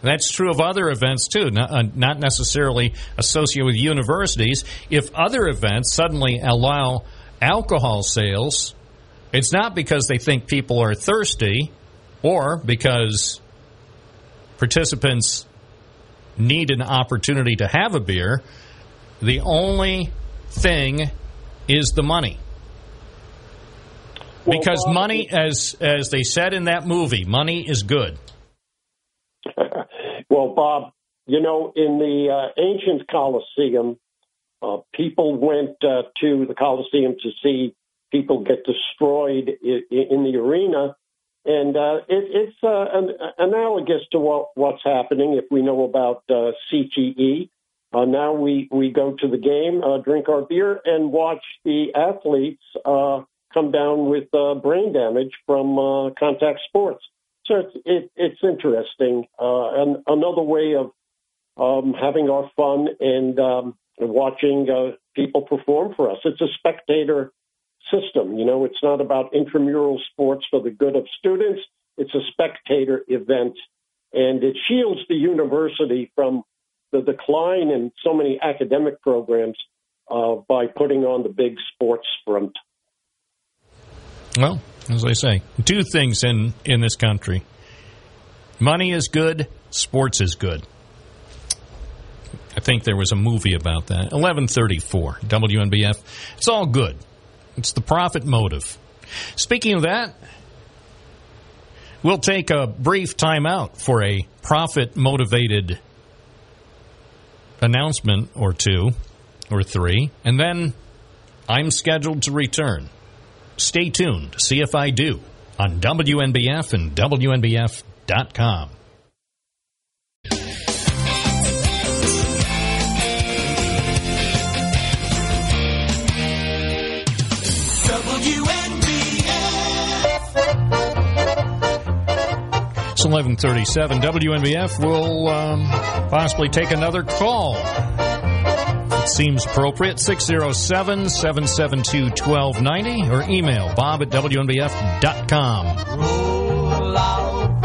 That's true of other events too, not, uh, not necessarily associated with universities. If other events suddenly allow alcohol sales, it's not because they think people are thirsty or because participants need an opportunity to have a beer. The only thing is the money. Because money, as as they said in that movie, money is good. <laughs> Well, Bob, you know, in the uh, ancient Colosseum, uh, people went uh, to the Colosseum to see people get destroyed in, in the arena. And uh, it, it's uh, an, analogous to what, what's happening if we know about uh, CTE. Uh, now we, we go to the game, uh, drink our beer, and watch the athletes uh, come down with uh, brain damage from uh, contact sports. So it's, it, it's interesting. Uh, and another way of um, having our fun and um, watching uh, people perform for us. It's a spectator system. You know, it's not about intramural sports for the good of students. It's a spectator event, and it shields the university from the decline in so many academic programs uh, by putting on the big sports front. Well, as I say, two things in in this country: money is good, sports is good. I think there was a movie about that. Eleven thirty four WNBF. It's all good. It's the profit motive. Speaking of that, we'll take a brief time out for a profit motivated announcement or two. or three, and then I'm scheduled to return. Stay tuned see if I do on WNBF and WNBF.com. It's 1137. WNBF will um, possibly take another call. Seems appropriate. 607 772 1290 or email bob at WNBF.com. Roll out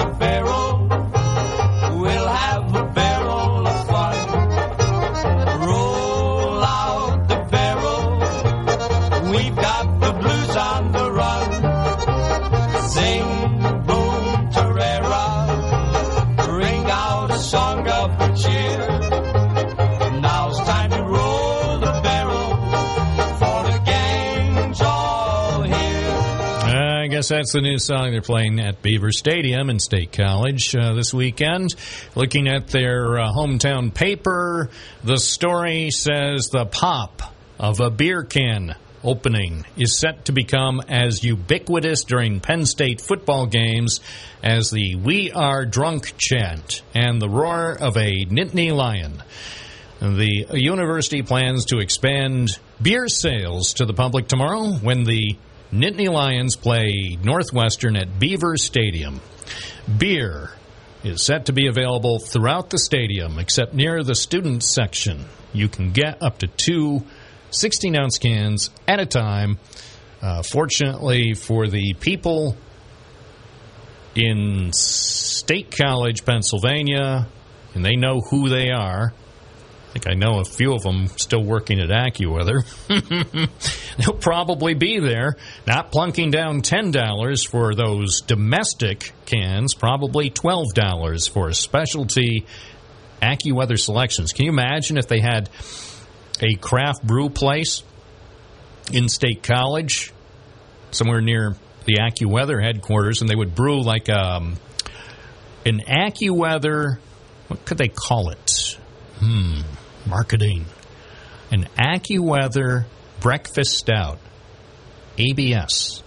Guess that's the new song they're playing at Beaver Stadium in State College uh, this weekend. Looking at their uh, hometown paper, the story says the pop of a beer can opening is set to become as ubiquitous during Penn State football games as the We Are Drunk chant and the roar of a Nittany lion. The university plans to expand beer sales to the public tomorrow when the Nittany Lions play Northwestern at Beaver Stadium. Beer is set to be available throughout the stadium except near the student section. You can get up to two 16 ounce cans at a time. Uh, fortunately for the people in State College, Pennsylvania, and they know who they are. I think I know a few of them still working at AccuWeather. <laughs> They'll probably be there, not plunking down $10 for those domestic cans, probably $12 for specialty AccuWeather selections. Can you imagine if they had a craft brew place in State College, somewhere near the AccuWeather headquarters, and they would brew like um, an AccuWeather, what could they call it? Hmm, marketing. An AccuWeather breakfast stout. ABS.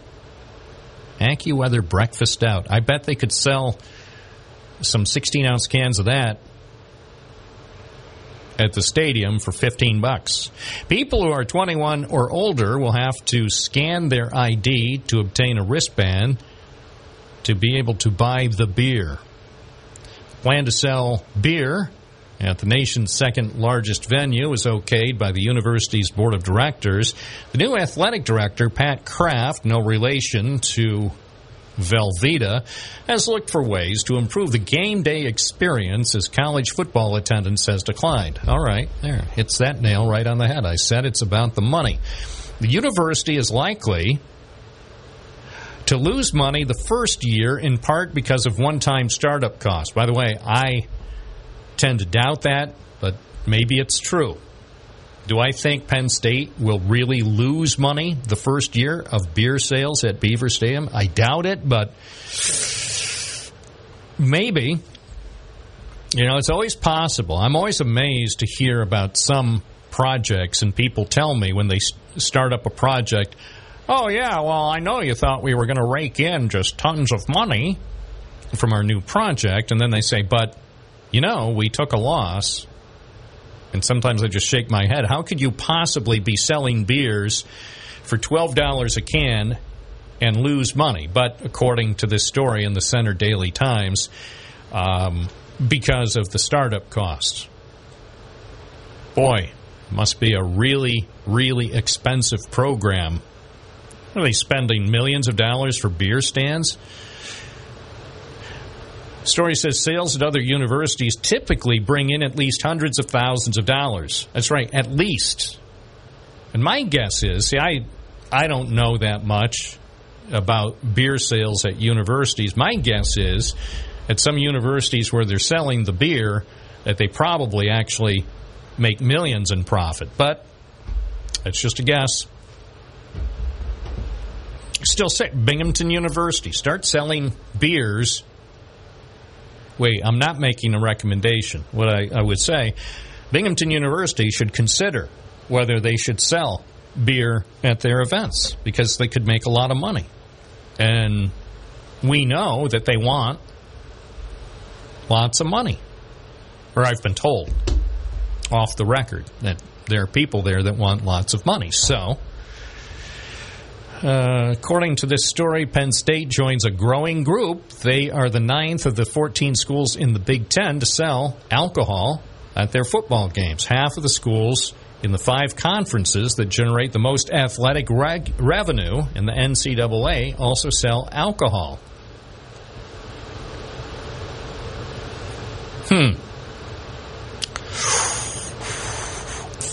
AccuWeather breakfast stout. I bet they could sell some 16 ounce cans of that at the stadium for 15 bucks. People who are 21 or older will have to scan their ID to obtain a wristband to be able to buy the beer. Plan to sell beer at the nation's second largest venue is okayed by the university's board of directors. The new athletic director, Pat Kraft, no relation to Velveeta, has looked for ways to improve the game day experience as college football attendance has declined. All right, there, hits that nail right on the head. I said it's about the money. The university is likely to lose money the first year in part because of one time startup costs. By the way, I tend to doubt that, but maybe it's true. Do I think Penn State will really lose money the first year of beer sales at Beaver Stadium? I doubt it, but maybe. You know, it's always possible. I'm always amazed to hear about some projects, and people tell me when they start up a project, oh, yeah, well, I know you thought we were going to rake in just tons of money from our new project. And then they say, but, you know, we took a loss. And sometimes I just shake my head. How could you possibly be selling beers for $12 a can and lose money? But according to this story in the Centre Daily Times, um, because of the startup costs. Boy, must be a really, really expensive program. Are they spending millions of dollars for beer stands? Story says sales at other universities typically bring in at least hundreds of thousands of dollars. That's right, at least. And my guess is, see, I I don't know that much about beer sales at universities. My guess is at some universities where they're selling the beer that they probably actually make millions in profit. But it's just a guess. Still say Binghamton University start selling beers wait, I'm not making a recommendation. What I, I would say, Binghamton University should consider whether they should sell beer at their events because they could make a lot of money. And we know that they want lots of money. Or I've been told off the record that there are people there that want lots of money. So, uh, according to this story, Penn State joins a growing group. They are the ninth of the 14 schools in the Big Ten to sell alcohol at their football games. Half of the schools in the five conferences that generate the most athletic reg- revenue in the NCAA also sell alcohol. Hmm.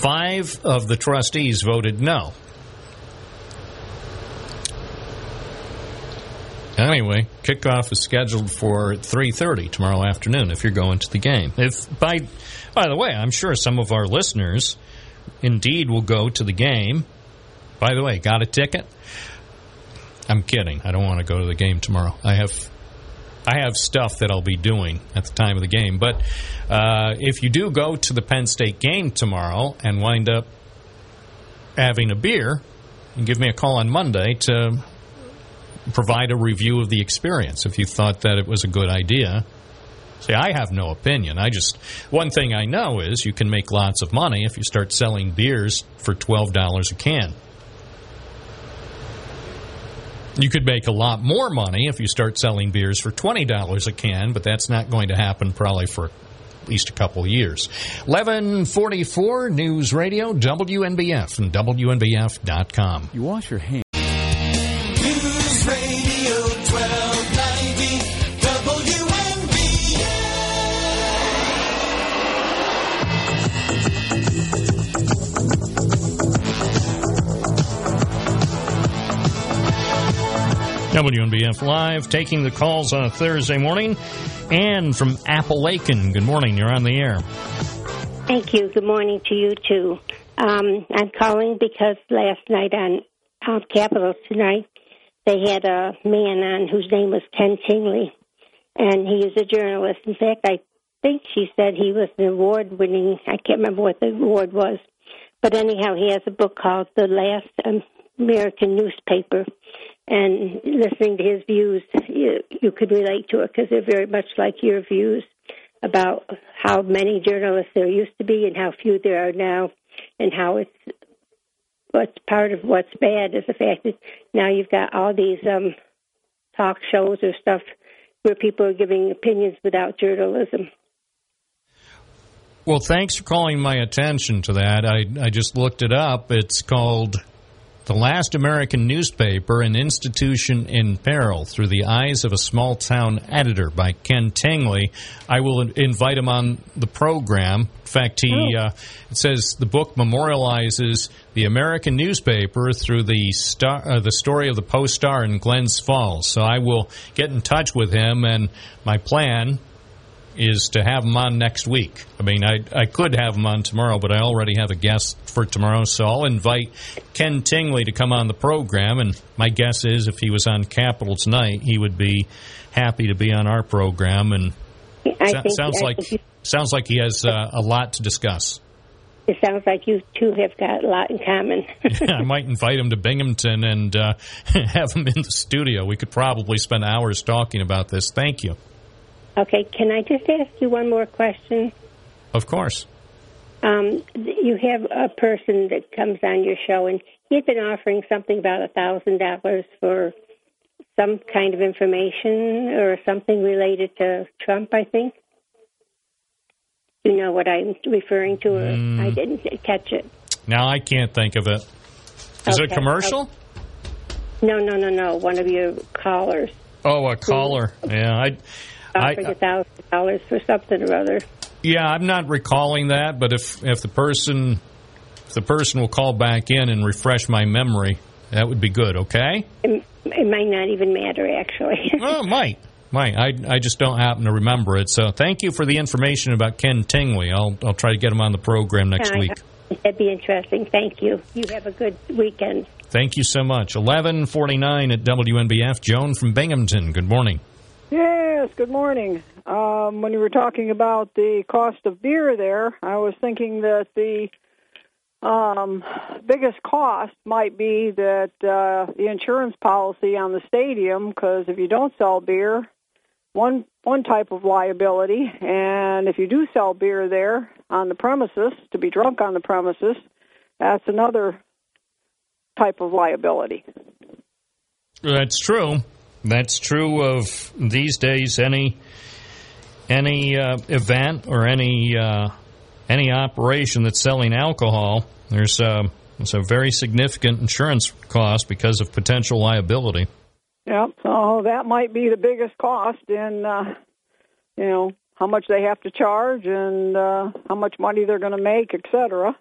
Five of the trustees voted no. Anyway, kickoff is scheduled for 3:30 tomorrow afternoon if you're going to the game. If by by the way, I'm sure some of our listeners indeed will go to the game. By the way, got a ticket? I'm kidding. I don't want to go to the game tomorrow. I have I have stuff that I'll be doing at the time of the game. But uh, if you do go to the Penn State game tomorrow and wind up having a beer, you give me a call on Monday to provide a review of the experience if you thought that it was a good idea. See, I have no opinion. I just one thing I know is you can make lots of money if you start selling beers for twelve dollars a can. You could make a lot more money if you start selling beers for $20 a can, but that's not going to happen probably for at least a couple years. 1144 News Radio, WNBF, and WNBF.com. You wash your hands. WNBF Live, taking the calls on a Thursday morning. And from Apalachin, good morning. You're on the air. Thank you. Good morning to you too. Um, I'm calling because last night on um, Capital Tonight they had a man on whose name was Ken Tingley, and he is a journalist. In fact, I think she said he was an award-winning. I can't remember what the award was, but anyhow, he has a book called "The Last American Newspaper." And listening to his views, you, you could relate to it because they're very much like your views about how many journalists there used to be and how few there are now, and how it's what's part of what's bad is the fact that now you've got all these um, talk shows or stuff where people are giving opinions without journalism. Well, thanks for calling my attention to that. I, I just looked it up. It's called The Last American Newspaper An Institution in Peril Through the Eyes of a Small Town Editor by Ken Tingley. I will invite him on the program. In fact, he uh, it says the book memorializes the American newspaper through the star, uh, the story of the Post Star in Glens Falls. So I will get in touch with him, and my plan is to have him on next week. I mean, I I could have him on tomorrow, but I already have a guest for tomorrow, so I'll invite Ken Tingley to come on the program. And my guess is, if he was on Capital Tonight, he would be happy to be on our program. And I so- think- sounds I like you- sounds like he has uh, a lot to discuss. It sounds like you two have got a lot in common. <laughs> <laughs> I might invite him to Binghamton and uh, <laughs> have him in the studio. We could probably spend hours talking about this. Thank you. Okay, can I just ask you one more question? Of course. Um, you have a person that comes on your show, and he's been offering something about a thousand dollars for some kind of information or something related to Trump. I think. You know what I'm referring to, or Mm. I didn't catch it. Now I can't think of it. Is it a Okay. commercial? No, no, no, no. One of your callers Oh, a caller. Yeah, I, offered a I, thousand dollars for something or other. yeah, I'm not recalling that. But if if the person if the person will call back in and refresh my memory, that would be good. Okay. It, it might not even matter, actually. <laughs> Oh, might. Might. I, I just don't happen to remember it. So thank you for the information about Ken Tingley. I'll I'll try to get him on the program next I- week. That'd be interesting. Thank you. You have a good weekend. Thank you so much. 1149 at WNBF. Joan from Binghamton. Good morning. Yes, good morning. Um, when you were talking about the cost of beer there, I was thinking that the um, biggest cost might be that uh, the insurance policy on the stadium, because if you don't sell beer, one one type of liability, and if you do sell beer there on the premises to be drunk on the premises, that's another type of liability. That's true. That's true of these days. Any any uh, event or any uh, any operation that's selling alcohol, there's a, there's a very significant insurance cost because of potential liability. Yep. So that might be the biggest cost in, uh, you know, how much they have to charge and uh, how much money they're going to make, et cetera.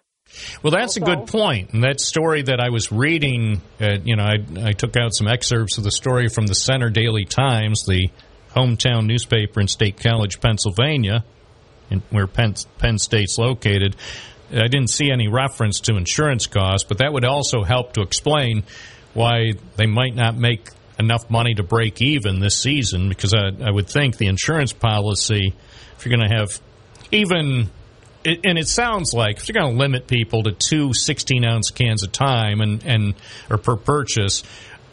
Well, that's a good point. And that story that I was reading, uh, you know, I, I took out some excerpts of the story from the Centre Daily Times, the hometown newspaper in State College, Pennsylvania, in, where Penn, Penn State's located. I didn't see any reference to insurance costs, but that would also help to explain why they might not make enough money to break even this season. Because I, I would think the insurance policy, if you're going to have even it, and it sounds like if you're going to limit people to two 16 ounce cans a time and, and or per purchase,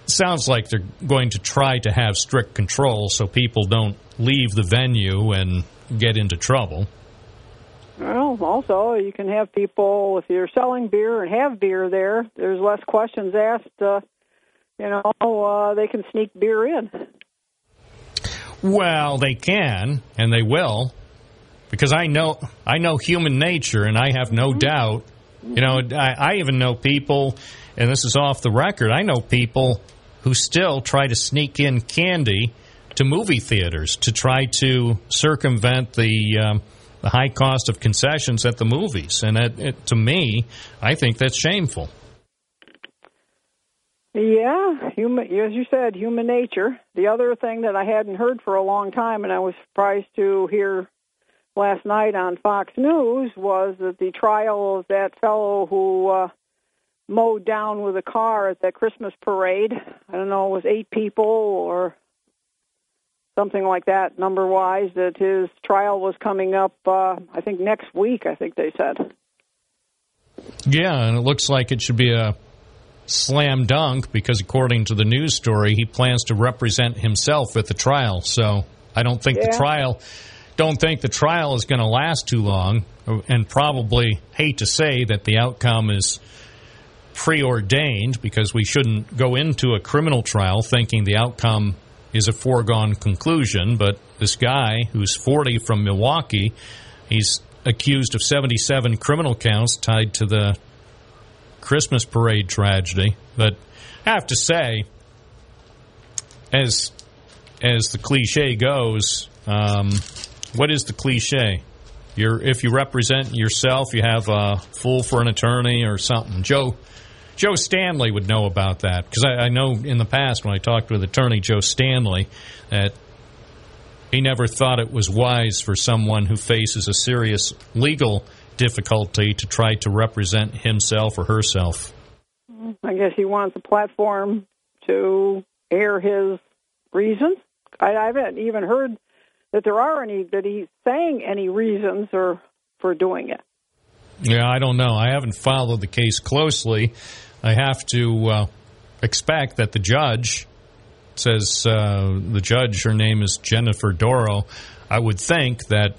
it sounds like they're going to try to have strict control so people don't leave the venue and get into trouble. Well, also you can have people if you're selling beer and have beer there. There's less questions asked. Uh, you know, uh, they can sneak beer in. Well, they can, and they will, because I know I know human nature, and I have no doubt. You know, I, I even know people, and this is off the record. I know people who still try to sneak in candy to movie theaters to try to circumvent the um, the high cost of concessions at the movies, and it, it, to me, I think that's shameful. Yeah, human, as you said, human nature. The other thing that I hadn't heard for a long time, and I was surprised to hear last night on Fox News, was that the trial of that fellow who uh, mowed down with a car at that Christmas parade. I don't know, it was eight people or something like that, number wise. That his trial was coming up, uh, I think next week. I think they said. Yeah, and it looks like it should be a slam dunk because, according to the news story, he plans to represent himself at the trial. So I don't think Yeah. the trial. Don't think the trial is going to last too long, and probably hate to say that the outcome is preordained because we shouldn't go into a criminal trial thinking the outcome is a foregone conclusion. But this guy who's 40 from Milwaukee, he's accused of 77 criminal counts tied to the Christmas parade tragedy. But I have to say, as as the cliche goes, um, what is the cliche? You're if you represent yourself, you have a fool for an attorney or something. Joe Joe Stanley would know about that because I, I know in the past when I talked with attorney Joe Stanley that he never thought it was wise for someone who faces a serious legal difficulty to try to represent himself or herself. I guess he wants a platform to air his reasons. I, I haven't even heard that there are any that he's saying any reasons or for doing it. Yeah, I don't know. I haven't followed the case closely. I have to uh, expect that the judge says uh, the judge, her name is Jennifer Dorow. I would think that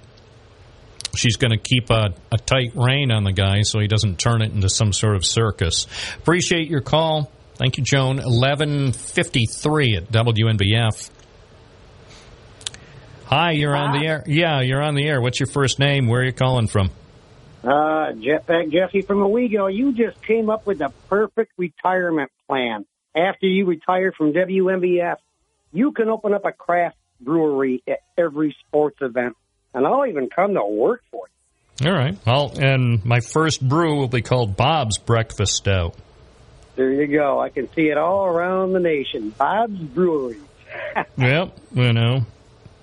she's going to keep a, a tight rein on the guy so he doesn't turn it into some sort of circus. Appreciate your call. Thank you, Joan. Eleven fifty three at WNBF. Hi, you're on the air. Yeah, you're on the air. What's your first name? Where are you calling from? Uh, Jetpack Jesse from Owego, you just came up with the perfect retirement plan. After you retire from WNBF, you can open up a craft brewery at every sports event, and I'll even come to work for you. All right. Well, and my first brew will be called Bob's Breakfast Stout. There you go. I can see it all around the nation. Bob's Brewery. <laughs> Yep, you know,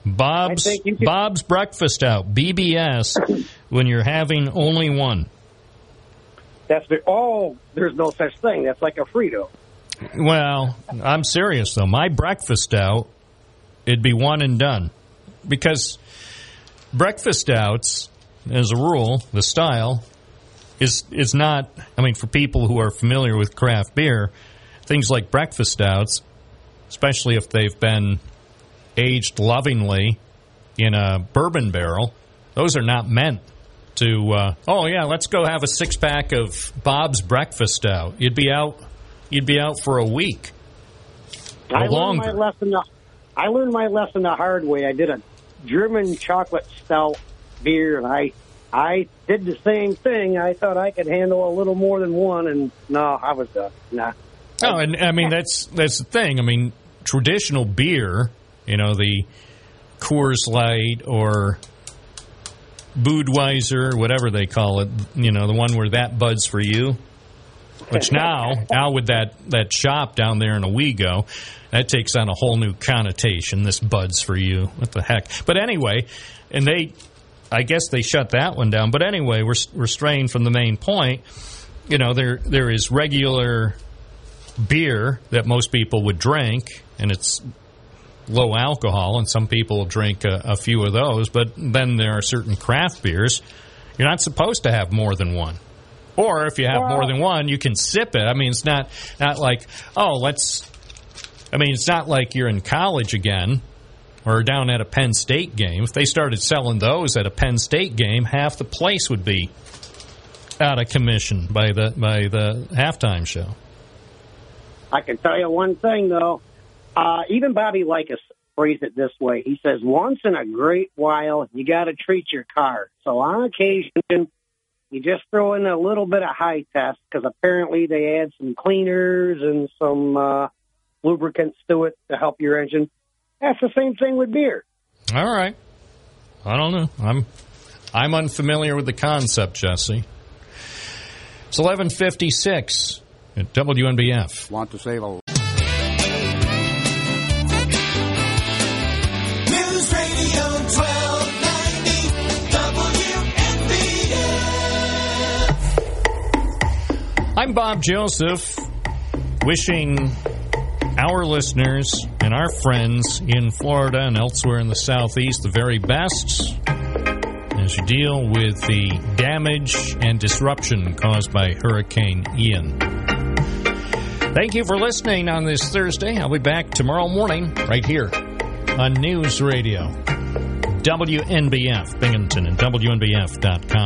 Bob's I think you could- Bob's Breakfast Out (BBS) <laughs> when you're having only one. That's the oh, there's no such thing. That's like a Frito. Well, I'm serious though. My breakfast out, it'd be one and done, because breakfast outs, as a rule, the style is is not. I mean, for people who are familiar with craft beer, things like breakfast outs, especially if they've been aged lovingly in a bourbon barrel, those are not meant to. Uh, oh yeah, let's go have a six pack of Bob's breakfast stout. You'd be out. You'd be out for a week I learned my lesson. The, I learned my lesson the hard way. I did a German chocolate stout beer, and I I did the same thing. I thought I could handle a little more than one, and no, I was done. Nah. Oh, and I mean that's that's the thing. I mean, traditional beer, you know, the Coors Light or Budweiser, whatever they call it, you know, the one where that buds for you. Which now, now with that that shop down there in Owego, that takes on a whole new connotation. This buds for you. What the heck? But anyway, and they, I guess they shut that one down. But anyway, we're we're straying from the main point. You know, there there is regular beer that most people would drink, and it's low alcohol, and some people drink a, a few of those. But then there are certain craft beers. You're not supposed to have more than one. Or if you have more than one, you can sip it. I mean, it's not not like oh, let's. I mean, it's not like you're in college again or down at a Penn State game. If they started selling those at a Penn State game, half the place would be out of commission by the by the halftime show. I can tell you one thing though. Uh, even Bobby Likas phrased it this way. He says, "Once in a great while, you got to treat your car." So on occasion, you just throw in a little bit of high test because apparently they add some cleaners and some uh, lubricants to it to help your engine. That's the same thing with beer. All right. I don't know. I'm I'm unfamiliar with the concept, Jesse. It's eleven fifty six at WNBF. Want to save a I'm Bob Joseph, wishing our listeners and our friends in Florida and elsewhere in the Southeast the very best as you deal with the damage and disruption caused by Hurricane Ian. Thank you for listening on this Thursday. I'll be back tomorrow morning right here on News Radio. WNBF Binghamton and WNBF.com.